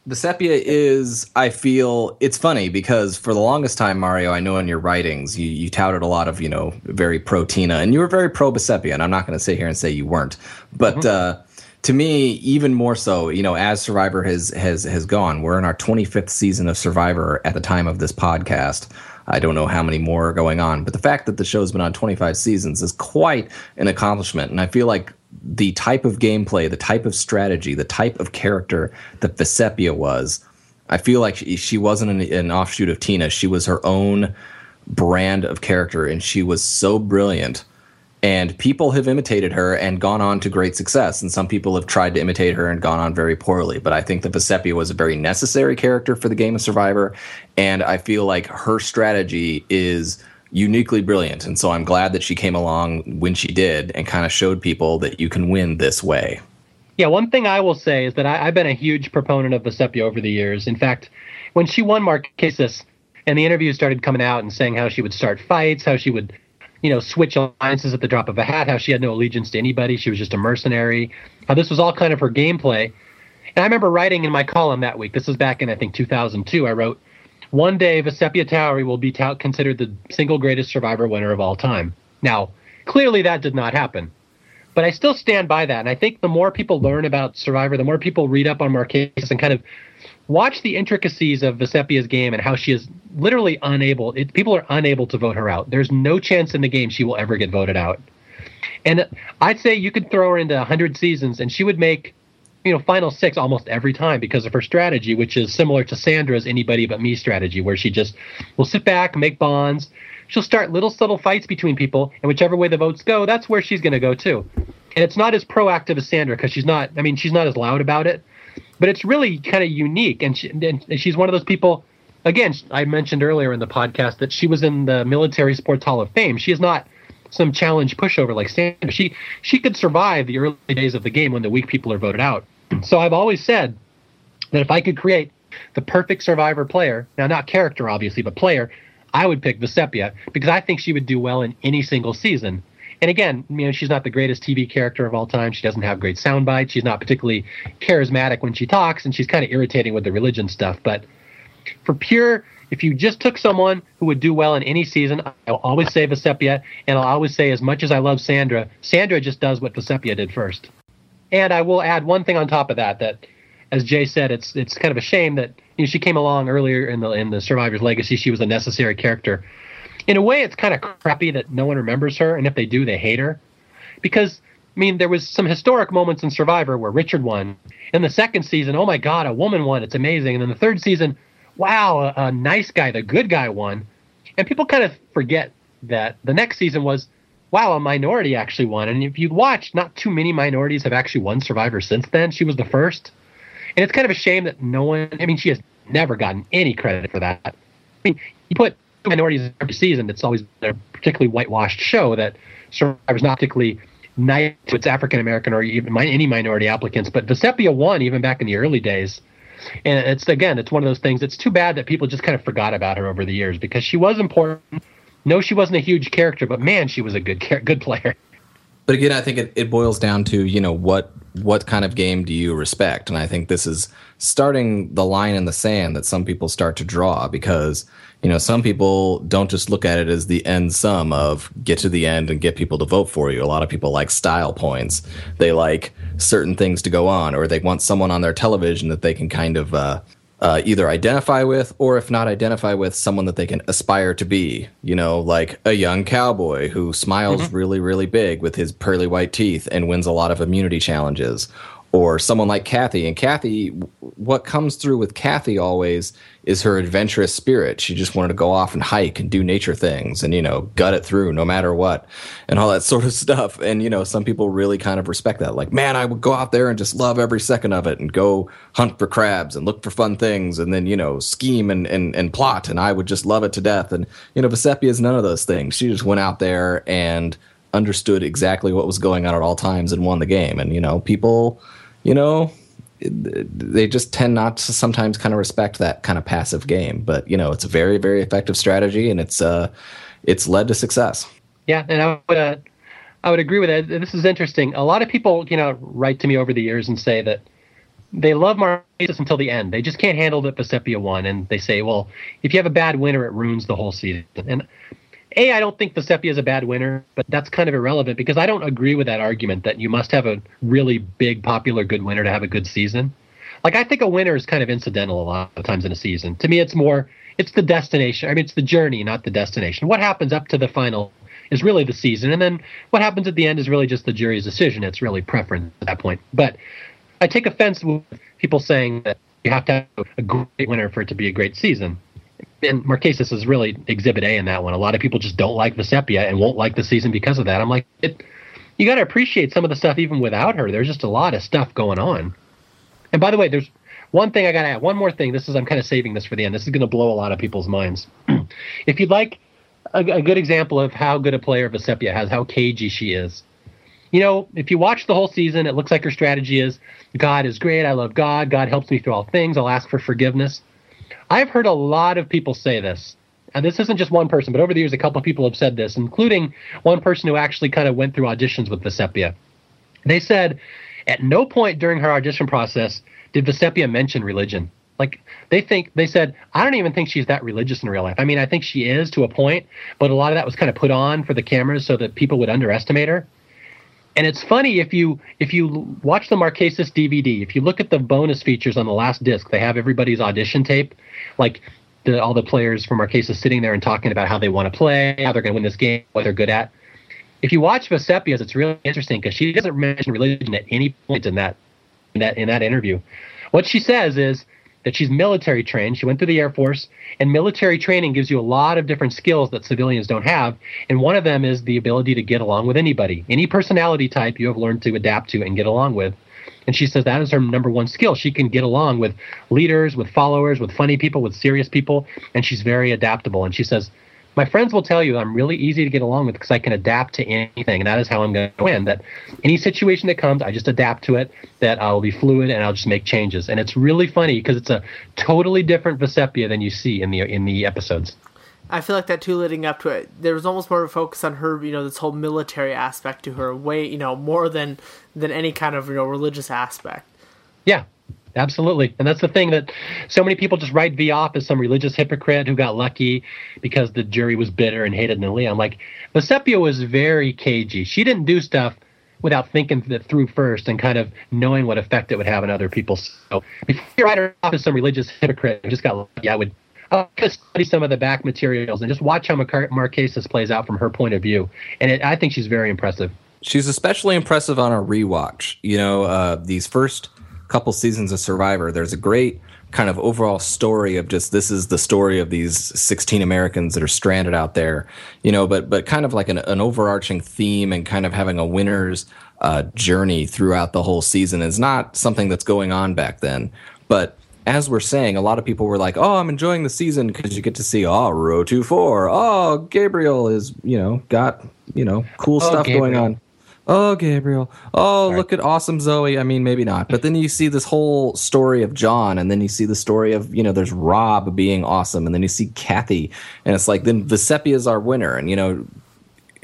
Vecepia is, I feel, it's funny because for the longest time, Mario, I know in your writings, you, you touted a lot of, you know, very pro Tina, and you were very pro Vecepia, and I'm not going to sit here and say you weren't. But uh, to me, even more so, you know, as Survivor has has has gone, we're in our 25th season of Survivor at the time of this podcast. I don't know how many more are going on, but the fact that the show's been on 25 seasons is quite an accomplishment. And I feel like the type of gameplay, the type of strategy, the type of character that Vecepia was, I feel like she, she wasn't an, an offshoot of Tina. She was her own brand of character, and she was so brilliant. And people have imitated her and gone on to great success. And some people have tried to imitate her and gone on very poorly. But I think that Vecepia was a very necessary character for the game of Survivor. And I feel like her strategy is uniquely brilliant. And so I'm glad that she came along when she did and kind of showed people that you can win this way. Yeah, one thing I will say is that I, I've been a huge proponent of Vecepia over the years. In fact, when she won Marquesas and the interviews started coming out and saying how she would start fights, how she would, you know, switch alliances at the drop of a hat, how she had no allegiance to anybody, she was just a mercenary, how this was all kind of her gameplay. And I remember writing in my column that week, this was back in, I think, 2002, I wrote, one day Vecepia Towery will be tout- considered the single greatest survivor winner of all time. Now, clearly that did not happen. But I still stand by that. And I think the more people learn about Survivor, the more people read up on Marquesas and kind of watch the intricacies of Vecepia's game and how she is literally unable, it, people are unable to vote her out. There's no chance in the game she will ever get voted out. And I'd say you could throw her into 100 seasons and she would make you know, final six almost every time because of her strategy, which is similar to Sandra's anybody but me strategy, where she just will sit back, make bonds. She'll start little subtle fights between people, and whichever way the votes go, that's where she's going to go too. And it's not as proactive as Sandra because she's not. I mean, she's not as loud about it, but it's really kind of unique. And, she, and she's one of those people. Again, I mentioned earlier in the podcast that she was in the Military Sports Hall of Fame. She is not some challenge pushover like Sandra. She she could survive the early days of the game when the weak people are voted out. So I've always said that if I could create the perfect survivor player, now not character obviously, but player, I would pick Vecepia because I think she would do well in any single season. And again, you know, she's not the greatest TV character of all time. She doesn't have great sound bites. She's not particularly charismatic when she talks, and she's kind of irritating with the religion stuff. But for pure, if you just took someone who would do well in any season, I'll always say Vecepia, and I'll always say, as much as I love Sandra, Sandra just does what Vecepia did first. And I will add one thing on top of that that, as Jay said, it's it's kind of a shame that you know, she came along earlier in the in the Survivor's Legacy. She was a necessary character. In a way, it's kind of crappy that no one remembers her, and if they do, they hate her, because I mean there was some historic moments in Survivor where Richard won. In the second season, oh my God, a woman won! It's amazing. And then the third season, wow, a, a nice guy, the good guy won, and people kind of forget that the next season was wow, a minority actually won. And if you watch, not too many minorities have actually won Survivor since then. She was the first. And it's kind of a shame that no one, I mean, she has never gotten any credit for that. I mean, you put minorities every season, it's always a particularly whitewashed show that Survivor's not particularly nice to its African American or even any minority applicants. But Vecepia won even back in the early days. And it's, again, it's one of those things. It's too bad that people just kind of forgot about her over the years because she was important no, she wasn't a huge character, but man, she was a good good player. But again, I think it, it boils down to you know what what kind of game do you respect, and I think this is starting the line in the sand that some people start to draw because you know some people don't just look at it as the end sum of get to the end and get people to vote for you. A lot of people like style points. They like certain things to go on, or they want someone on their television that they can kind of uh, uh, either identify with or if not identify with someone that they can aspire to be you know like a young cowboy who smiles mm-hmm. really really big with his pearly white teeth and wins a lot of immunity challenges or someone like kathy and kathy what comes through with Kathy always is her adventurous spirit. She just wanted to go off and hike and do nature things and, you know, gut it through no matter what and all that sort of stuff. And, you know, some people really kind of respect that. Like, man, I would go out there and just love every second of it and go hunt for crabs and look for fun things and then, you know, scheme and, and, and plot. And I would just love it to death. And, you know, Vecepia is none of those things. She just went out there and understood exactly what was going on at all times and won the game. And, you know, people, you know, they just tend not to sometimes kind of respect that kind of passive game. But you know, it's a very very effective strategy, and it's uh, it's led to success. Yeah, and I would uh, I would agree with that. This is interesting. A lot of people, you know, write to me over the years and say that they love Marquesas until the end. They just can't handle that Vecepia won, and they say, well, if you have a bad winner, it ruins the whole season. And a, I don't think Vecepia is a bad winner, but that's kind of irrelevant because I don't agree with that argument that you must have a really big, popular, good winner to have a good season. Like I think a winner is kind of incidental a lot of times in a season. To me, it's more it's the destination. I mean, it's the journey, not the destination. What happens up to the final is really the season, and then what happens at the end is really just the jury's decision. It's really preference at that point. But I take offense with people saying that you have to have a great winner for it to be a great season and Marquesas is really exhibit A in that one. A lot of people just don't like Vecepia and won't like the season because of that. I'm like, it, you got to appreciate some of the stuff even without her. There's just a lot of stuff going on. And by the way, there's one thing I got to add. One more thing. This is I'm kind of saving this for the end. This is going to blow a lot of people's minds. if you'd like a, a, good example of how good a player Vecepia has, how cagey she is. You know, if you watch the whole season, it looks like her strategy is God is great. I love God. God helps me through all things. I'll ask for forgiveness. I've heard a lot of people say this. And this isn't just one person, but over the years, a couple of people have said this, including one person who actually kind of went through auditions with Vecepia. They said at no point during her audition process did Vecepia mention religion. Like they think they said, I don't even think she's that religious in real life. I mean, I think she is to a point, but a lot of that was kind of put on for the cameras so that people would underestimate her. And it's funny if you if you watch the Marquesas DVD, if you look at the bonus features on the last disc, they have everybody's audition tape, like the, all the players from Marquesas sitting there and talking about how they want to play, how they're going to win this game, what they're good at. If you watch Vecepia's, it's really interesting because she doesn't mention religion at any point in that in that in that interview. What she says is that she's military trained. She went through the Air Force, and military training gives you a lot of different skills that civilians don't have. And one of them is the ability to get along with anybody. Any personality type you have learned to adapt to and get along with. And she says that is her number one skill. She can get along with leaders, with followers, with funny people, with serious people, and she's very adaptable. And she says my friends will tell you I'm really easy to get along with because I can adapt to anything, and that is how I'm going to win. That any situation that comes, I just adapt to it. That I will be fluid and I'll just make changes. And it's really funny because it's a totally different Vecepia than you see in the in the episodes. I feel like that too, leading up to it, there was almost more of a focus on her, you know, this whole military aspect to her, way, you know, more than than any kind of you know religious aspect. Yeah, Absolutely. And that's the thing that so many people just write V off as some religious hypocrite who got lucky because the jury was bitter and hated Neleh. I'm like, Vecepia was very cagey. She didn't do stuff without thinking it through first and kind of knowing what effect it would have on other people. So if you write her off as some religious hypocrite who just got lucky, I would I'll study some of the back materials and just watch how Mar- Marquesas plays out from her point of view. And it, I think she's very impressive. She's especially impressive on a rewatch. You know, uh, these first – couple seasons of Survivor, there's a great kind of overall story of just this is the story of these 16 Americans that are stranded out there, you know, but but kind of like an, an overarching theme and kind of having a winner's uh, journey throughout the whole season is not something that's going on back then. But as we're saying, a lot of people were like, "Oh, I'm enjoying the season because you get to see oh Rotu Four, oh Gabriel is you know got you know cool oh, stuff Gabriel. going on." Oh gabriel. Oh look at awesome zoe. I mean maybe not. But then you see this whole story of john and then you see the story of you know there's rob being awesome and then you see kathy and it's like then Vecepia is our winner. And you know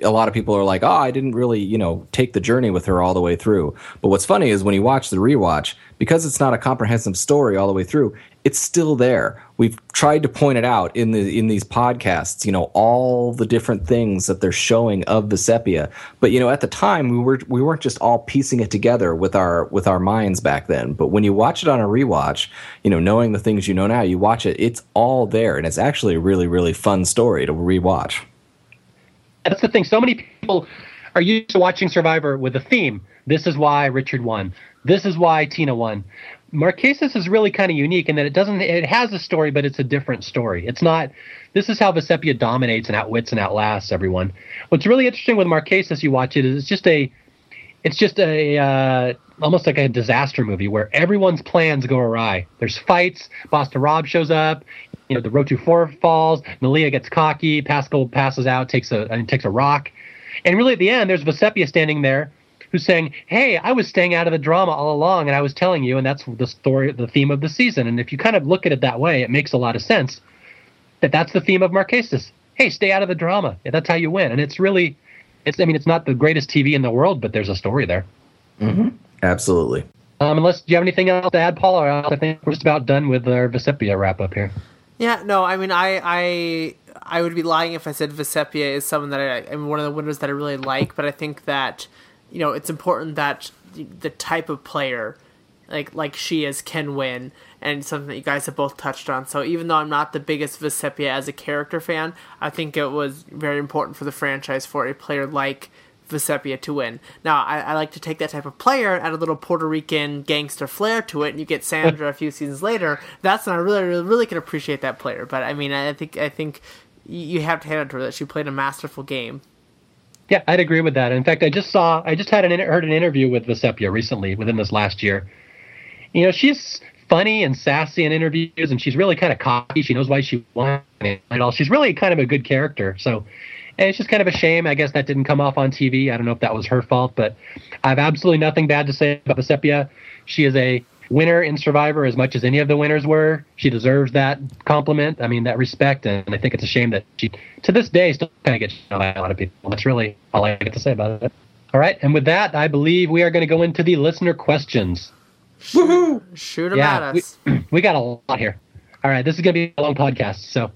a lot of people are like, oh, I didn't really, you know, take the journey with her all the way through. But what's funny is when you watch the rewatch, because it's not a comprehensive story all the way through, it's still there. We've tried to point it out in the in these podcasts, you know, all the different things that they're showing of the sepia. But you know, at the time we were we weren't just all piecing it together with our with our minds back then. But when you watch it on a rewatch, you know, knowing the things you know now, you watch it, it's all there and it's actually a really, really fun story to rewatch. That's the thing. So many people are used to watching Survivor with a theme. This is why Richard won. This is why Tina won. Marquesas is really kind of unique in that it doesn't. It has a story, but it's a different story. It's not. This is how Vecepia dominates and outwits and outlasts everyone. What's really interesting with Marquesas, you watch it, is it's just a. It's just a uh, almost like a disaster movie where everyone's plans go awry. There's fights. Boston Rob shows up. You know the Rotu Four falls. Neleh gets cocky. Paschal passes out. Takes a takes a rock. And really, at the end, there's Vecepia standing there who's saying, "Hey, I was staying out of the drama all along, and I was telling you, and that's the story, the theme of the season." And if you kind of look at it that way, it makes a lot of sense that that's the theme of Marquesas. Hey, stay out of the drama. Yeah, that's how you win. And it's really, it's. I mean, it's not the greatest TV in the world, but there's a story there. Absolutely. Um, unless do you have anything else to add, Paul? Or else I think we're just about done with our Vecepia wrap up here. Yeah, no, I mean, I, I, I would be lying if I said Vecepia is someone that I, I mean, one of the winners that I really like. But I think that, you know, it's important that the, type of player, like like she is, can win, and something that you guys have both touched on. So even though I'm not the biggest Vecepia as a character fan, I think it was very important for the franchise for a player like Vecepia to win. Now, I, I like to take that type of player, add a little Puerto Rican gangster flair to it, and you get Sandra a few seasons later. That's when I really, really, really can appreciate that player. But I mean, I think, I think you have to hand it to her that she played a masterful game. Yeah, I'd agree with that. In fact, I just saw, I just had an heard an interview with Vecepia recently, within this last year. You know, she's funny and sassy in interviews, and she's really kind of cocky. She knows why she won it and all. She's really kind of a good character. So, and it's just kind of a shame. I guess that didn't come off on TV. I don't know if that was her fault, but I have absolutely nothing bad to say about Vecepia. She is a winner in Survivor as much as any of the winners were. She deserves that compliment. I mean, that respect, and I think it's a shame that she, to this day, still kind of gets shot by a lot of people. That's really all I get to say about it. All right, and with that, I believe we are going to go into the listener questions. Woohoo! Shoot them at we, us. we got a lot here. All right, this is going to be a long podcast, so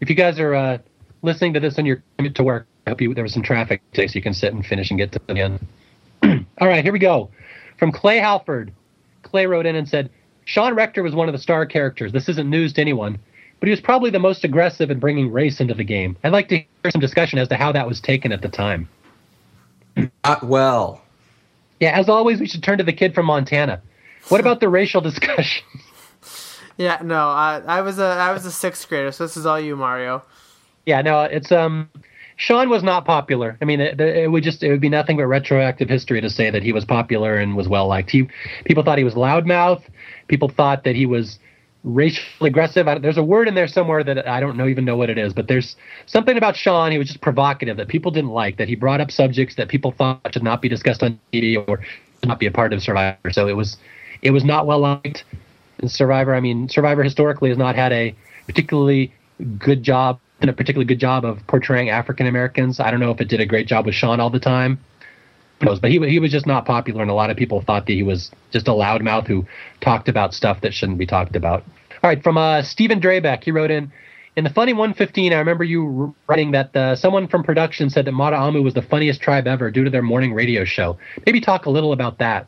if you guys are uh, listening to this on your commute to work, I hope you, there was some traffic today so you can sit and finish and get to the end. All right, here we go. From Clay Halford. Clay wrote in and said, Sean Rector was one of the star characters. This isn't news to anyone, but he was probably the most aggressive in bringing race into the game. I'd like to hear some discussion as to how that was taken at the time. Not well. Yeah, as always, we should turn to the kid from Montana. What about the racial discussion? Yeah, no, I, I was a, I was a sixth grader, so this is all you, Mario. Yeah, no, it's um, Sean was not popular. I mean, it, it would just it would be nothing but retroactive history to say that he was popular and was well liked. He people thought he was loudmouth. People thought that he was racially aggressive. I, there's a word in there somewhere that I don't know even know what it is, but there's something about Sean. He was just provocative that people didn't like. That he brought up subjects that people thought should not be discussed on TV or not be a part of Survivor. So it was it was not well liked. Survivor, I mean, Survivor historically has not had a particularly good job done a particularly good job of portraying African Americans. I don't know if it did a great job with Sean all the time. Who knows? But he he was just not popular, and a lot of people thought that he was just a loudmouth who talked about stuff that shouldn't be talked about. All right, from uh, Stephen Drabeck, he wrote in. In the funny 115, I remember you writing that uh, someone from production said that Maraamu was the funniest tribe ever due to their morning radio show. Maybe talk a little about that.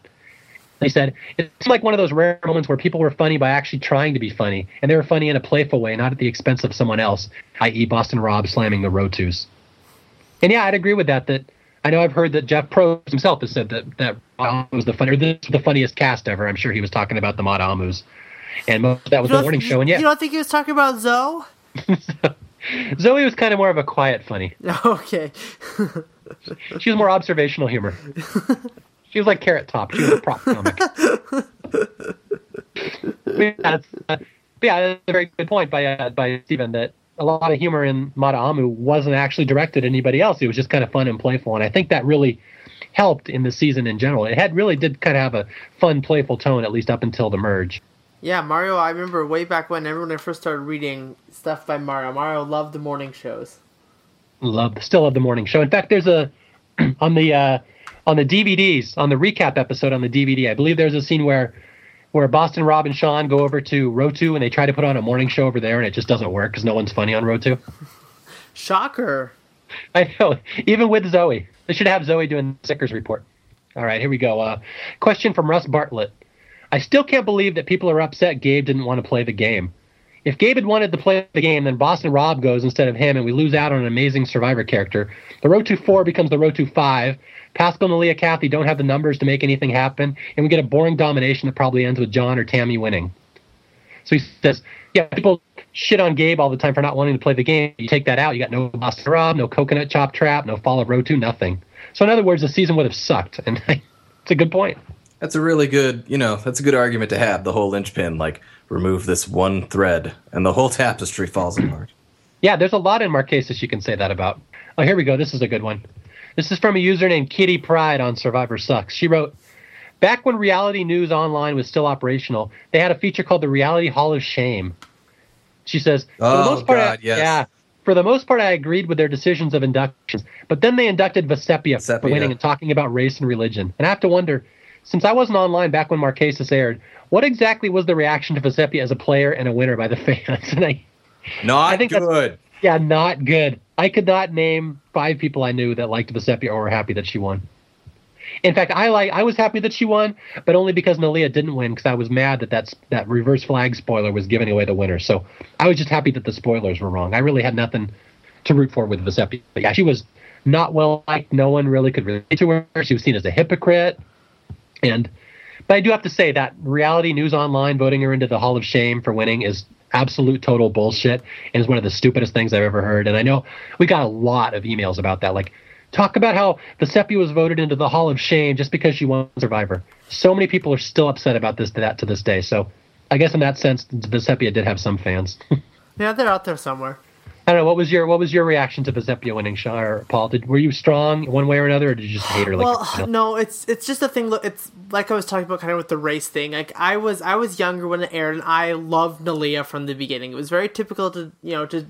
They said it's like one of those rare moments where people were funny by actually trying to be funny, and they were funny in a playful way, not at the expense of someone else, i.e., Boston Rob slamming the Rotus. And yeah, I'd agree with that. That I know I've heard that Jeff Probst himself has said that that was the funny, or this was the funniest cast ever. I'm sure he was talking about the Maraamus, and most, that was the morning show. And yeah, You don't think he was talking about Zoe? Zoe was kind of more of a quiet funny. Okay. She was more observational humor. She was like Carrot Top. She was a prop comic. yeah, that's, uh, yeah, that's a very good point by uh, by Stephen that a lot of humor in Maraamu wasn't actually directed at anybody else. It was just kind of fun and playful, and I think that really helped in the season in general. It had really did kind of have a fun, playful tone at least up until the merge. Yeah, Mario, I remember way back when, everyone when I first started reading stuff by Mario, Mario loved the morning shows. Love, still love the morning show. In fact, there's a on the uh, on the DVDs on the recap episode on the DVD. I believe there's a scene where where Boston Rob and Sean go over to Rotu and they try to put on a morning show over there, and it just doesn't work because no one's funny on Rotu. Shocker. I know, even with Zoe, they should have Zoe doing the Sickers report. All right, here we go. Uh, question from Russ Bartlett. I still can't believe that people are upset Gabe didn't want to play the game. if Gabe had wanted to play the game, then Boston Rob goes instead of him, and we lose out on an amazing Survivor character. The Rotu Four becomes the Rotu Five. Paschal and Leah Kathy don't have the numbers to make anything happen, and we get a boring domination that probably ends with John or Tammy winning. So he says, yeah, people shit on Gabe all the time for not wanting to play the game. You take that out, you got no Boston Rob, no Coconut Chop Trap, no Fall of Rotu, nothing. So in other words, the season would have sucked, and it's a good point. That's a really good, you know, that's a good argument to have. The whole linchpin, like remove this one thread, and the whole tapestry falls apart. Yeah, there's a lot in Marquesas you can say that about. Oh, here we go. This is a good one. This is from a user named Kitty Pride on Survivor Sucks. She wrote, Back when Reality News Online was still operational, they had a feature called the Reality Hall of Shame. She says, For the Oh, most part, I- yes. yeah. For the most part, I agreed with their decisions of inductions, but then they inducted Vecepia for winning and talking about race and religion. And I have to wonder, since I wasn't online back when Marquesas aired, what exactly was the reaction to Vecepia as a player and a winner by the fans? And I, Not I think good. Yeah, not good. I could not name five people I knew that liked Vecepia or were happy that she won. In fact, I like I was happy that she won, but only because Neleh didn't win because I was mad that that's, that reverse flag spoiler was giving away the winner. So I was just happy that the spoilers were wrong. I really had nothing to root for with Vecepia. But yeah, she was not well liked. No one really could relate to her. She was seen as a hypocrite. And but I do have to say that reality news online voting her into the Hall of Shame for winning is absolute total bullshit and is one of the stupidest things I've ever heard. And I know we got a lot of emails about that. Like, talk about how Vecepia was voted into the Hall of Shame just because she won Survivor. So many people are still upset about this to that to this day. So I guess in that sense, Vecepia did have some fans. Yeah, they're out there somewhere. I don't know. What was your what was your reaction to Vecepia winning, or Paul? Did were you strong one way or another, or did you just hate her? Like well, no, it's it's just a thing. Look, it's like I was talking about, kind of with the race thing. Like I was I was younger when it aired, and I loved Neleh from the beginning. It was very typical to you know to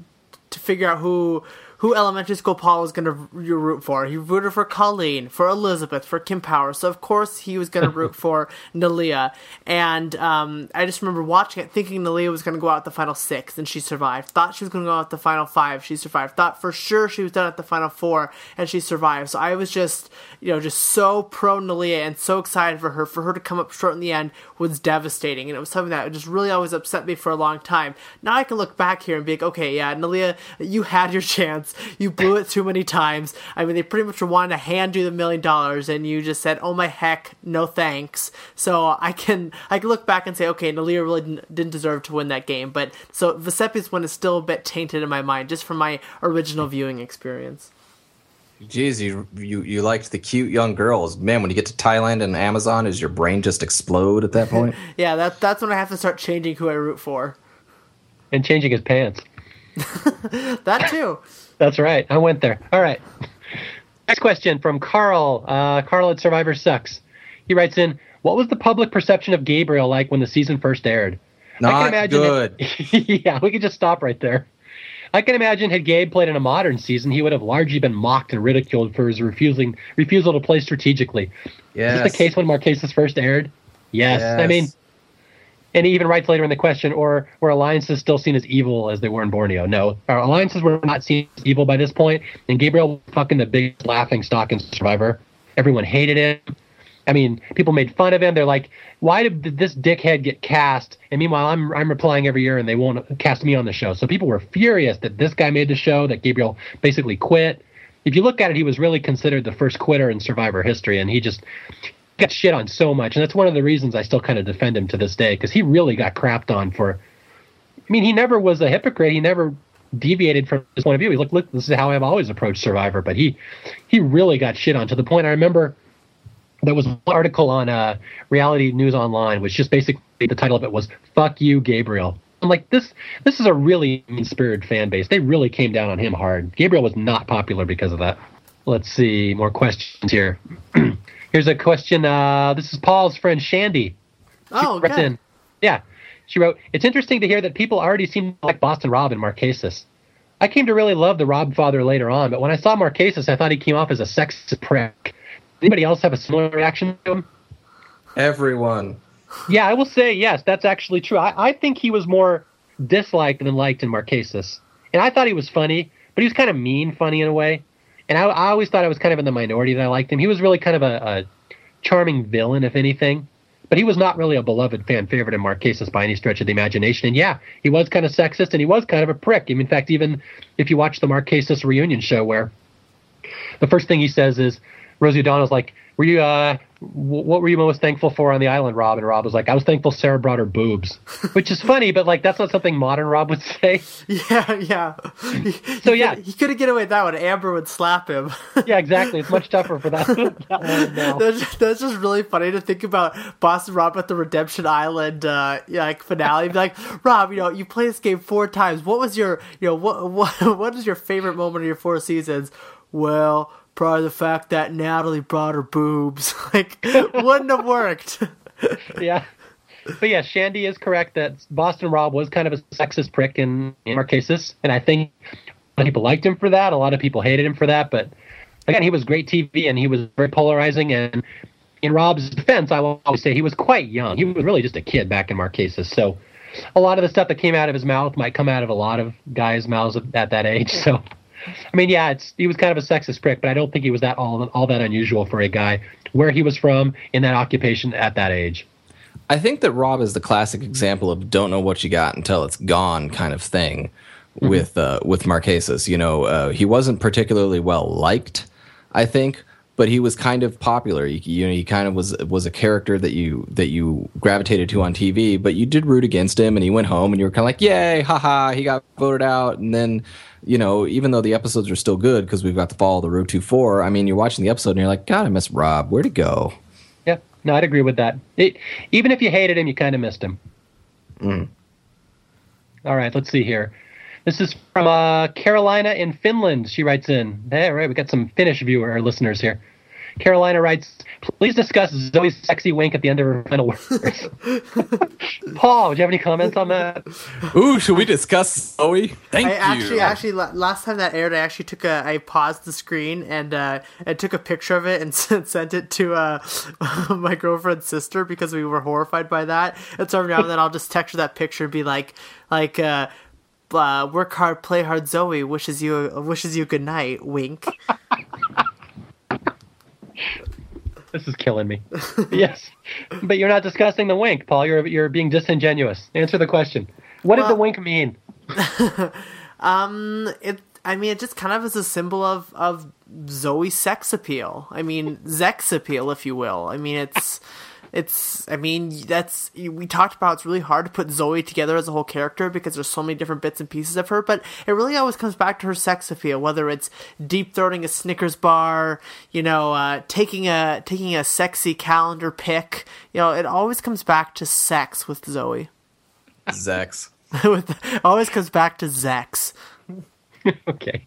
to figure out who who elementary school Paul was going to root for. He rooted for Colleen, for Elizabeth, for Kim Power. So of course he was going to root for Neleh. And um, I just remember watching it, thinking Neleh was going to go out the final six, and she survived. Thought she was going to go out the final five, she survived. Thought for sure she was done at the final four, and she survived. So I was just you know just so pro Neleh and so excited for her. For her to come up short in the end was devastating, and it was something that just really always upset me for a long time. Now I can look back here and be like, okay, yeah, Neleh, you had your chance. You blew it too many times. I mean, they pretty much wanted to hand you the million dollars, and you just said, "Oh my heck, no thanks." So I can I can look back and say, okay, Neleh really didn't, didn't deserve to win that game. But so Vecepia's one is still a bit tainted in my mind, just from my original viewing experience. Jeez, you you you liked the cute young girls. Man, when you get to Thailand and Amazon, does your brain just explode at that point? Yeah, that that's when I have to start changing who I root for. and changing his pants. That too. That's right. I went there. All right. Next question from Carl. Uh, Carl at Survivor Sucks. He writes in, "What was the public perception of Gabriel like when the season first aired?" Not I can imagine good. yeah, we could just stop right there. I can imagine had Gabe played in a modern season, he would have largely been mocked and ridiculed for his refusing refusal to play strategically. Yes. Is this the case when Marquesas first aired? Yes. I mean, and he even writes later in the question, or were alliances still seen as evil as they were in Borneo? No, our alliances were not seen as evil by this point, and Gabriel was fucking the biggest laughing stock in Survivor. Everyone hated him. I mean, people made fun of him. They're like, "Why did this dickhead get cast?" And meanwhile, I'm I'm replying every year, and they won't cast me on the show. So people were furious that this guy made the show, that Gabriel basically quit. If you look at it, he was really considered the first quitter in Survivor history, and he just got shit on so much, and that's one of the reasons I still kind of defend him to this day because he really got crapped on for. I mean, he never was a hypocrite. He never deviated from his point of view. He's like, look, this is how I've always approached Survivor, but he he really got shit on to the point. I remember there was an article on uh, Reality News Online, which just basically the title of it was "Fuck You, Gabriel." I'm like, this this is a really mean-spirited fan base. They really came down on him hard. Gabriel was not popular because of that. Let's see more questions here. Here's a question. Uh, this is Paul's friend Shandy. She Oh, writes good. in- Yeah. She wrote, It's interesting to hear that people already seem to like Boston Rob and Marquesas. I came to really love the Rob father later on, but when I saw Marquesas, I thought he came off as a sexist prick. Anybody else have a similar reaction to him? Everyone. Yeah, I will say yes. That's actually true. I, I think he was more disliked than liked in Marquesas, and I thought he was funny, but he was kind of mean funny in a way. And I, I always thought I was kind of in the minority that I liked him. He was really kind of a, a charming villain, if anything. but he was not really a beloved fan favorite in Marquesas by any stretch of the imagination. And yeah, he was kind of sexist and he was kind of a prick. I mean, in fact, even if you watch the Marquesas reunion show where the first thing he says is, Rosie O'Donnell's like, were you uh what were you most thankful for on the island rob and rob was like i was thankful sarah brought her boobs which is funny but like that's not something modern rob would say Yeah, yeah. He, So, he yeah. could, he couldn't get away with that one. Amber would slap him. yeah exactly it's much tougher for that, that one now. that's, that's just really funny to think about Boston Rob at the Redemption Island uh, like finale. Be like, Rob, you know, you played this game four times. What was your, you know, what what what is your favorite moment of your four seasons? Well, probably the fact that Natalie brought her boobs. like, wouldn't have worked. yeah but yeah shandy is correct that boston rob was kind of a sexist prick in, in marquesas and i think a lot of people liked him for that a lot of people hated him for that but again he was great tv and he was very polarizing and in rob's defense i will always say he was quite young he was really just a kid back in marquesas so a lot of the stuff that came out of his mouth might come out of a lot of guys mouths at that age so I mean, yeah, it's he was kind of a sexist prick, but I don't think he was that all all that unusual for a guy where he was from in that occupation at that age. I think that Rob is the classic example of don't know what you got until it's gone kind of thing with uh, with Marquesas. You know, uh, he wasn't particularly well liked, I think, but he was kind of popular. You, you know, he kind of was was a character that you that you gravitated to on TV, but you did root against him, and he went home, and you were kind of like, "Yay, haha!" He got voted out, and then. You know, even though the episodes are still good because we've got to follow the Rotu Four. I mean, you're watching the episode and you're like, God, I miss Rob. Where'd he go? Yeah, no, I'd agree with that. It, even if you hated him, you kind of missed him. All right, let's see here. This is from uh, Carolina in Finland. She writes in. Hey, all right, we got some Finnish viewer listeners here. Carolina writes, please discuss Zoe's sexy wink at the end of her final words. Paul, do you have any comments on that? Ooh, should we discuss Zoe? Thank I you. actually, actually, last time that aired, I actually took a, I paused the screen and uh, and took a picture of it and sent sent it to uh, my girlfriend's sister because we were horrified by that. And so every now and then I'll just text her that picture and be like, like, uh, uh, work hard, play hard. Zoe wishes you wishes you good night. Wink. This is killing me. yes, but you're not discussing the wink, Paul. You're you're being disingenuous. Answer the question. What did the wink mean? Um, it. I mean, it just kind of is a symbol of of Zoe's sex appeal. I mean, Zex appeal, if you will. I mean, it's. It's, I mean, that's, we talked about it's really hard to put Zoe together as a whole character because there's so many different bits and pieces of her, but it really always comes back to her sex appeal, whether it's deep throating a Snickers bar, you know, uh, taking a, taking a sexy calendar pic, you know, it always comes back to sex with Zoe. Zex. always comes back to Zex. Okay.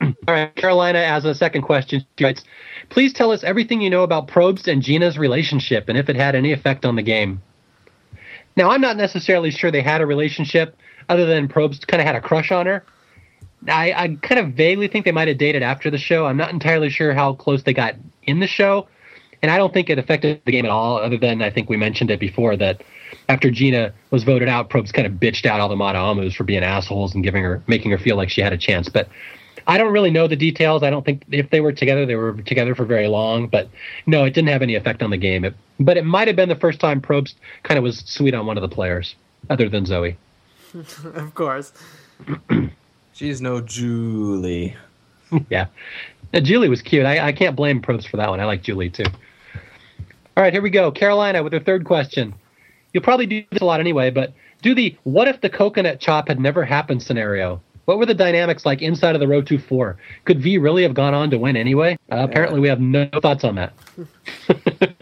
All right. Carolina as a second question. She writes, please tell us everything you know about Probst and Gina's relationship and if it had any effect on the game. Now, I'm not necessarily sure they had a relationship other than Probst kind of had a crush on her. I, I kind of vaguely think they might have dated after the show. I'm not entirely sure how close they got in the show. And I don't think it affected the game at all, other than I think we mentioned it before that after Gina was voted out, Probst kind of bitched out all the Mata for being assholes and giving her making her feel like she had a chance. But I don't really know the details. I don't think if they were together, they were together for very long. But no, it didn't have any effect on the game. It, but it might have been the first time Probst kind of was sweet on one of the players, other than Zoe. Of course. She's no Julie. yeah. Uh, Julie was cute. I, I can't blame Probst for that one. I like Julie too. All right, here we go. Carolina with her third question. You'll probably do this a lot anyway, but do the what if the coconut chop had never happened scenario. What were the dynamics like inside of the Rotu 4? Could V really have gone on to win anyway? Uh, apparently, we have no thoughts on that.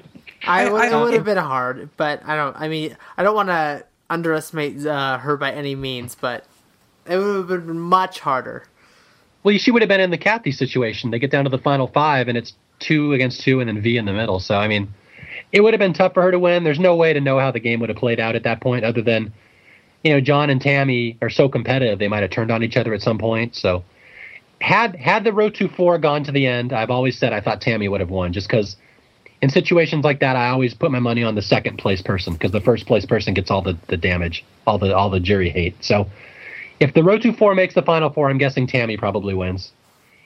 I, would, I- it would have been hard, but I don't. I mean, I don't want to underestimate uh, her by any means, but it would have been much harder. Well, she would have been in the Kathy situation. They get down to the final five, and it's two against two, and then V in the middle. So, I mean, it would have been tough for her to win. There's no way to know how the game would have played out at that point, other than, you know, John and Tammy are so competitive they might have turned on each other at some point. So, had had the Rotu Four gone to the end, I've always said I thought Tammy would have won, just because in situations like that, I always put my money on the second place person because the first place person gets all the, the damage, all the all the jury hate. So, if the Rotu Four makes the final four, I'm guessing Tammy probably wins,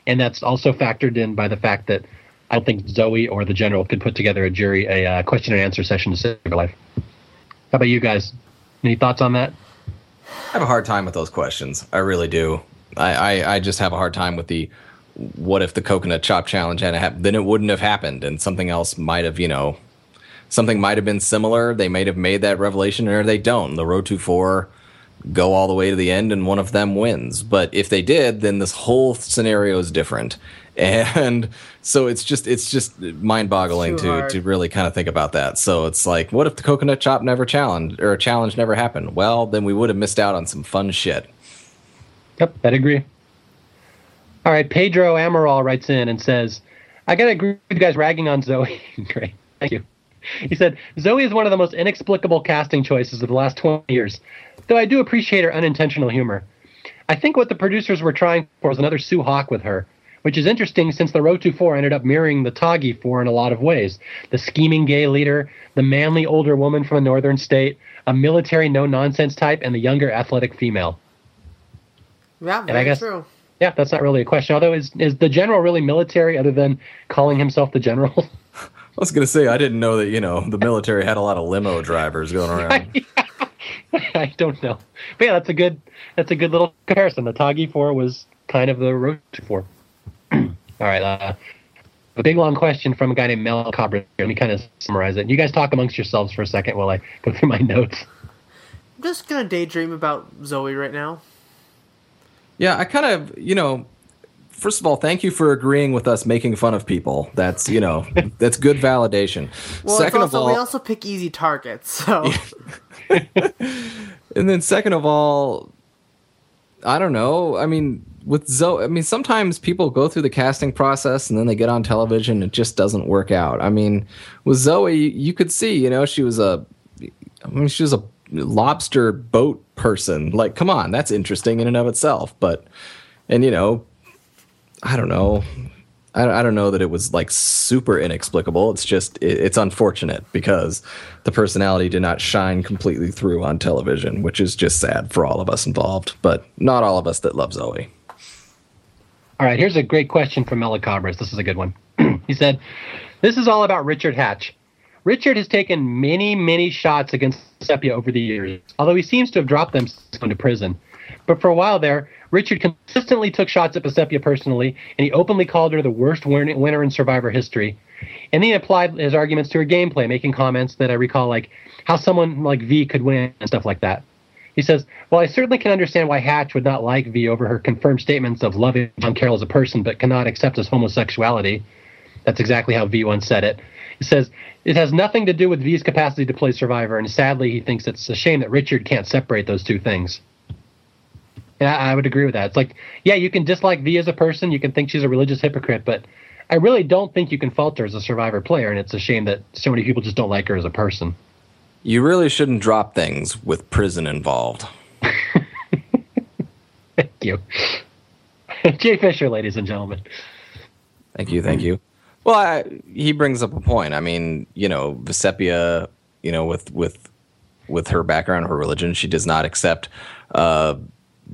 and that's also factored in by the fact that I don't think Zoe or the general could put together a jury a uh, question and answer session to save her life. How about you guys? Any thoughts on that? I have a hard time with those questions. I really do. I, I, I just have a hard time with the what if the coconut chop challenge had happened? Then it wouldn't have happened, and something else might have, you know, something might have been similar. They might have made that revelation, or they don't. The Rotu Four go all the way to the end, and one of them wins. But if they did, then this whole scenario is different, and so it's just it's just mind boggling Too to hard. to really kind of think about that. So it's like, what if the coconut chop never challenged or a challenge never happened? Well, then we would have missed out on some fun shit. Yep, I'd agree. All right, Pedro Amaral writes in and says, I gotta agree with you guys ragging on Zoe. Great, thank you. He said, Zoe is one of the most inexplicable casting choices of the last 20 years, though I do appreciate her unintentional humor. I think what the producers were trying for was another Sue Hawk with her, which is interesting since the Rotu Four ended up mirroring the Tagi Four in a lot of ways. The scheming gay leader, the manly older woman from a northern state, a military no nonsense type, and the younger athletic female. Yeah, I very guess- true. Yeah, that's not really a question. Although, is is the general really military other than calling himself the general? I was gonna say I didn't know that you know the military had a lot of limo drivers going around. I don't know. But yeah, that's a good that's a good little comparison. The Tagi Four was kind of the Road to Four. All right, uh, a big long question from a guy named Mel Cabra. Let me kind of summarize it. You guys talk amongst yourselves for a second while I go through my notes. I'm just gonna daydream about Zoe right now. yeah, I kind of you know. First of all, thank you for agreeing with us making fun of people. That's you know that's good validation. Well, second also, of all, we also pick easy targets, so And then second of all, I don't know. I mean, with Zoe, I mean, sometimes people go through the casting process and then they get on television. It just doesn't work out. I mean, with Zoe, you, could see, you know, she was a, I mean, she was a lobster boat person. Like, come on, that's interesting in and of itself. But, and you know, I don't know. I, I don't know that it was like super inexplicable. It's just it, it's unfortunate because the personality did not shine completely through on television, which is just sad for all of us involved, but not all of us that love Zoe. All right, here's a great question from Melicabras. This is a good one. he said, This is all about Richard Hatch. Richard has taken many, many shots against Sepia over the years, although he seems to have dropped them since going to prison. But for a while there, Richard consistently took shots at Sepia personally, and he openly called her the worst winner in Survivor history. And then he applied his arguments to her gameplay, making comments that I recall, like how someone like V could win and stuff like that. He says, Well, I certainly can understand why Hatch would not like V over her confirmed statements of loving John Carroll as a person, but cannot accept his homosexuality. That's exactly how V once said it. He says, It has nothing to do with V's capacity to play Survivor, and sadly, he thinks it's a shame that Richard can't separate those two things. I, I would agree with that. It's like, yeah, you can dislike V as a person, you can think she's a religious hypocrite, but I really don't think you can fault her as a Survivor player, and it's a shame that so many people just don't like her as a person. You really shouldn't drop things with prison involved. Thank you. Jay Fischer, ladies and gentlemen. Thank you, thank you. Well, I, he brings up a point. I mean, you know, Vecepia, you know, with with with her background, her religion, she does not accept uh,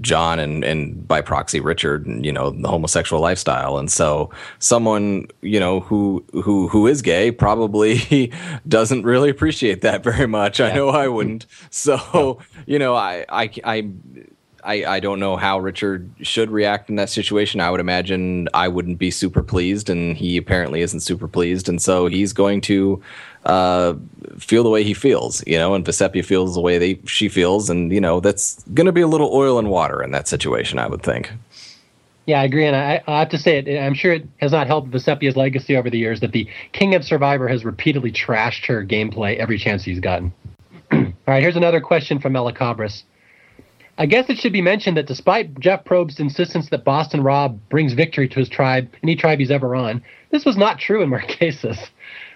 John and and by proxy Richard, you know, the homosexual lifestyle. And so, someone you know who who who is gay probably doesn't really appreciate that very much. I know I wouldn't. So, you know, I I I. I, I don't know how Richard should react in that situation. I would imagine I wouldn't be super pleased, and he apparently isn't super pleased, and so he's going to uh, feel the way he feels, you know. And Vecepia feels the way they she feels, and you know that's going to be a little oil and water in that situation. I would think. Yeah, I agree, and I, I have to say it. I'm sure it has not helped Vecepia's legacy over the years that the King of Survivor has repeatedly trashed her gameplay every chance he's gotten. All right, here's another question from Elacabras. I guess it should be mentioned that despite Jeff Probst's insistence that Boston Rob brings victory to his tribe, any tribe he's ever on, this was not true in Marquesas.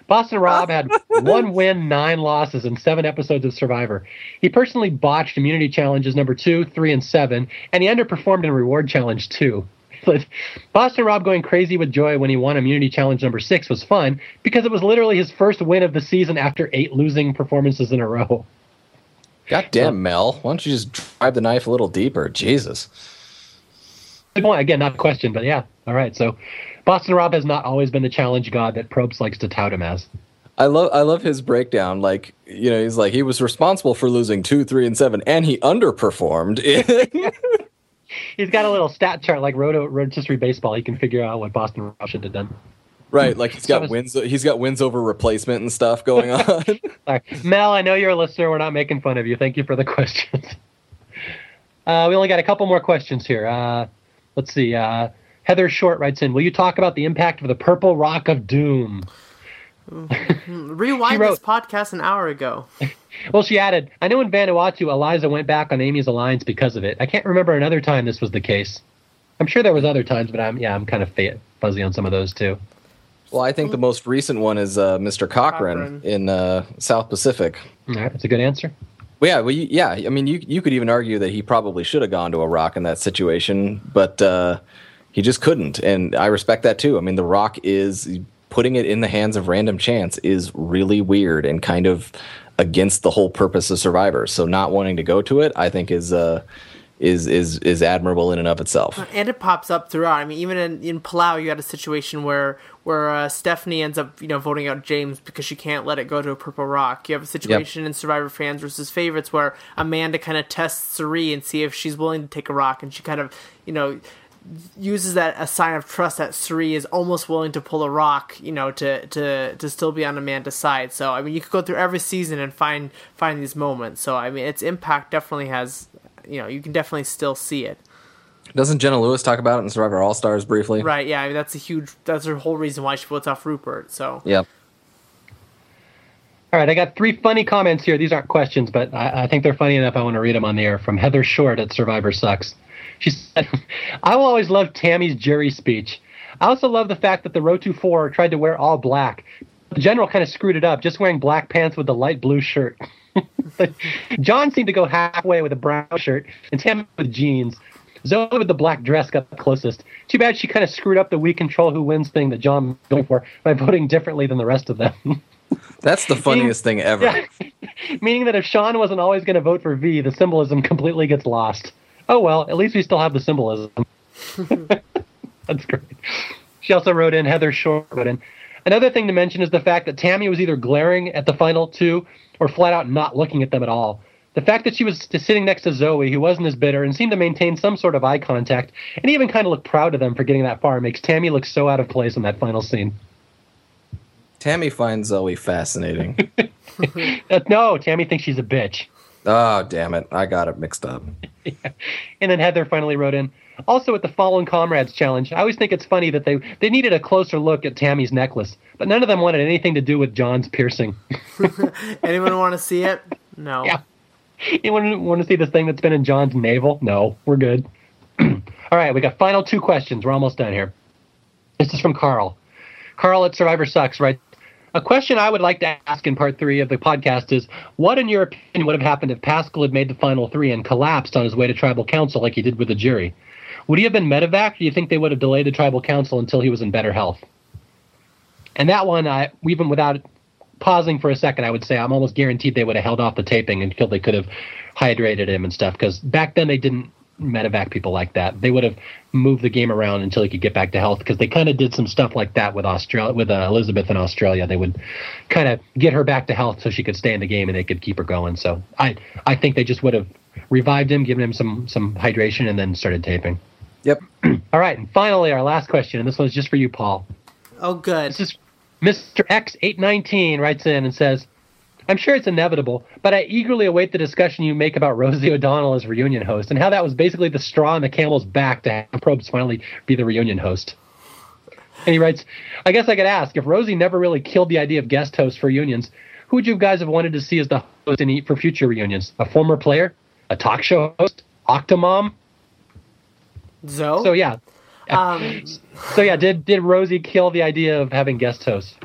Boston Rob had one win, nine losses, and seven episodes of Survivor. He personally botched immunity challenges number two, three, and seven, and he underperformed in reward challenge two. But Boston Rob going crazy with joy when he won immunity challenge number six was fun because it was literally his first win of the season after eight losing performances in a row. God damn, Mel, why don't you just drive the knife a little deeper? Jesus. Good point. Again, not a question, but yeah. All right. So Boston Rob has not always been the challenge god that Probst likes to tout him as. I love I love his breakdown. Like you know, he's like he was responsible for losing two, three, and seven, and he underperformed. He's got a little stat chart like Roto Rotisserie Baseball. He can figure out what Boston Rob should have done. right, like he's got So wins. He's got wins over replacement and stuff going on. Right. Mel, I know you're a listener. We're not making fun of you. Thank you for the questions. Uh, we only got a couple more questions here. Uh, let's see. Uh, Heather Short writes in Will you talk about the impact of the Purple Rock of Doom? Rewind wrote- this podcast an hour ago. Well, she added, I know in Vanuatu, Eliza went back on Amy's alliance because of it. I can't remember another time this was the case. I'm sure there was other times, but I'm yeah, I'm kind of fa- fuzzy on some of those too. well, I think the most recent one is uh, Mr. Cochran, Cochran. in uh, South Pacific. All right, that's a good answer. Well, yeah, well, you, yeah. I mean, you you could even argue that he probably should have gone to a Rock in that situation, but uh, he just couldn't, and I respect that too. I mean, the Rock is putting it in the hands of random chance is really weird and kind of against the whole purpose of Survivor. So not wanting to go to it, I think, is uh, is is is admirable in and of itself. and it pops up throughout. I mean, even in, in Palau, you had a situation where where uh, Stephanie ends up, you know, voting out James because she can't let it go to a Purple Rock. You have a situation in Survivor Fans versus Favorites where Amanda kind of tests Cirie and see if she's willing to take a rock, and she kind of, you know, uses that a sign of trust that Cirie is almost willing to pull a rock, you know, to to to still be on Amanda's side. So I mean, you could go through every season and find find these moments. So I mean, its impact definitely has, you know, you can definitely still see it. Doesn't Jenna Lewis talk about it in Survivor All Stars briefly? Right, yeah, I mean, that's a huge. That's her whole reason why she votes off Rupert. So Yeah. All right, I got three funny comments here. These aren't questions, but I, I think they're funny enough. I want to read them on the air from Heather Short at Survivor Sucks. She said, I will always love Tammy's jury speech. I also love the fact that the Rotu 4 tried to wear all black. The general kind of screwed it up, just wearing black pants with the light blue shirt. John seemed to go halfway with a brown shirt, and Tammy with jeans. Zoe with the black dress got the closest. Too bad she kind of screwed up the we control who wins thing that John was going for by voting differently than the rest of them. That's the funniest thing ever. Yeah. Meaning that if Sean wasn't always going to vote for V, the symbolism completely gets lost. Oh well, at least we still have the symbolism. That's great. She also wrote in, Heather Short wrote in. Another thing to mention is the fact that Tammy was either glaring at the final two or flat out not looking at them at all. The fact that she was sitting next to Zoe, who wasn't as bitter and seemed to maintain some sort of eye contact, and even kind of looked proud of them for getting that far, makes Tammy look so out of place in that final scene. Tammy finds Zoe fascinating. No, Tammy thinks she's a bitch. oh, damn it. I got it mixed up. And then Heather finally wrote in. Also, with the Fallen Comrades challenge, I always think it's funny that they they needed a closer look at Tammy's necklace, but none of them wanted anything to do with John's piercing. anyone want to see it? No. Yeah. Anyone want to see this thing that's been in John's navel? No, we're good. All right, we got final two questions. We're almost done here. This is from Carl. Carl at Survivor Sucks, right? A question I would like to ask in part three of the podcast is what, in your opinion, would have happened if Paschal had made the final three and collapsed on his way to tribal council like he did with the jury? Would he have been medevac, or do you think they would have delayed the tribal council until he was in better health? And that one, I even without pausing for a second, I would say I'm almost guaranteed they would have held off the taping until they could have hydrated him and stuff. Because back then they didn't medevac people like that. They would have moved the game around until he could get back to health. Because they kind of did some stuff like that with Australia, with uh, Elizabeth in Australia. They would kind of get her back to health so she could stay in the game and they could keep her going. So I I think they just would have revived him, given him some some hydration, and then started taping. Yep. All right, and finally our last question, and this one's just for you, Paul. Oh, good. This is Mr. X819 writes in and says, I'm sure it's inevitable, but I eagerly await the discussion you make about Rosie O'Donnell as reunion host and how that was basically the straw on the camel's back to have Probst finally be the reunion host. And he writes, I guess I could ask if Rosie never really killed the idea of guest hosts for reunions, who would you guys have wanted to see as the host and eat for future reunions? A former player? A talk show host? Octomom? Zoe. So yeah. Um, So yeah, did did Rosie kill the idea of having guest hosts?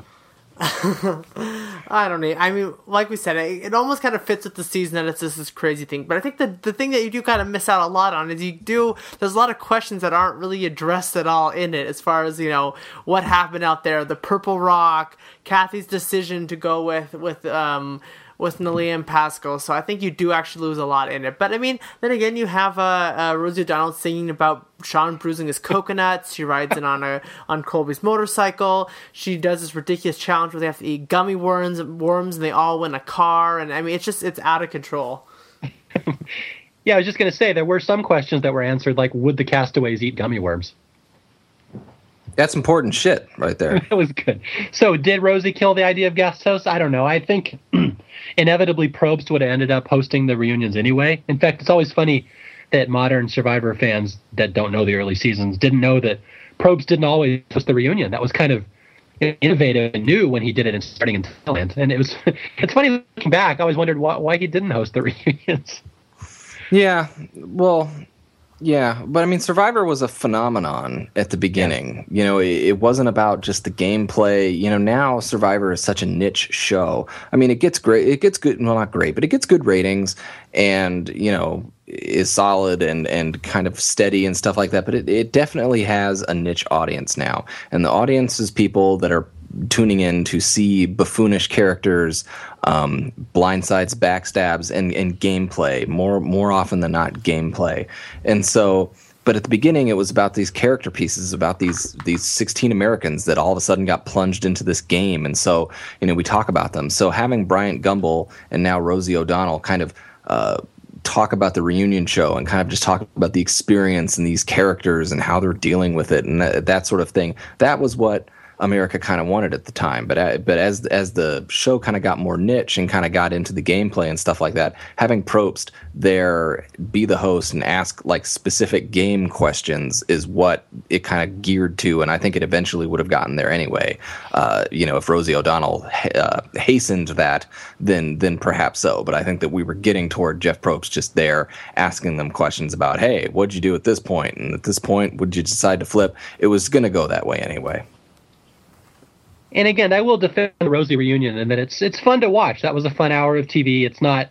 I don't know. I mean, like we said, it, it almost kind of fits with the season that it's just this crazy thing. But I think the the thing that you do kind of miss out a lot on is you do. There's a lot of questions that aren't really addressed at all in it, as far as you know what happened out there, the Purple Rock, Kathy's decision to go with with um with Neleh and Paschal. So I think you do actually lose a lot in it. But I mean, then again, you have uh, uh, Rosie O'Donnell singing about Sean bruising his coconuts. She rides in on a on Colby's motorcycle. She does this ridiculous challenge where they have to eat gummy worms, worms, and they all win a car. And I mean, it's just it's out of control. yeah, I was just to say there were some questions that were answered, like would the castaways eat gummy worms? That's important shit right there. that was good. So, did Rosie kill the idea of guest hosts? I don't know. I think inevitably Probst would have ended up hosting the reunions anyway. In fact, it's always funny that modern Survivor fans that don't know the early seasons didn't know that Probst didn't always host the reunion. That was kind of innovative and new when he did it in starting in Thailand. And it was it's funny looking back. I always wondered why, why he didn't host the reunions. Yeah, well, yeah, but I mean, Survivor was a phenomenon at the beginning. Yeah. You know, it, it, wasn't about just the gameplay. You know, now Survivor is such a niche show. I mean, it gets great. It gets good. Well, not great, but it gets good ratings, and you know, is solid and and kind of steady and stuff like that. But it, it definitely has a niche audience now, and the audience is people that are tuning in to see buffoonish characters, um, blindsides, backstabs, and, and gameplay more more often than not gameplay. And so, but at the beginning, it was about these character pieces, about these these 16 Americans that all of a sudden got plunged into this game. And so, you know, we talk about them. So having Bryant Gumbel and now Rosie O'Donnell kind of uh, talk about the reunion show and kind of just talk about the experience and these characters and how they're dealing with it and that, that sort of thing. That was what America kind of wanted at the time. But uh, but as as the show kind of got more niche and kind of got into the gameplay and stuff like that, having Probst there be the host and ask like specific game questions is what it kind of geared to, and I think it eventually would have gotten there anyway. Uh, you know, if Rosie O'Donnell uh, hastened that, then then perhaps so. But I think that we were getting toward Jeff Probst just there asking them questions about, hey, what'd you do at this point, and at this point, would you decide to flip? It was going to go that way anyway. And again, I will defend the Rosie reunion and that it's it's fun to watch. That was a fun hour of TV. It's not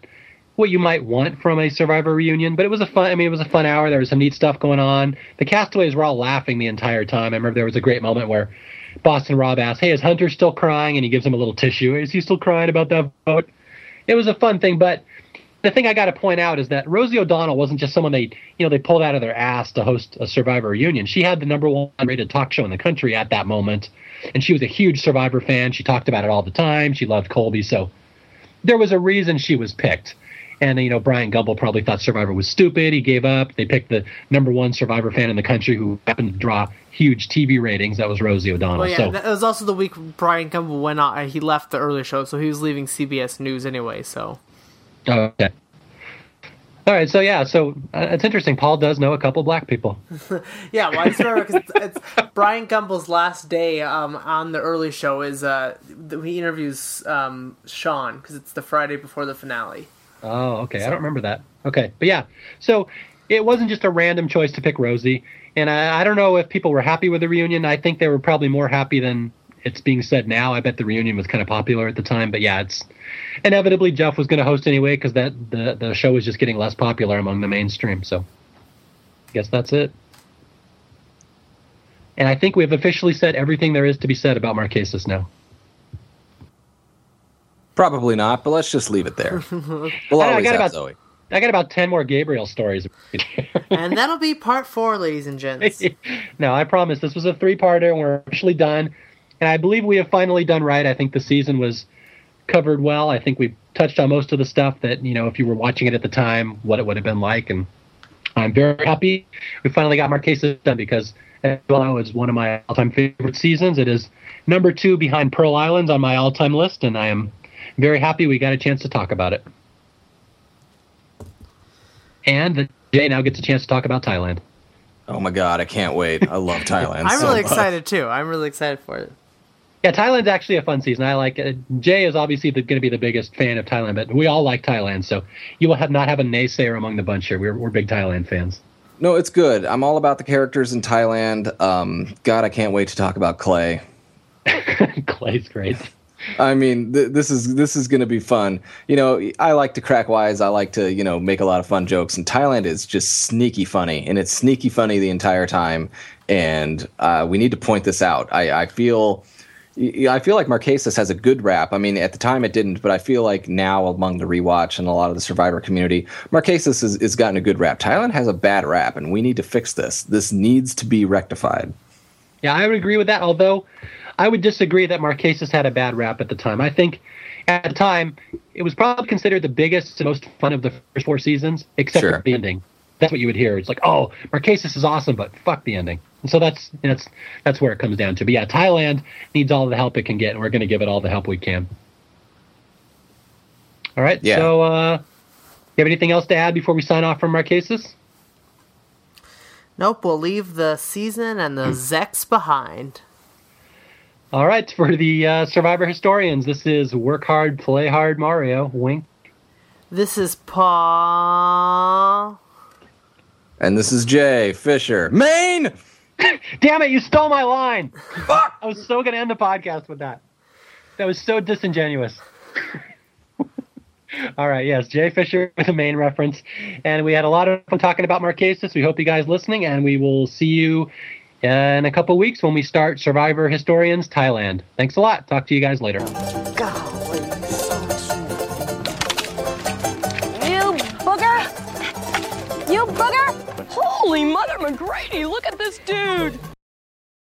what you might want from a Survivor reunion, but it was a fun. I mean, it was a fun hour. There was some neat stuff going on. The castaways were all laughing the entire time. I remember there was a great moment where Boston Rob asked, "Hey, is Hunter still crying?" And he gives him a little tissue. Is he still crying about that vote? It was a fun thing, but the thing I got to point out is that Rosie O'Donnell wasn't just someone they, you know, they pulled out of their ass to host a Survivor reunion. She had the number one rated talk show in the country at that moment and she was a huge Survivor fan. She talked about it all the time. She loved Colby, so there was a reason she was picked. And you know, Bryant Gumbel probably thought Survivor was stupid. He gave up. They picked the number one Survivor fan in the country who happened to draw huge TV ratings. That was Rosie O'Donnell. Well, yeah, so, it was also the week Bryant Gumbel went on. Uh, he left the early show, so he was leaving CBS News anyway. So. Okay. All right, so yeah, so uh, it's interesting. Paul does know a couple black people. yeah, well, I just remember because it's, it's Bryant Gumbel's last day um, on the early show is uh, he interviews um, Sean because it's the Friday before the finale. Oh, okay. So. I don't remember that. Okay, but yeah, so it wasn't just a random choice to pick Rosie, and I, I don't know if people were happy with the reunion. I think they were probably more happy than it's being said now. I bet the reunion was kind of popular at the time, but yeah, it's inevitably Jeff was going to host anyway because that the the show was just getting less popular among the mainstream. So, I guess that's it. And I think we've officially said everything there is to be said about Marquesas now. Probably not, but let's just leave it there. We'll always I got have about, Zoe. I got about ten more Gabriel stories. and that'll be part four, ladies and gents. no, I promise. This was a three-parter, and we're officially done and I believe we have finally done right. I think the season was covered well. I think we touched on most of the stuff that you know if you were watching it at the time, what it would have been like, and I'm very happy we finally got Marquesas done because as well is one of my all-time favorite seasons. It is number two behind Pearl Islands on my all-time list, and I am very happy we got a chance to talk about it. And that Jay now gets a chance to talk about Thailand. Oh my god, I can't wait! I love Thailand. I'm so really much. excited too. I'm really excited for it. Yeah, Thailand's actually a fun season. I like it. Jay is obviously going to be the biggest fan of Thailand, but we all like Thailand, so you will have not have a naysayer among the bunch here. We're, we're big Thailand fans. No, it's good. I'm all about the characters in Thailand. Um, God, I can't wait to talk about Clay. Clay's great. I mean, th- this is this is going to be fun. You know, I like to crack wise. I like to you know make a lot of fun jokes, and Thailand is just sneaky funny, and it's sneaky funny the entire time. And uh, we need to point this out. I, I feel I feel like Marquesas has a good rap. I mean, at the time it didn't, but I feel like now among the rewatch and a lot of the Survivor community, Marquesas has, has gotten a good rap. Thailand has a bad rap, and we need to fix this. This needs to be rectified. Yeah, I would agree with that. Although, I would disagree that Marquesas had a bad rap at the time. I think at the time it was probably considered the biggest, and most fun of the first four seasons, except Sure. for the ending. That's what you would hear. It's like, oh, Marquesas is awesome, but fuck the ending. And so that's that's that's where it comes down to. But yeah, Thailand needs all the help it can get, and we're going to give it all the help we can. All right. Yeah. So, uh, you have anything else to add before we sign off from Marquesas? Nope, we'll leave the season and the Zex behind. All right, for the uh, Survivor historians, this is work hard, play hard, Mario. Wink. This is Paul. And this is Jay Fischer, Maine. Damn it, you stole my line. Fuck! I was so going to end the podcast with that. That was so disingenuous. All right, yes, Jay Fischer with a Maine reference. And we had a lot of fun talking about Marquesas. We hope you guys listening, and we will see you in a couple weeks when we start Survivor Historians Thailand. Thanks a lot. Talk to you guys later. Golly, so You booger! You booger! Holy Mother McGrady, look at this dude!